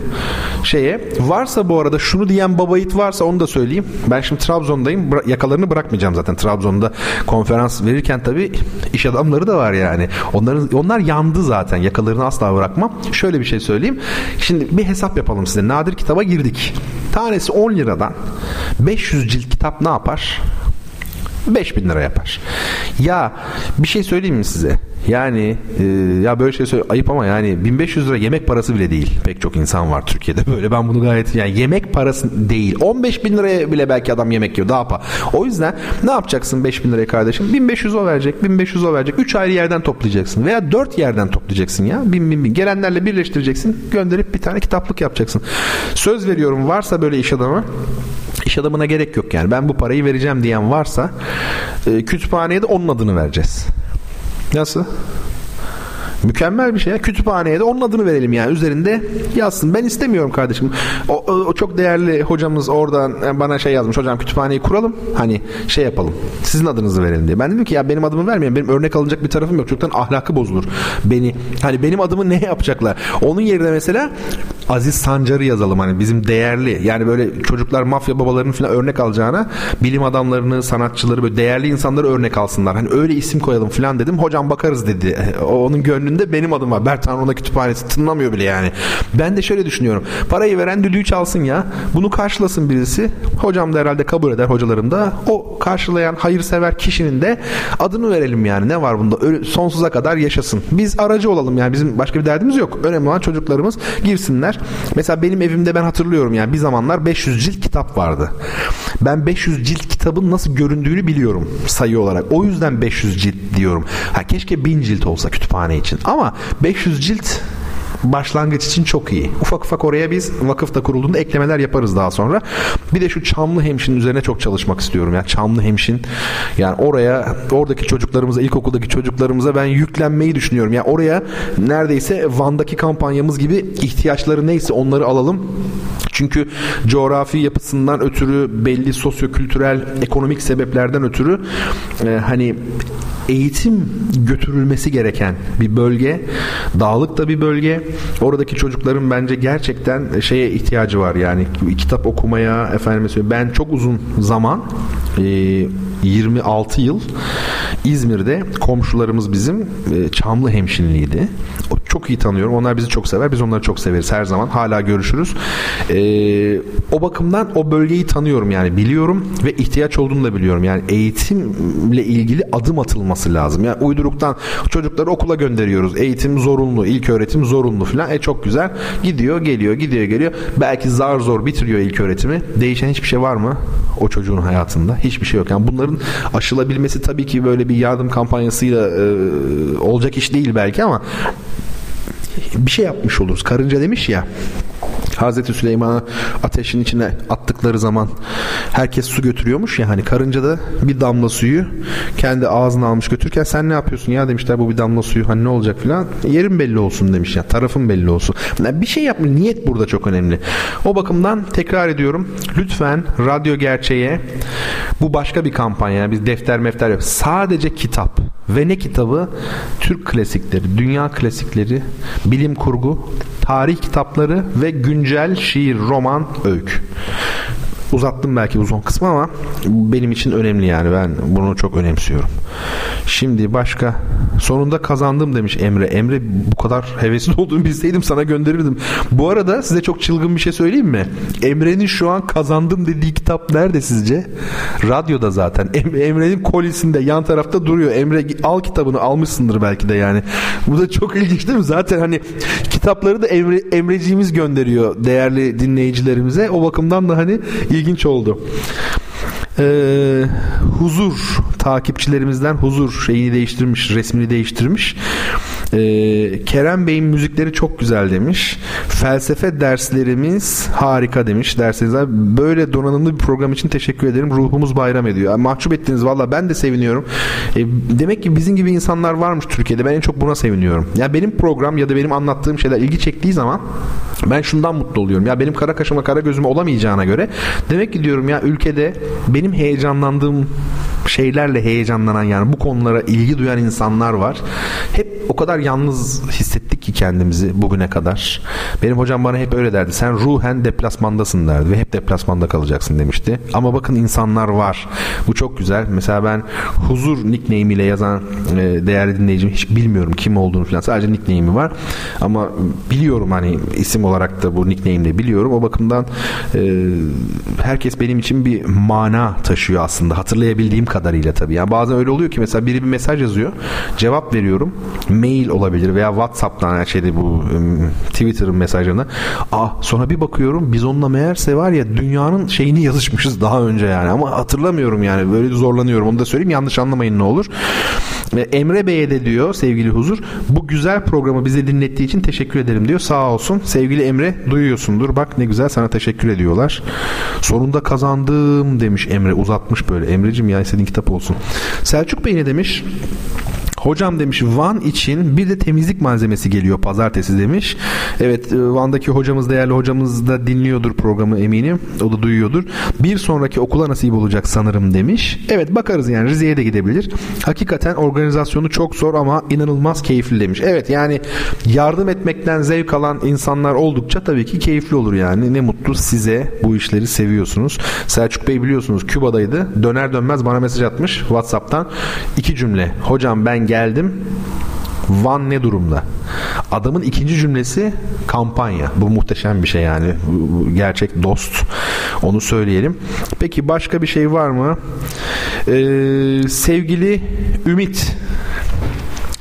şeye. Varsa bu arada şunu diyen baba yiğit varsa onu da söyleyeyim. Ben şimdi Trabzon'dayım. Yakalarını bırakmayacağım zaten. Trabzon'da konferans verirken tabii iş adamları da var yani. Onların onlar yandı zaten. Yakalarını asla bırakmam. Şöyle bir şey söyleyeyim. Şimdi bir hesap yapalım size. Nadir kitaba girdik. Tanesi 10 liradan 500 cilt kitap ne yapar? 5000 lira yapar. Ya bir şey söyleyeyim mi size? Yani e, ya böyle şey söyle ayıp ama yani 1500 lira yemek parası bile değil. Pek çok insan var Türkiye'de böyle. Ben bunu gayet yani yemek parası değil. 15 bin liraya bile belki adam yemek yiyor. Daha pa. O yüzden ne yapacaksın 5000 liraya kardeşim? 1500 o verecek, 1500 o verecek. 3 ayrı yerden toplayacaksın veya 4 yerden toplayacaksın ya. Bin bin bin. Gelenlerle birleştireceksin. Gönderip bir tane kitaplık yapacaksın. Söz veriyorum varsa böyle iş adamı İş adamına gerek yok yani. Ben bu parayı vereceğim diyen varsa e, kütüphaneye de onun adını vereceğiz. Nasıl? Mükemmel bir şey. Kütüphaneye de onun adını verelim yani. Üzerinde yazsın. Ben istemiyorum kardeşim. O, o, o çok değerli hocamız oradan bana şey yazmış. Hocam kütüphaneyi kuralım. Hani şey yapalım. Sizin adınızı verelim diye. Ben dedim ki ya benim adımı vermeyin. Benim örnek alınacak bir tarafım yok. Çoktan ahlakı bozulur. Beni hani benim adımı ne yapacaklar? Onun yerine mesela Aziz Sancar'ı yazalım hani bizim değerli yani böyle çocuklar mafya babalarının falan örnek alacağına bilim adamlarını, sanatçıları böyle değerli insanları örnek alsınlar. Hani öyle isim koyalım falan dedim. Hocam bakarız dedi. Onun gönlünde benim adım var. Bertan Rona kütüphanesi tınlamıyor bile yani. Ben de şöyle düşünüyorum. Parayı veren düdüğü çalsın ya. Bunu karşılasın birisi. Hocam da herhalde kabul eder hocalarım da. O karşılayan hayırsever kişinin de adını verelim yani. Ne var bunda? Öyle sonsuza kadar yaşasın. Biz aracı olalım yani. Bizim başka bir derdimiz yok. Önemli olan çocuklarımız girsinler. Mesela benim evimde ben hatırlıyorum yani bir zamanlar 500 cilt kitap vardı. Ben 500 cilt kitabın nasıl göründüğünü biliyorum sayı olarak. O yüzden 500 cilt diyorum. Ha keşke 1000 cilt olsa kütüphane için. Ama 500 cilt başlangıç için çok iyi. Ufak ufak oraya biz vakıfta kurulduğunda eklemeler yaparız daha sonra. Bir de şu Çamlı Hemşin üzerine çok çalışmak istiyorum. Yani Çamlı Hemşin yani oraya oradaki çocuklarımıza ilkokuldaki çocuklarımıza ben yüklenmeyi düşünüyorum. Yani oraya neredeyse Van'daki kampanyamız gibi ihtiyaçları neyse onları alalım. Çünkü coğrafi yapısından ötürü belli sosyokültürel ekonomik sebeplerden ötürü e, hani eğitim götürülmesi gereken bir bölge. Dağlık da bir bölge. Oradaki çocukların bence gerçekten şeye ihtiyacı var yani kitap okumaya efendim. Ben çok uzun zaman e, 26 yıl İzmir'de komşularımız bizim e, Çamlı hemşinliydi. O çok iyi tanıyorum. Onlar bizi çok sever. Biz onları çok severiz her zaman. Hala görüşürüz. E, o bakımdan o bölgeyi tanıyorum yani biliyorum ve ihtiyaç olduğunu da biliyorum. Yani eğitimle ilgili adım atılması lazım. Yani uyduruktan çocukları okula gönderiyoruz. Eğitim zorunlu, ilk öğretim zorunlu falan. E çok güzel. Gidiyor, geliyor, gidiyor, geliyor. Belki zar zor bitiriyor ilk öğretimi. Değişen hiçbir şey var mı o çocuğun hayatında? Hiçbir şey yok. Yani bunların aşılabilmesi tabii ki böyle bir yardım kampanyasıyla e, olacak iş değil belki ama bir şey yapmış oluruz. Karınca demiş ya Hazreti Süleyman'ı ateşin içine attıkları zaman herkes su götürüyormuş ya hani karınca da bir damla suyu kendi ağzına almış götürürken sen ne yapıyorsun ya demişler bu bir damla suyu hani ne olacak filan yerin belli olsun demiş ya tarafın belli olsun. Yani bir şey yapma niyet burada çok önemli. O bakımdan tekrar ediyorum lütfen radyo gerçeğe bu başka bir kampanya biz defter mefter yok. Sadece kitap ve ne kitabı? Türk klasikleri, dünya klasikleri, bilim kurgu, tarih kitapları ve güncel şiir, roman, öykü. Uzattım belki bu son kısmı ama benim için önemli yani ben bunu çok önemsiyorum. Şimdi başka sonunda kazandım demiş Emre. Emre bu kadar hevesli olduğunu bilseydim sana gönderirdim. Bu arada size çok çılgın bir şey söyleyeyim mi? Emre'nin şu an kazandım dediği kitap nerede sizce? Radyoda zaten. Emre'nin kolisinde yan tarafta duruyor. Emre al kitabını almışsındır belki de yani. Bu da çok ilginç değil mi? Zaten hani kitapları da Emre, Emreciğimiz gönderiyor değerli dinleyicilerimize. O bakımdan da hani ilginç oldu. Ee, huzur takipçilerimizden huzur şeyini değiştirmiş resmini değiştirmiş ee, Kerem Bey'in müzikleri çok güzel demiş. Felsefe derslerimiz harika demiş. Derslerinizden böyle donanımlı bir program için teşekkür ederim. Ruhumuz bayram ediyor. Mahcup ettiniz. Valla ben de seviniyorum. Ee, demek ki bizim gibi insanlar varmış Türkiye'de. Ben en çok buna seviniyorum. Ya yani benim program ya da benim anlattığım şeyler ilgi çektiği zaman ben şundan mutlu oluyorum. Ya benim kara kaşıma kara gözüme olamayacağına göre demek ki diyorum ya ülkede benim heyecanlandığım şeylerle heyecanlanan yani bu konulara ilgi duyan insanlar var. Hep o kadar yalnız hissettik ki kendimizi bugüne kadar. Benim hocam bana hep öyle derdi. Sen ruhen deplasmandasın derdi ve hep deplasmanda kalacaksın demişti. Ama bakın insanlar var. Bu çok güzel. Mesela ben huzur nickname ile yazan e, değerli dinleyicim hiç bilmiyorum kim olduğunu falan. Sadece nickname'i var. Ama biliyorum hani isim olarak da bu nickname'de biliyorum. O bakımdan e, herkes benim için bir mana taşıyor aslında. Hatırlayabildiğim kadarıyla tabii. Yani bazen öyle oluyor ki mesela biri bir mesaj yazıyor. Cevap veriyorum. Mail olabilir veya WhatsApp'tan her şeyde bu Twitter'ın mesajlarına. Ah sonra bir bakıyorum biz onunla meğerse var ya dünyanın şeyini yazışmışız daha önce yani ama hatırlamıyorum yani böyle zorlanıyorum onu da söyleyeyim yanlış anlamayın ne olur. Emre Bey'e de diyor sevgili Huzur bu güzel programı bize dinlettiği için teşekkür ederim diyor. Sağ olsun. Sevgili Emre duyuyorsundur. Bak ne güzel sana teşekkür ediyorlar. Sonunda kazandım demiş Emre uzatmış böyle. Emre'cim ya istediğin kitap olsun. Selçuk Bey ne demiş? Hocam demiş Van için bir de temizlik malzemesi geliyor pazartesi demiş. Evet e, Van'daki hocamız değerli hocamız da dinliyordur programı eminim. O da duyuyordur. Bir sonraki okula nasip olacak sanırım demiş. Evet bakarız yani Rize'ye de gidebilir. Hakikaten organizasyonu çok zor ama inanılmaz keyifli demiş. Evet yani yardım etmekten zevk alan insanlar oldukça tabii ki keyifli olur yani. Ne mutlu size bu işleri seviyorsunuz. Selçuk Bey biliyorsunuz Küba'daydı. Döner dönmez bana mesaj atmış WhatsApp'tan. iki cümle. Hocam ben geldim. Van ne durumda? Adamın ikinci cümlesi kampanya. Bu muhteşem bir şey yani. Gerçek dost. Onu söyleyelim. Peki başka bir şey var mı? Ee, sevgili Ümit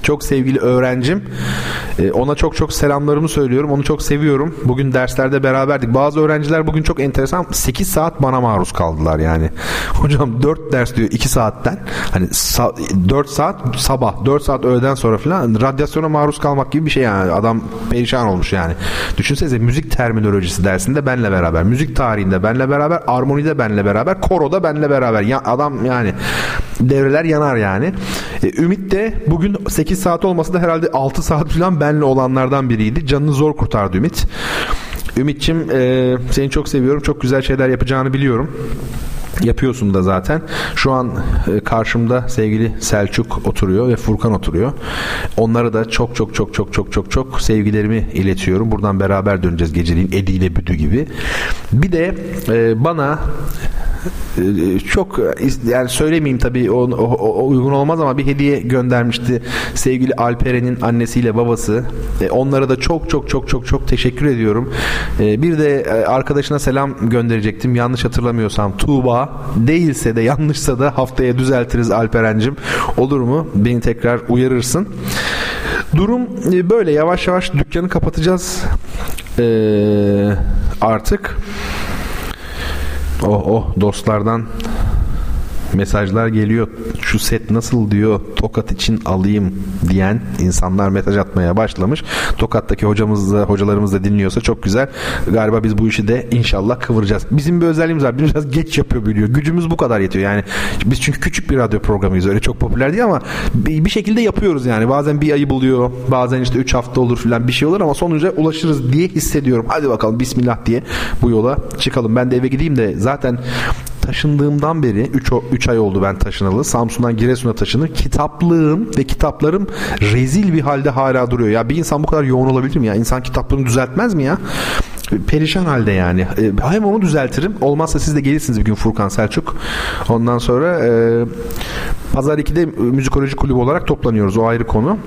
çok sevgili öğrencim. Ee, ona çok çok selamlarımı söylüyorum. Onu çok seviyorum. Bugün derslerde beraberdik. Bazı öğrenciler bugün çok enteresan 8 saat bana maruz kaldılar yani. Hocam 4 ders diyor 2 saatten. Hani 4 saat sabah 4 saat öğleden sonra falan radyasyona maruz kalmak gibi bir şey yani. Adam perişan olmuş yani. Düşünsenize müzik terminolojisi dersinde benle beraber. Müzik tarihinde benle beraber. Armonide benle beraber. Koroda benle beraber. Ya adam yani devreler yanar yani. E, Ümit de bugün 8 saat olmasa da herhalde 6 saat falan benle olanlardan biriydi. Canını zor kurtardı Ümit. Ümitçim e, seni çok seviyorum. Çok güzel şeyler yapacağını biliyorum. Yapıyorsun da zaten. Şu an e, karşımda sevgili Selçuk oturuyor ve Furkan oturuyor. Onlara da çok çok çok çok çok çok çok sevgilerimi iletiyorum. Buradan beraber döneceğiz geceliğin Edi ile Büdü gibi. Bir de e, bana çok yani söylemeyeyim tabii o, o, o uygun olmaz ama bir hediye göndermişti sevgili Alperen'in annesiyle babası. E, onlara da çok çok çok çok çok teşekkür ediyorum. E, bir de e, arkadaşına selam gönderecektim. Yanlış hatırlamıyorsam Tuğba değilse de yanlışsa da haftaya düzeltiriz Alperen'cim. Olur mu? Beni tekrar uyarırsın. Durum e, böyle yavaş yavaş dükkanı kapatacağız. Ee, artık Oh oh dostlardan mesajlar geliyor. Şu set nasıl diyor Tokat için alayım diyen insanlar mesaj atmaya başlamış. Tokat'taki hocamız da hocalarımız da dinliyorsa çok güzel. Galiba biz bu işi de inşallah kıvıracağız. Bizim bir özelliğimiz var. Biraz geç yapıyor biliyor. Gücümüz bu kadar yetiyor. Yani biz çünkü küçük bir radyo programıyız. Öyle çok popüler değil ama bir şekilde yapıyoruz yani. Bazen bir ayı buluyor. Bazen işte 3 hafta olur falan bir şey olur ama sonuca ulaşırız diye hissediyorum. Hadi bakalım bismillah diye bu yola çıkalım. Ben de eve gideyim de zaten taşındığımdan beri 3 3 ay oldu ben taşınalı. Samsun'dan Giresun'a taşınır. Kitaplığım ve kitaplarım rezil bir halde hala duruyor. Ya bir insan bu kadar yoğun olabilir mi ya? İnsan kitaplarını düzeltmez mi ya? perişan halde yani. E, hem onu düzeltirim. Olmazsa siz de gelirsiniz bir gün Furkan Selçuk. Ondan sonra e, Pazar 2'de müzikoloji kulübü olarak toplanıyoruz. O ayrı konu.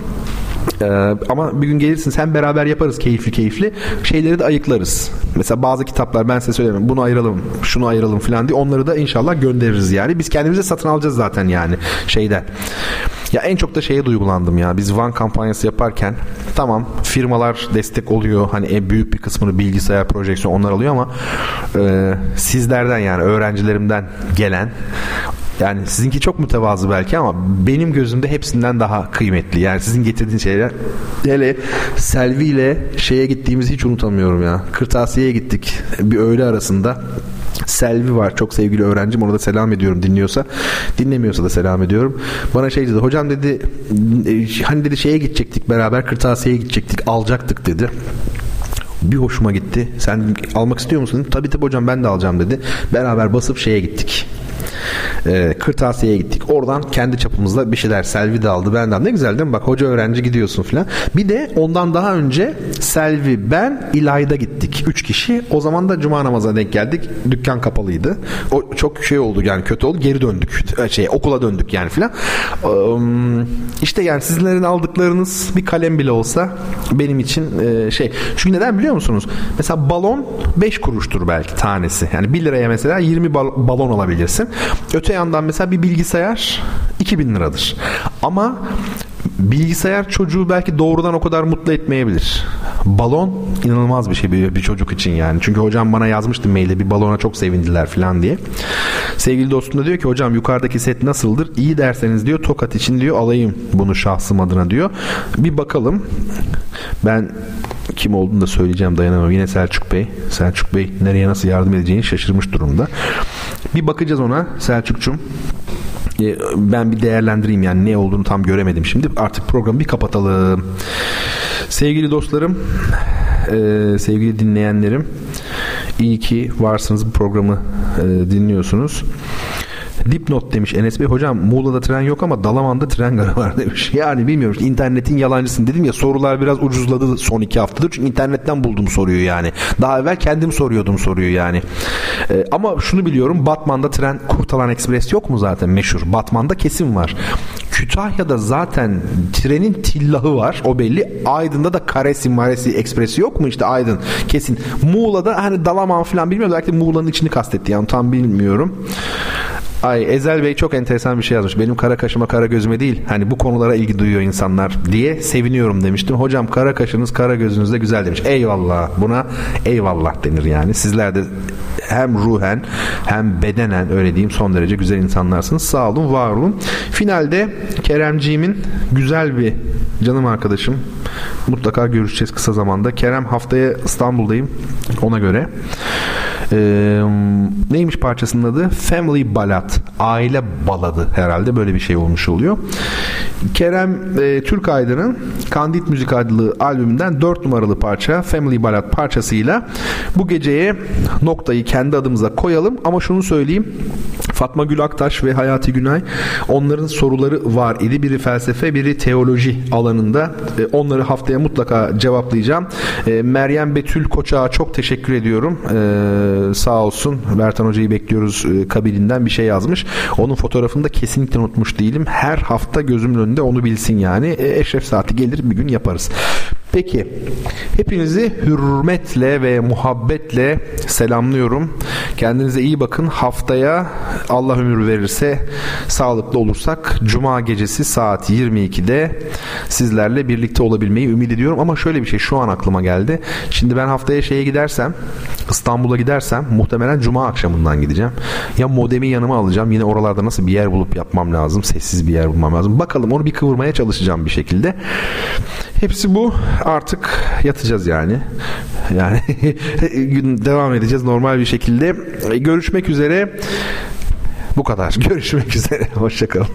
Ee, ama bir gün gelirsin hem beraber yaparız keyifli keyifli. Şeyleri de ayıklarız. Mesela bazı kitaplar ben size söyleyeyim bunu ayıralım, şunu ayıralım falan diye onları da inşallah göndeririz yani. Biz kendimize satın alacağız zaten yani şeyden. Ya en çok da şeye duygulandım ya. Biz Van kampanyası yaparken tamam firmalar destek oluyor. Hani en büyük bir kısmını bilgisayar, projeksiyon onlar alıyor ama e, sizlerden yani öğrencilerimden gelen yani sizinki çok mütevazı belki ama benim gözümde hepsinden daha kıymetli. Yani sizin getirdiğiniz şeyler. Hele Selvi ile şeye gittiğimizi hiç unutamıyorum ya. Kırtasiye'ye gittik bir öğle arasında. Selvi var çok sevgili öğrencim ona da selam ediyorum dinliyorsa. Dinlemiyorsa da selam ediyorum. Bana şey dedi hocam dedi hani dedi şeye gidecektik beraber kırtasiyeye gidecektik alacaktık dedi. Bir hoşuma gitti. Sen almak istiyor musun? Tabii tabii hocam ben de alacağım dedi. Beraber basıp şeye gittik e, kırtasiyeye gittik. Oradan kendi çapımızda bir şeyler Selvi de aldı ben de aldım. Ne güzel değil mi? Bak hoca öğrenci gidiyorsun falan. Bir de ondan daha önce Selvi ben İlayda gittik. Üç kişi. O zaman da cuma namazına denk geldik. Dükkan kapalıydı. O çok şey oldu yani kötü oldu. Geri döndük. Şey okula döndük yani filan. Um, işte yani sizlerin aldıklarınız bir kalem bile olsa benim için e, şey. Çünkü neden biliyor musunuz? Mesela balon 5 kuruştur belki tanesi. Yani 1 liraya mesela 20 bal- balon alabilirsin. Öte yandan mesela bir bilgisayar 2000 liradır. Ama bilgisayar çocuğu belki doğrudan o kadar mutlu etmeyebilir. Balon inanılmaz bir şey bir, bir çocuk için yani. Çünkü hocam bana yazmıştı mailde bir balona çok sevindiler falan diye. Sevgili dostum da diyor ki hocam yukarıdaki set nasıldır? İyi derseniz diyor tokat için diyor alayım bunu şahsım adına diyor. Bir bakalım. Ben kim olduğunu da söyleyeceğim dayanamam. Yine Selçuk Bey. Selçuk Bey nereye nasıl yardım edeceğini şaşırmış durumda. Bir bakacağız ona Selçuk'cum. E, ben bir değerlendireyim yani ne olduğunu tam göremedim şimdi. Artık programı bir kapatalım. Sevgili dostlarım, e, sevgili dinleyenlerim, iyi ki varsınız bu programı e, dinliyorsunuz. Dipnot demiş Enes Bey. Hocam Muğla'da tren yok ama Dalaman'da tren garı var demiş. Yani bilmiyorum. internetin yalancısın dedim ya sorular biraz ucuzladı son iki haftadır. Çünkü internetten buldum soruyu yani. Daha evvel kendim soruyordum soruyu yani. Ee, ama şunu biliyorum. Batman'da tren Kurtalan Ekspres yok mu zaten meşhur? Batman'da kesin var. Kütahya'da zaten trenin tillahı var. O belli. Aydın'da da Karesi Maresi Ekspresi yok mu işte Aydın kesin. Muğla'da hani Dalaman falan bilmiyorum. Belki Muğla'nın içini kastetti. Yani tam bilmiyorum. Ay Ezel Bey çok enteresan bir şey yazmış. Benim kara kaşıma kara gözüme değil. Hani bu konulara ilgi duyuyor insanlar diye seviniyorum demiştim. Hocam kara kaşınız kara gözünüz de güzel demiş. Eyvallah. Buna eyvallah denir yani. Sizler de hem ruhen hem bedenen öyle diyeyim son derece güzel insanlarsınız. Sağ olun, var olun. Finalde Keremciğimin güzel bir canım arkadaşım. Mutlaka görüşeceğiz kısa zamanda. Kerem haftaya İstanbul'dayım. Ona göre. Ee, neymiş parçasının adı? Family Ballad. Aile baladı herhalde böyle bir şey olmuş oluyor. Kerem e, Türk Aydın'ın Kandit Müzik adlı albümünden 4 numaralı parça Family Ballad parçasıyla bu geceye noktayı kendi adımıza koyalım ama şunu söyleyeyim Fatma Gül Aktaş ve Hayati Günay onların soruları var idi. Biri felsefe, biri teoloji alanında. E, onları haftaya mutlaka cevaplayacağım. E, Meryem Betül Koçak'a çok teşekkür ediyorum. E, sağ olsun. Bertan Hoca'yı bekliyoruz kabilinden bir şey yazmış. Onun fotoğrafını da kesinlikle unutmuş değilim. Her hafta gözümün önünde onu bilsin yani. Eşref saati gelir bir gün yaparız. Peki hepinizi hürmetle ve muhabbetle selamlıyorum. Kendinize iyi bakın. Haftaya Allah ömür verirse sağlıklı olursak Cuma gecesi saat 22'de sizlerle birlikte olabilmeyi ümit ediyorum. Ama şöyle bir şey şu an aklıma geldi. Şimdi ben haftaya şeye gidersem İstanbul'a gidersem muhtemelen Cuma akşamından gideceğim. Ya modemi yanıma alacağım. Yine oralarda nasıl bir yer bulup yapmam lazım. Sessiz bir yer bulmam lazım. Bakalım onu bir kıvırmaya çalışacağım bir şekilde. Hepsi bu. Artık yatacağız yani. Yani devam edeceğiz normal bir şekilde. Görüşmek üzere. Bu kadar. Görüşmek üzere. Hoşçakalın.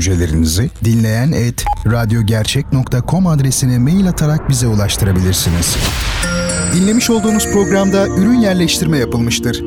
Düşüncelerinizi dinleyen et radyogercek.com adresine mail atarak bize ulaştırabilirsiniz. Dinlemiş olduğunuz programda ürün yerleştirme yapılmıştır.